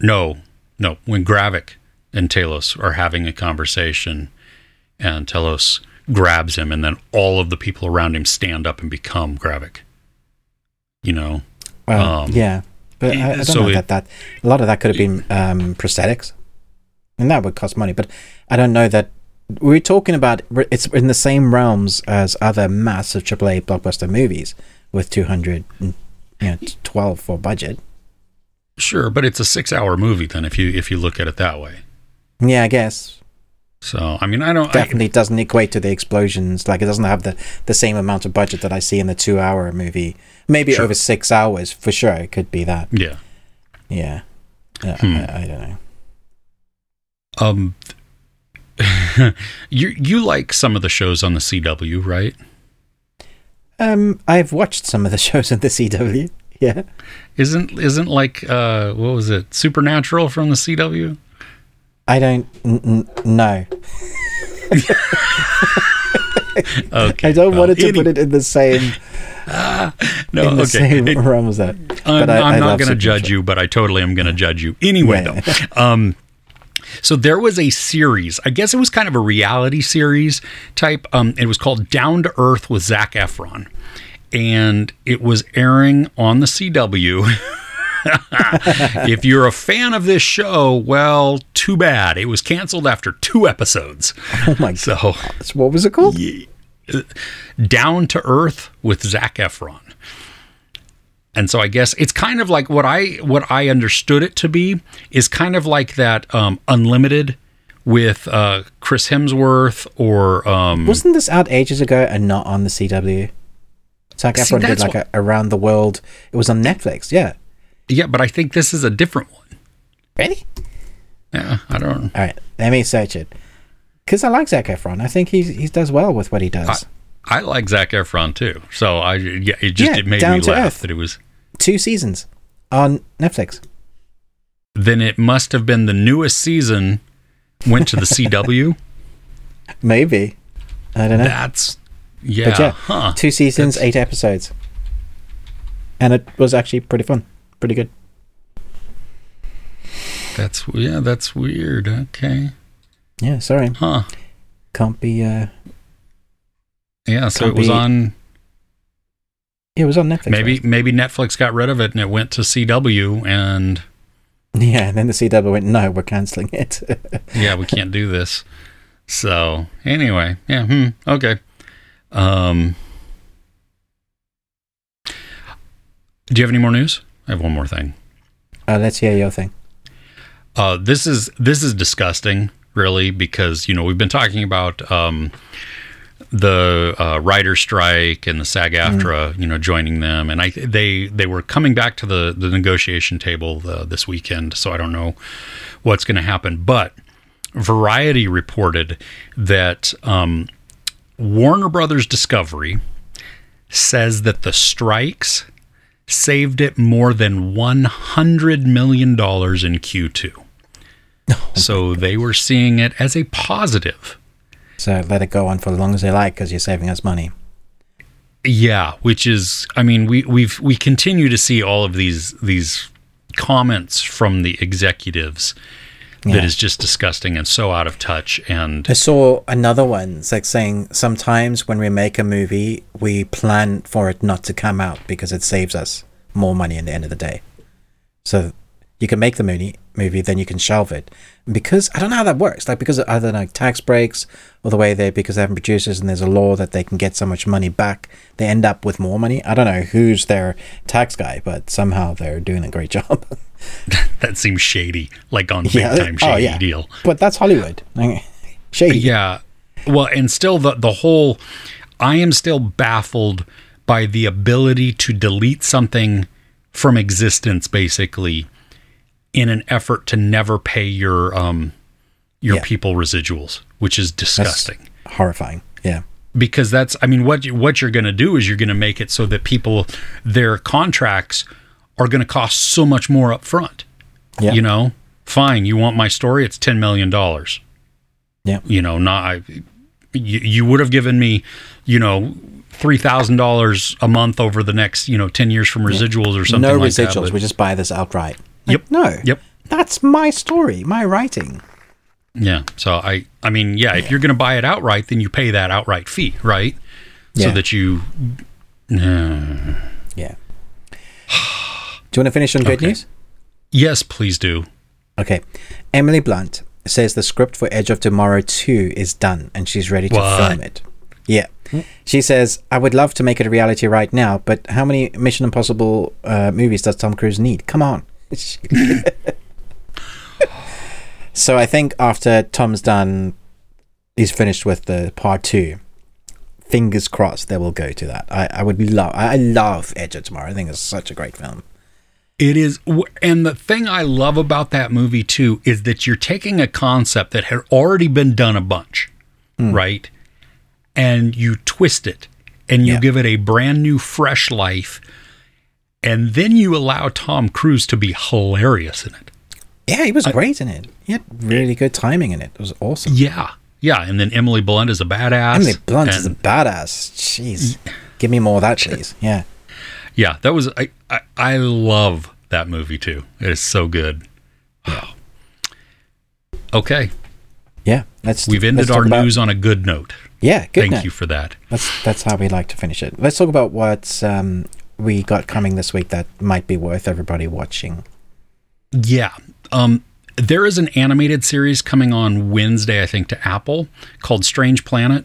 no, no, when Gravik and Talos are having a conversation, and Talos grabs him, and then all of the people around him stand up and become Gravik. You know, Well, Um, yeah, but I, I don't so know it- that that a lot of that could have been um, prosthetics, and that would cost money. But I don't know that we're talking about. It's in the same realms as other massive AAA blockbuster movies with two hundred, you know, twelve for budget. sure, but it's a six-hour movie. Then, if you if you look at it that way, Yeah, I guess so I mean, I don't I, definitely doesn't equate to the explosions. Like it doesn't have the the same amount of budget that I see in the two-hour movie. Maybe Sure. over six hours for sure. It could be that. yeah. Yeah, yeah Hmm. I, I don't know. Um, [laughs] you you like some of the shows on the CW, right? Um, I've watched some of the [laughs] shows on the CW. Yeah. Isn't isn't like uh what was it Supernatural from the CW? I don't n- n- know. Okay, I don't well, want it to any- put it in the same [laughs] no. in the Okay, same It- realm as that. I'm, But I- I'm I not going to judge you, but I totally am going to judge you anyway. Yeah. Though, um, so there was a series. I guess it was kind of a reality series type. Um, it was called Down to Earth with Zac Efron, and it was airing on the CW. [laughs] if you're a fan of this show, well, too bad. It was canceled after two episodes. Oh my So, god! So what was it called? Down to Earth with Zac Efron. And so I guess it's kind of like what I what I understood it to be is kind of like that um, Unlimited with uh, Chris Hemsworth or um, Wasn't this out ages ago and not on the CW? Zac See, Efron did like a around the world. It was on Netflix. Yeah. yeah, but I think this is a different one. Ready? Yeah, I don't. All right. Let me search it. Because I like Zac Efron. I think he he does well with what he does. I like Zac Efron too, so I yeah, it just Yeah, it made me laugh Earth. that it was. Two seasons on Netflix. Then it must have been the newest season went to the [laughs] CW. Maybe. I don't know. That's yeah, But yeah, huh? two seasons, That's- eight episodes, and it was actually pretty fun, pretty good. That's yeah, that's weird. Okay. Yeah, sorry, Huh. can't be. Uh, Yeah, so it was be- it was on Netflix. maybe right? maybe Netflix got rid of it and it went to CW and Yeah, and then the CW went, no, we're canceling it. [laughs] yeah, we can't do this. So, anyway, yeah, hmm, okay. Um Do you have any more news I have one more thing. Uh, let's hear your thing. Uh, this is this is disgusting, really, because you know we've been talking about um, the uh, writer strike and the SAG-AFTRA, Mm. you know, joining them, and I they they were coming back to the the negotiation table uh, this weekend. So I don't know what's going to happen, but Variety reported that um, Warner Brothers Discovery says that the strikes saved it more than one hundred million dollars in Q2. [laughs] so they were seeing it as a positive. So let it go on for as long as they like because you're saving us money. Yeah, which is, I mean, we we've we continue to see all of these these comments from the executives Yeah. that is just disgusting and so out of touch. And I saw another one. It's like saying sometimes when we make a movie, we plan for it not to come out because it saves us more money in the end of the day. So you can make the movie, movie, then you can shelve it. Because I don't know how that works. Like because of either like tax breaks or the way they because they have producers and there's a law that they can get so much money back, they end up with more money. I don't know who's their tax guy, but somehow they're doing a great [laughs] job. [laughs] that seems shady, like on Yeah, big time oh, shady yeah. deal. but that's Hollywood. [laughs] Shady. Yeah. Well, and still the the whole I am still baffled by the ability to delete something from existence basically in an effort to never pay your um your Yeah. people residuals, which is That's disgusting. horrifying. Yeah. because that's I mean what you, what you're going to do is you're going to make it so that people their contracts are going to cost so much more up front. Yeah. You know, fine, you want my story, it's 10 million dollars. Yeah. You know, not I you, you would have given me, you know, $3,000 a month over the next, you know, 10 years from residuals or something no like residuals. that. we just buy this outright. Like, Yep. No. Yep. That's my story, my writing. Yeah. So I I mean, yeah, if you're going to buy it outright, then you pay that outright fee, right? Yeah. So that you uh, Yeah. [sighs] Do you want to finish on good Okay. news? Yes, please do. Okay. Emily Blunt says the script for Edge of Tomorrow 2 is done and she's ready to What? film it. Yeah. She says, I would love to make it a reality right now, but how many Mission Impossible uh, movies does Tom Cruise need? Come on. [laughs] so I think after Tom's done, he's finished with the part two. Fingers crossed they will go to that. I, I would be love, I love Edge of Tomorrow. I think it's such a great film. It is, and the thing I love about that movie too is that you're taking a concept that had already been done a bunch, mm. right? And you twist it and you Yeah. give it a brand new, fresh life. And then you allow Tom Cruise to be hilarious in it. Yeah, he was great in it. He had really good timing in it. It was awesome. Yeah. Yeah. And then Emily Blunt is a badass. Emily Blunt is a badass. Jeez. Give me more of that, [laughs] please. Yeah. Yeah. That was, I, I, I love that movie too. It is so good. [sighs] Okay. Yeah. Let's We've let's ended our about- news on a good note. Yeah, good Thank note. you for that. That's that's how we like to finish it. Let's talk about what um, we got coming this week that might be worth everybody watching. Yeah. Um, there is an animated series coming on Wednesday, I think, to Apple called Strange Planet.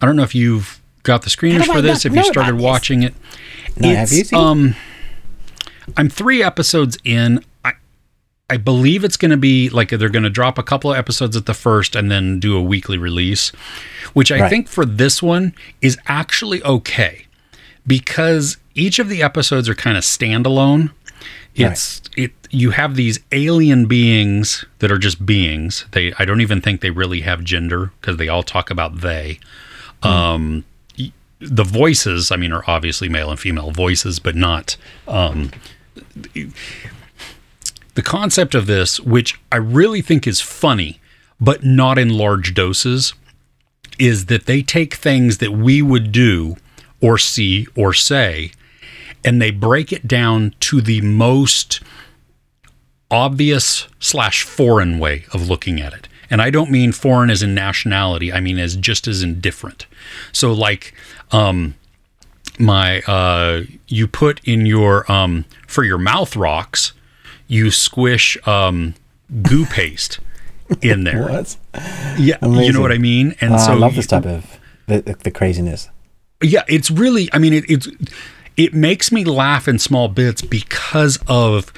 I don't know if you've got the screeners for this, if you started watching it. No, have you seen it? Um, I'm three episodes in. I, I believe it's going to be like they're going to drop a couple of episodes at the first and then do a weekly release, which I Right. think for this one is actually okay because each of the episodes are kind of standalone. It's it you have these alien beings that are just beings. They I don't even think they really have gender because they all talk about they. Um the voices, I mean, are obviously male and female voices, but not um the concept of this, which I really think is funny, but not in large doses, is that they take things that we would do or see or say and they break it down to the most obvious slash foreign way of looking at it. And I don't mean foreign as in nationality, I mean as just as indifferent. So like um my uh you put in your um for your mouth rocks, you squish um goo paste in there. [laughs] What? Yeah, you know what I mean? And Oh, so I love you- this type of the, the, the craziness. yeah, it's really. I mean, it, it's it makes me laugh in small bits because of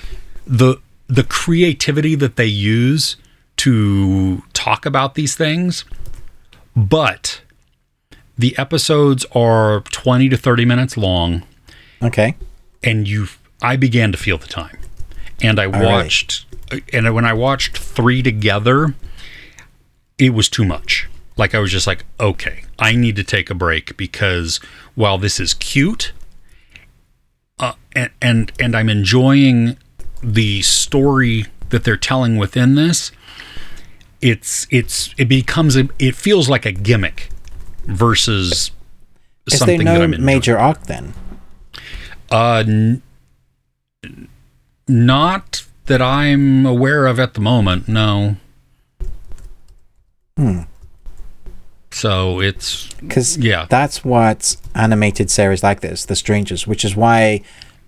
the the creativity that they use to talk about these things. But the episodes are 20 to 30 minutes long Okay. and you I began to feel the time. And I right. watched and when I watched 3 together it was too much. Like I was just like, okay, I need to take a break because while this is cute and and and I'm enjoying the story that they're telling within this, it's it's it becomes a it feels like a gimmick versus Is something there that I'm enjoying. major arc then? Uh, n- not that I'm aware of at the moment. No. Hmm. So it's Because Yeah. that's what animated series like this, The Strangers, which is why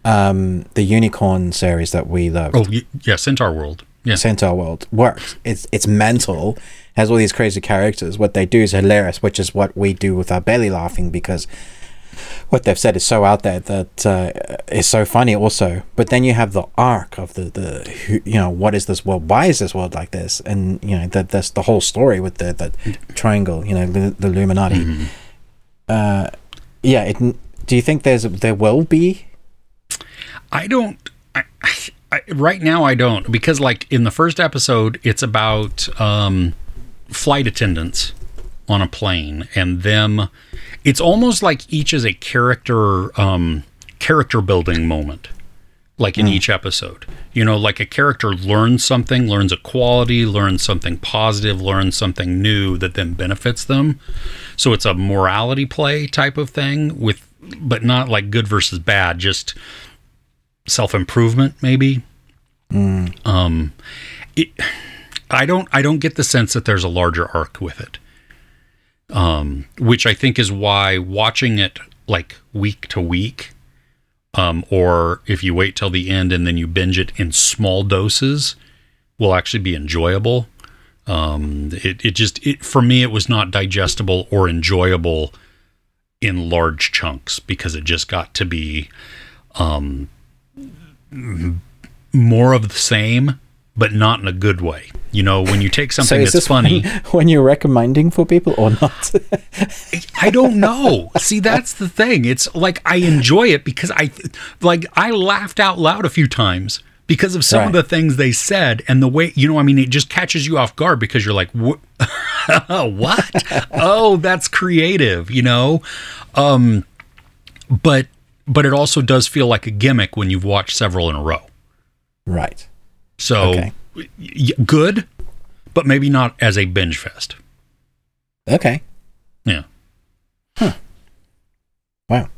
um, the Unicorn series that we loved, oh yeah, Centaurworld. Yeah. Centaurworld, works. It's it's mental, has all these crazy characters. What they do is hilarious, which is what we do with our belly laughing because what they've said is so out there that uh, is so funny also. But then you have the arc of the the who- you know what is this world? Why is this world like this? And you know that that's the whole story with the the triangle. You know the, the Illuminati. Uh, yeah. It, do you think there's there will be? I don't. I, I, right now, I don't because, like in the first episode, it's about um, flight attendants on a plane and them. It's almost like each is a character um, character building moment, like in each episode. You know, like a character learns something, learns a quality, learns something positive, learns something new that then benefits them. So it's a morality play type of thing with, but not like good versus bad, just self improvement maybe. Um, it, I don't I don't get the sense that there's a larger arc with it. Um, which I think is why watching it like week to week, um, or if you wait till the end and then you binge it in small doses, will actually be enjoyable. Um, it it just it for me it was not digestible or enjoyable in large chunks because it just got to be um more of the same, but not in a good way. You know, when you take something is that's funny, when, [laughs] when you're recommending for people or not? I don't know. See, that's the thing. It's like I enjoy it because I like I laughed out loud a few times because of some of the things they said and the way you know. I mean, it just catches you off guard because you're like, [laughs] "What? oh, that's creative," you know. Um, but but it also does feel like a gimmick when you've watched several in a row. right. So Okay. good, but maybe not as a binge fest. Okay. Yeah. Huh. Wow.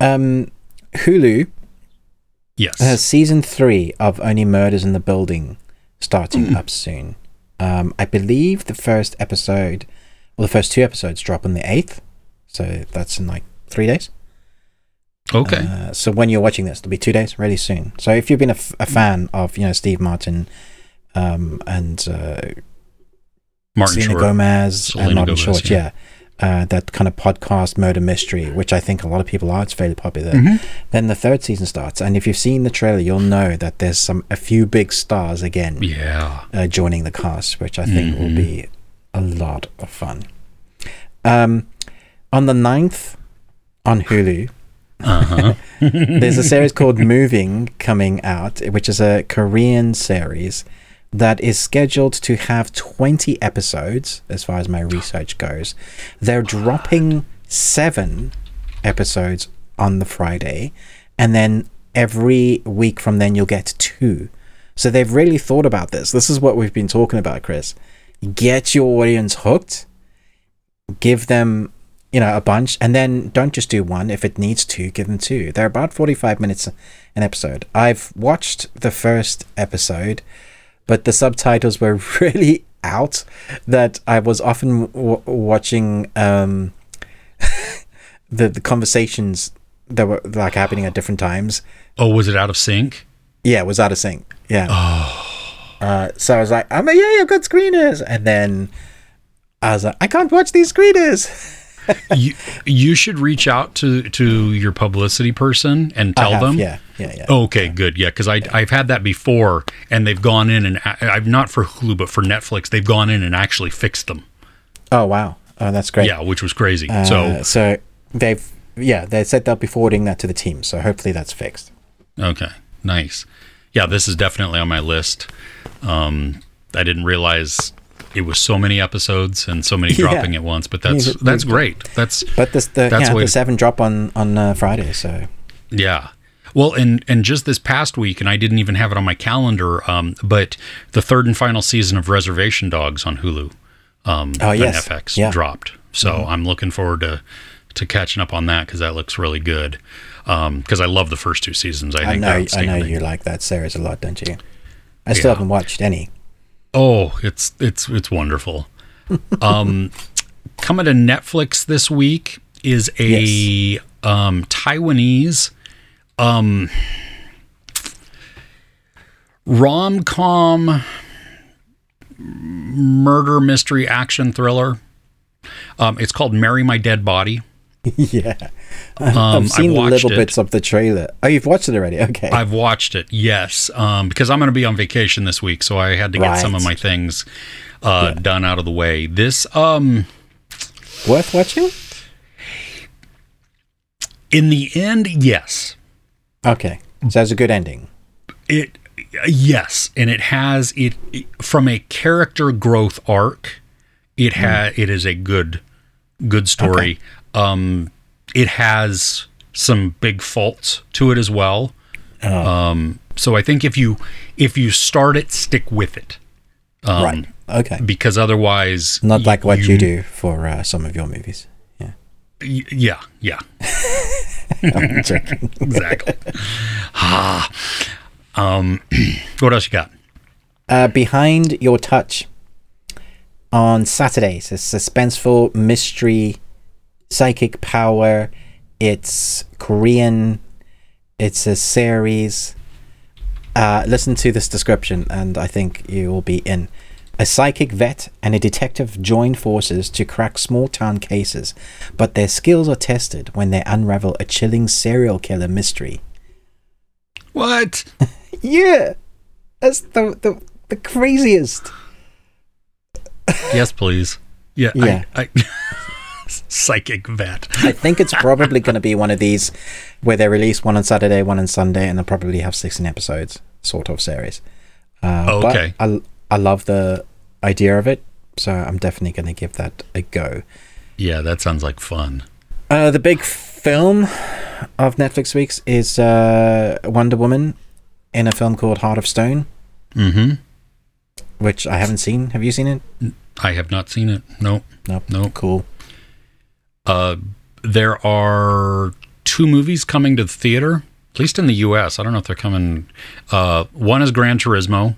Um, Hulu Yes. has season three of Only Murders in the Building starting up soon. Um, I believe the first episode, well, the first two episodes drop on the 8th. So that's in like three days. Okay. Uh, so when you're watching this, it'll be two days, really soon. So if you've been a, f- a fan of, you know, Steve Martin um, and uh, Martin Selena Short. Gomez Selena and Martin Gomez, Short, yeah. yeah. Uh, that kind of podcast murder mystery, which I think a lot of people are. It's fairly popular. Mm-hmm. Then the third season starts, and if you've seen the trailer, you'll know that there's some a few big stars again Yeah. uh, joining the cast, which I think Mm-hmm. will be a lot of fun. Um, on the 9th on Hulu, Uh-huh. [laughs] there's a series called Moving coming out, which is a Korean series that is scheduled to have 20 episodes, as far as my research goes. They're dropping seven episodes on the Friday, and then every week from then you'll get two. So they've really thought about this. This is what we've been talking about, Chris. Get your audience hooked, give them you know a bunch and then don't just do one if it needs two give them two they're about 45 minutes an episode i've watched the first episode but the subtitles were [laughs] really out that i was often w- watching um [laughs] the, the conversations that were like happening at different times Oh, was it out of sync? yeah, it was out of sync. Yeah. Uh, so I was like, I'm like, yeah, I've got screeners. And then I was like, I can't watch these screeners. [laughs] [laughs] you, you should reach out to to your publicity person and tell have, them. yeah, yeah, yeah. Okay, good. Yeah, because I I've had that before, and they've gone in and I've not for Hulu, but for Netflix, they've gone in and actually fixed them. Oh wow, oh that's great. Yeah, which was crazy. Uh, so so they've yeah they said they'll be forwarding that to the team. So hopefully that's fixed. okay, nice. Yeah, this is definitely on my list. Um, I didn't realize it was so many episodes and so many [laughs] Yeah. dropping at once, but that's Yeah, that's great. That's But this the That's yeah, the seven drop on on uh, Friday. So Yeah. Well, and and just this past week, and I didn't even have it on my calendar, um, but the third and final season of Reservation Dogs on Hulu, um, Oh, yes. FX Yeah. dropped. So I'm looking forward to to catching up on that because that looks really good. Because I love the first two seasons. I, I think know I know you like that series a lot, don't you? I still Yeah. haven't watched any. Oh, it's it's it's wonderful. [laughs] um, coming to Netflix this week is a um, Taiwanese um, rom com murder mystery action thriller. Um, it's called "Marry My Dead Body." [laughs] yeah, Um, I've seen watched little it. bits of the trailer. Oh, you've watched it already? Okay. I've watched it, yes, um, because I'm going to be on vacation this week, so I had to get some of my things uh, done out of the way. This, um, Worth watching? in the end, yes, Okay, so it's a good ending. it, yes, and it has it from a character growth arc. It ha it is a good, good story. Um, it has some big faults to it as well. Um, so I think if you if you start it, stick with it. Um, right. Okay. because otherwise Not like what you, do for uh, some of your movies. Yeah. y- yeah yeah [laughs] [laughs] exactly ah um [clears throat] what else you got Uh, Behind Your Touch on Saturdays. It's suspenseful mystery, psychic power. It's Korean. It's a series. Uh, listen to this description, and I think you will be in. A psychic vet and a detective join forces to crack small town cases, but their skills are tested when they unravel a chilling serial killer mystery. what [laughs] Yeah, that's the the, the craziest. yes please yeah Yeah. I, I [laughs] psychic vet I think it's [laughs] probably going to be one of these where they release one on Saturday, one on Sunday, and they'll probably have 16 episodes, sort of series. Uh, okay. I, I love the idea of it, so I'm definitely going to give that a go. yeah that sounds like fun Uh, the big film of Netflix weeks is uh, Wonder Woman in a film called Heart of Stone, mm-hmm which I haven't seen. Have you seen it? i have not seen it no Nope. Nope. Cool. Uh there are two movies coming to the theater at least in the us i don't know if they're coming uh one is gran turismo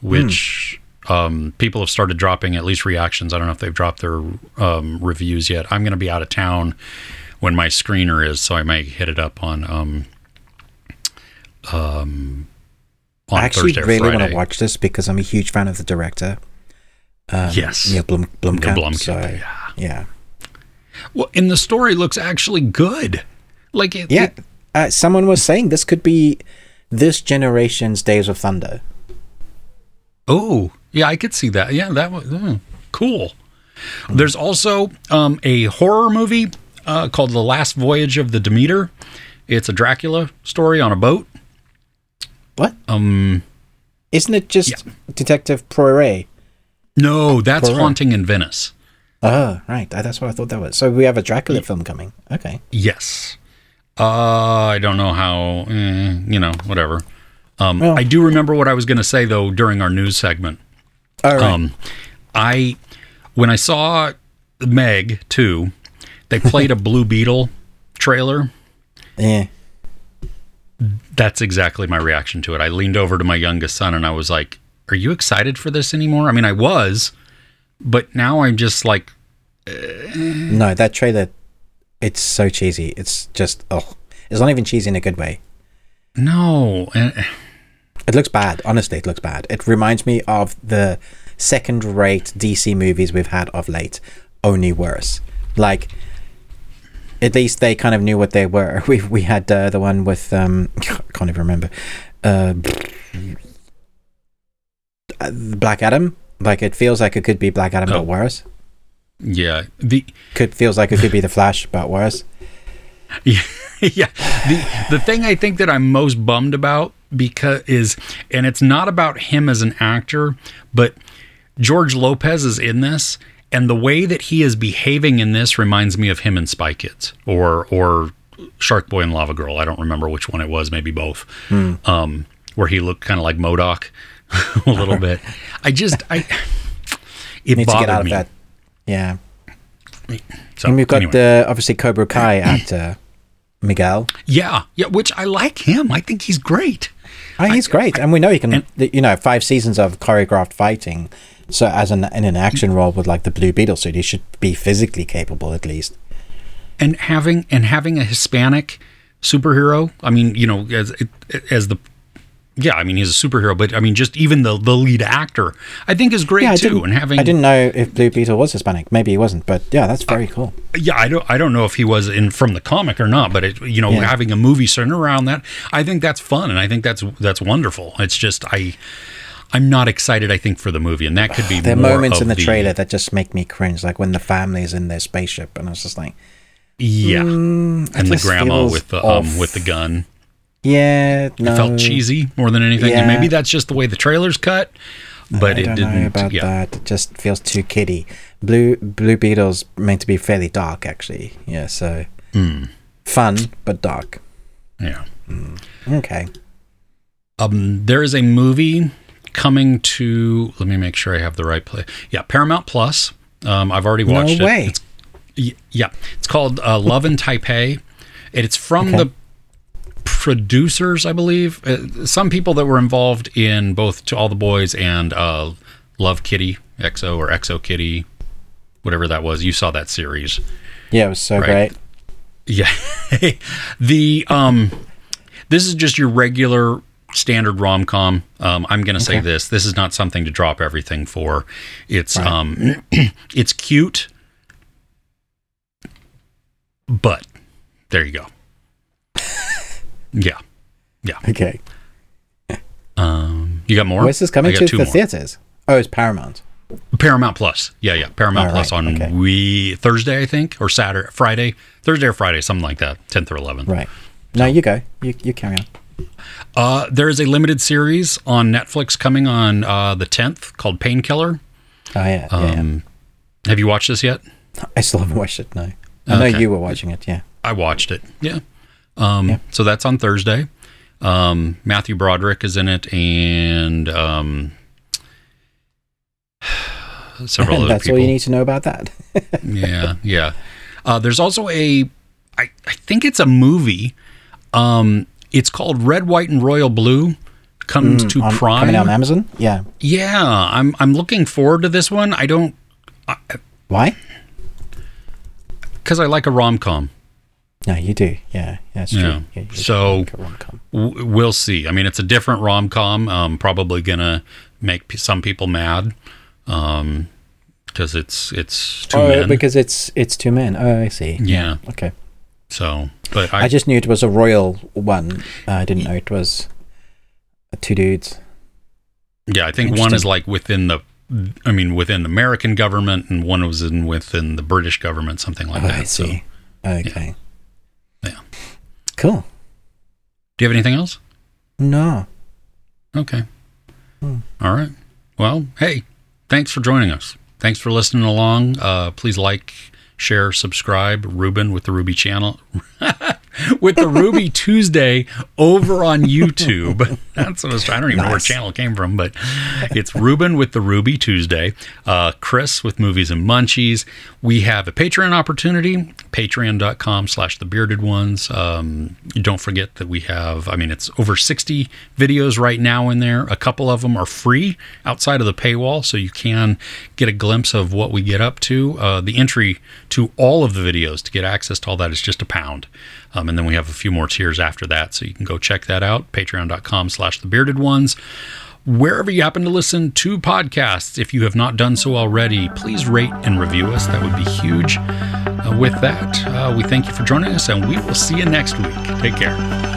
which um, people have started dropping at least reactions. I don't know if they've dropped their um, reviews yet. I'm going to be out of town when my screener is, so I might hit it up on um, um, on I actually Thursday really want to watch this because I'm a huge fan of the director. Um, Yes. Neill Blum, Blomkamp. Blomkamp, so, yeah. yeah. Well, and the story looks actually good. Like it, Yeah. it- Uh, someone was saying this could be this generation's Days of Thunder. Oh, yeah, I could see that. Yeah, that was mm, cool. There's also um, a horror movie uh, called The Last Voyage of the Demeter. It's a Dracula story on a boat. What? Um, Isn't it just Detective Poirot? no, that's Correct. Haunting in Venice. Oh, right. That's what I thought that was. So we have a Dracula film coming. Okay. Yes. Uh, I don't know how. eh, you know, whatever. Um, Well- I do remember what I was going to say though during our news segment. All right. Um, I when I saw Meg 2, they played a [laughs] Blue Beetle trailer. yeah. That's exactly my reaction to it. I leaned over to my youngest son and I was like, "Are you excited for this anymore?" I mean, I was, but now I'm just like, No, that trailer, it's so cheesy. It's just, oh. It's not even cheesy in a good way. "No." It looks bad. Honestly, it looks bad. It reminds me of the second rate DC movies we've had of late, only worse. Like, at least they kind of knew what they were. [laughs] We we had uh, the one with um, [laughs] I can't even remember. Uh, uh, Black Adam. Like it feels like it could be Black Adam, Oh. but worse. Yeah. The Could feels like it could be the Flash, but worse. [laughs] Yeah, yeah. The the thing I think that I'm most bummed about because is, and it's not about him as an actor, but George Lopez is in this, and the way that he is behaving in this reminds me of him in Spy Kids or or Shark Boy and Lava Girl. I don't remember which one it was, maybe both. Um, where he looked kind of like MODOK [laughs] a little [laughs] bit. I just I it Need to bothered get out of me. that. Yeah. So, and we've got anyway. the obviously Cobra Kai [clears throat] actor uh, Miguel. yeah, yeah, which I like him. I think he's great. Oh, he's great, and we know he can. you know, five seasons of choreographed fighting. So, as an in an action role with like the Blue Beetle suit, he should be physically capable at least. and having and having a Hispanic superhero. I mean, you know, as as the yeah, I mean, he's a superhero, but I mean, just even the the lead actor, I think is great I too. And having I didn't know if Blue Beetle was Hispanic. Maybe he wasn't, but yeah, that's very cool. yeah, I don't I don't know if he was in from the comic or not, but it, you know, Yeah. having a movie centered around that, I think that's fun, and I think that's that's wonderful. It's just I. I'm not excited. I think for the movie, and that could be [sighs] There are moments in the, trailer that just make me cringe, like when the family is in their spaceship, and I was just like, Yeah, it and the grandma with the um with the gun. Yeah, no, It felt cheesy more than anything. And Yeah. maybe that's just the way the trailer's cut, but I it don't didn't. know about yeah, that. It just feels too kiddie. Blue Blue Beetle's meant to be fairly dark, actually. Yeah, so Hmm. fun but dark. yeah. Okay. Um, there is a movie coming to. Let me make sure I have the right play. Yeah, Paramount Plus. Um, I've already No watched way. it. It's, yeah, it's called uh, Love in Taipei. And it's from Okay. the producers, I believe. Uh, some people that were involved in both To All the Boys and uh, Love Kitty, XO or XO Kitty, whatever that was. You saw that series. Yeah, it was so Right. great. Yeah. [laughs] the um this is just your regular standard rom-com. Um I'm going to say this. This is not something to drop everything for. It's Right. um [clears throat] it's cute but there you go. [laughs] yeah. Yeah. Okay. Um you got more? Where's this coming to the more. theaters? Oh, it's Paramount. Paramount Plus. Yeah, yeah. Paramount Plus on okay. we Thursday, I think, or Saturday, Friday, Thursday or Friday, something like that, 10th or 11th. Right. No, you go. You you carry on. Uh, there is a limited series on Netflix coming on uh, the 10th called Painkiller. Oh yeah, yeah, Um, Have you watched this yet? I still haven't watched it. No, I know you were watching it. Yeah. I watched it. Yeah. Um, Yeah. So that's on Thursday. Um, Matthew Broderick is in it, and um, [sighs] several [laughs] other That's people. all you need to know about that. [laughs] yeah, yeah. Uh, there's also a, I, I think it's a movie. Um, it's called Red, White, and Royal Blue. Comes to Mm, On- Prime. coming out on Amazon. Yeah. Yeah, I'm I'm looking forward to this one. I don't Why? because I like a rom com. No, you do. Yeah, yeah, that's true. Yeah. Yeah, So- like a rom-com. W- we'll see. I mean, it's a different rom com. Um, probably gonna make p- some people mad. Um, because it's it's two oh, men. because it's it's two men. Oh, I see. yeah. Okay. So, but I, I, just knew it was a royal one. I didn't know it was two dudes. yeah, I think one is like within the. I mean, within the American government, and one was in within the British government, something like oh, that. I So, see. Okay. Yeah. Cool. do you have anything else? No. Okay. Hmm. All right. Well, hey, thanks for joining us. Thanks for listening along. Uh, please like, share, subscribe. Ruben with the Ruby channel, [laughs] with the Ruby [laughs] Tuesday over on YouTube. [laughs] That's what I was. I don't even know where channel came from, but it's Ruben with the Ruby Tuesday. Uh, Chris with Movies and Munchies. We have a Patreon opportunity. Patreon.com slash the bearded ones. Um, don't forget that we have, I mean, it's over 60 videos right now in there. A couple of them are free outside of the paywall, so you can get a glimpse of what we get up to. Uh, the entry to all of the videos to get access to all that is just a pound. Um, and then we have a few more tiers after that, so you can go check that out. Patreon.com slash the bearded ones. Wherever you happen to listen to podcasts, if you have not done so already, please rate and review us. That would be huge. Uh, with that, uh, we thank you for joining us, and we will see you next week. Take care.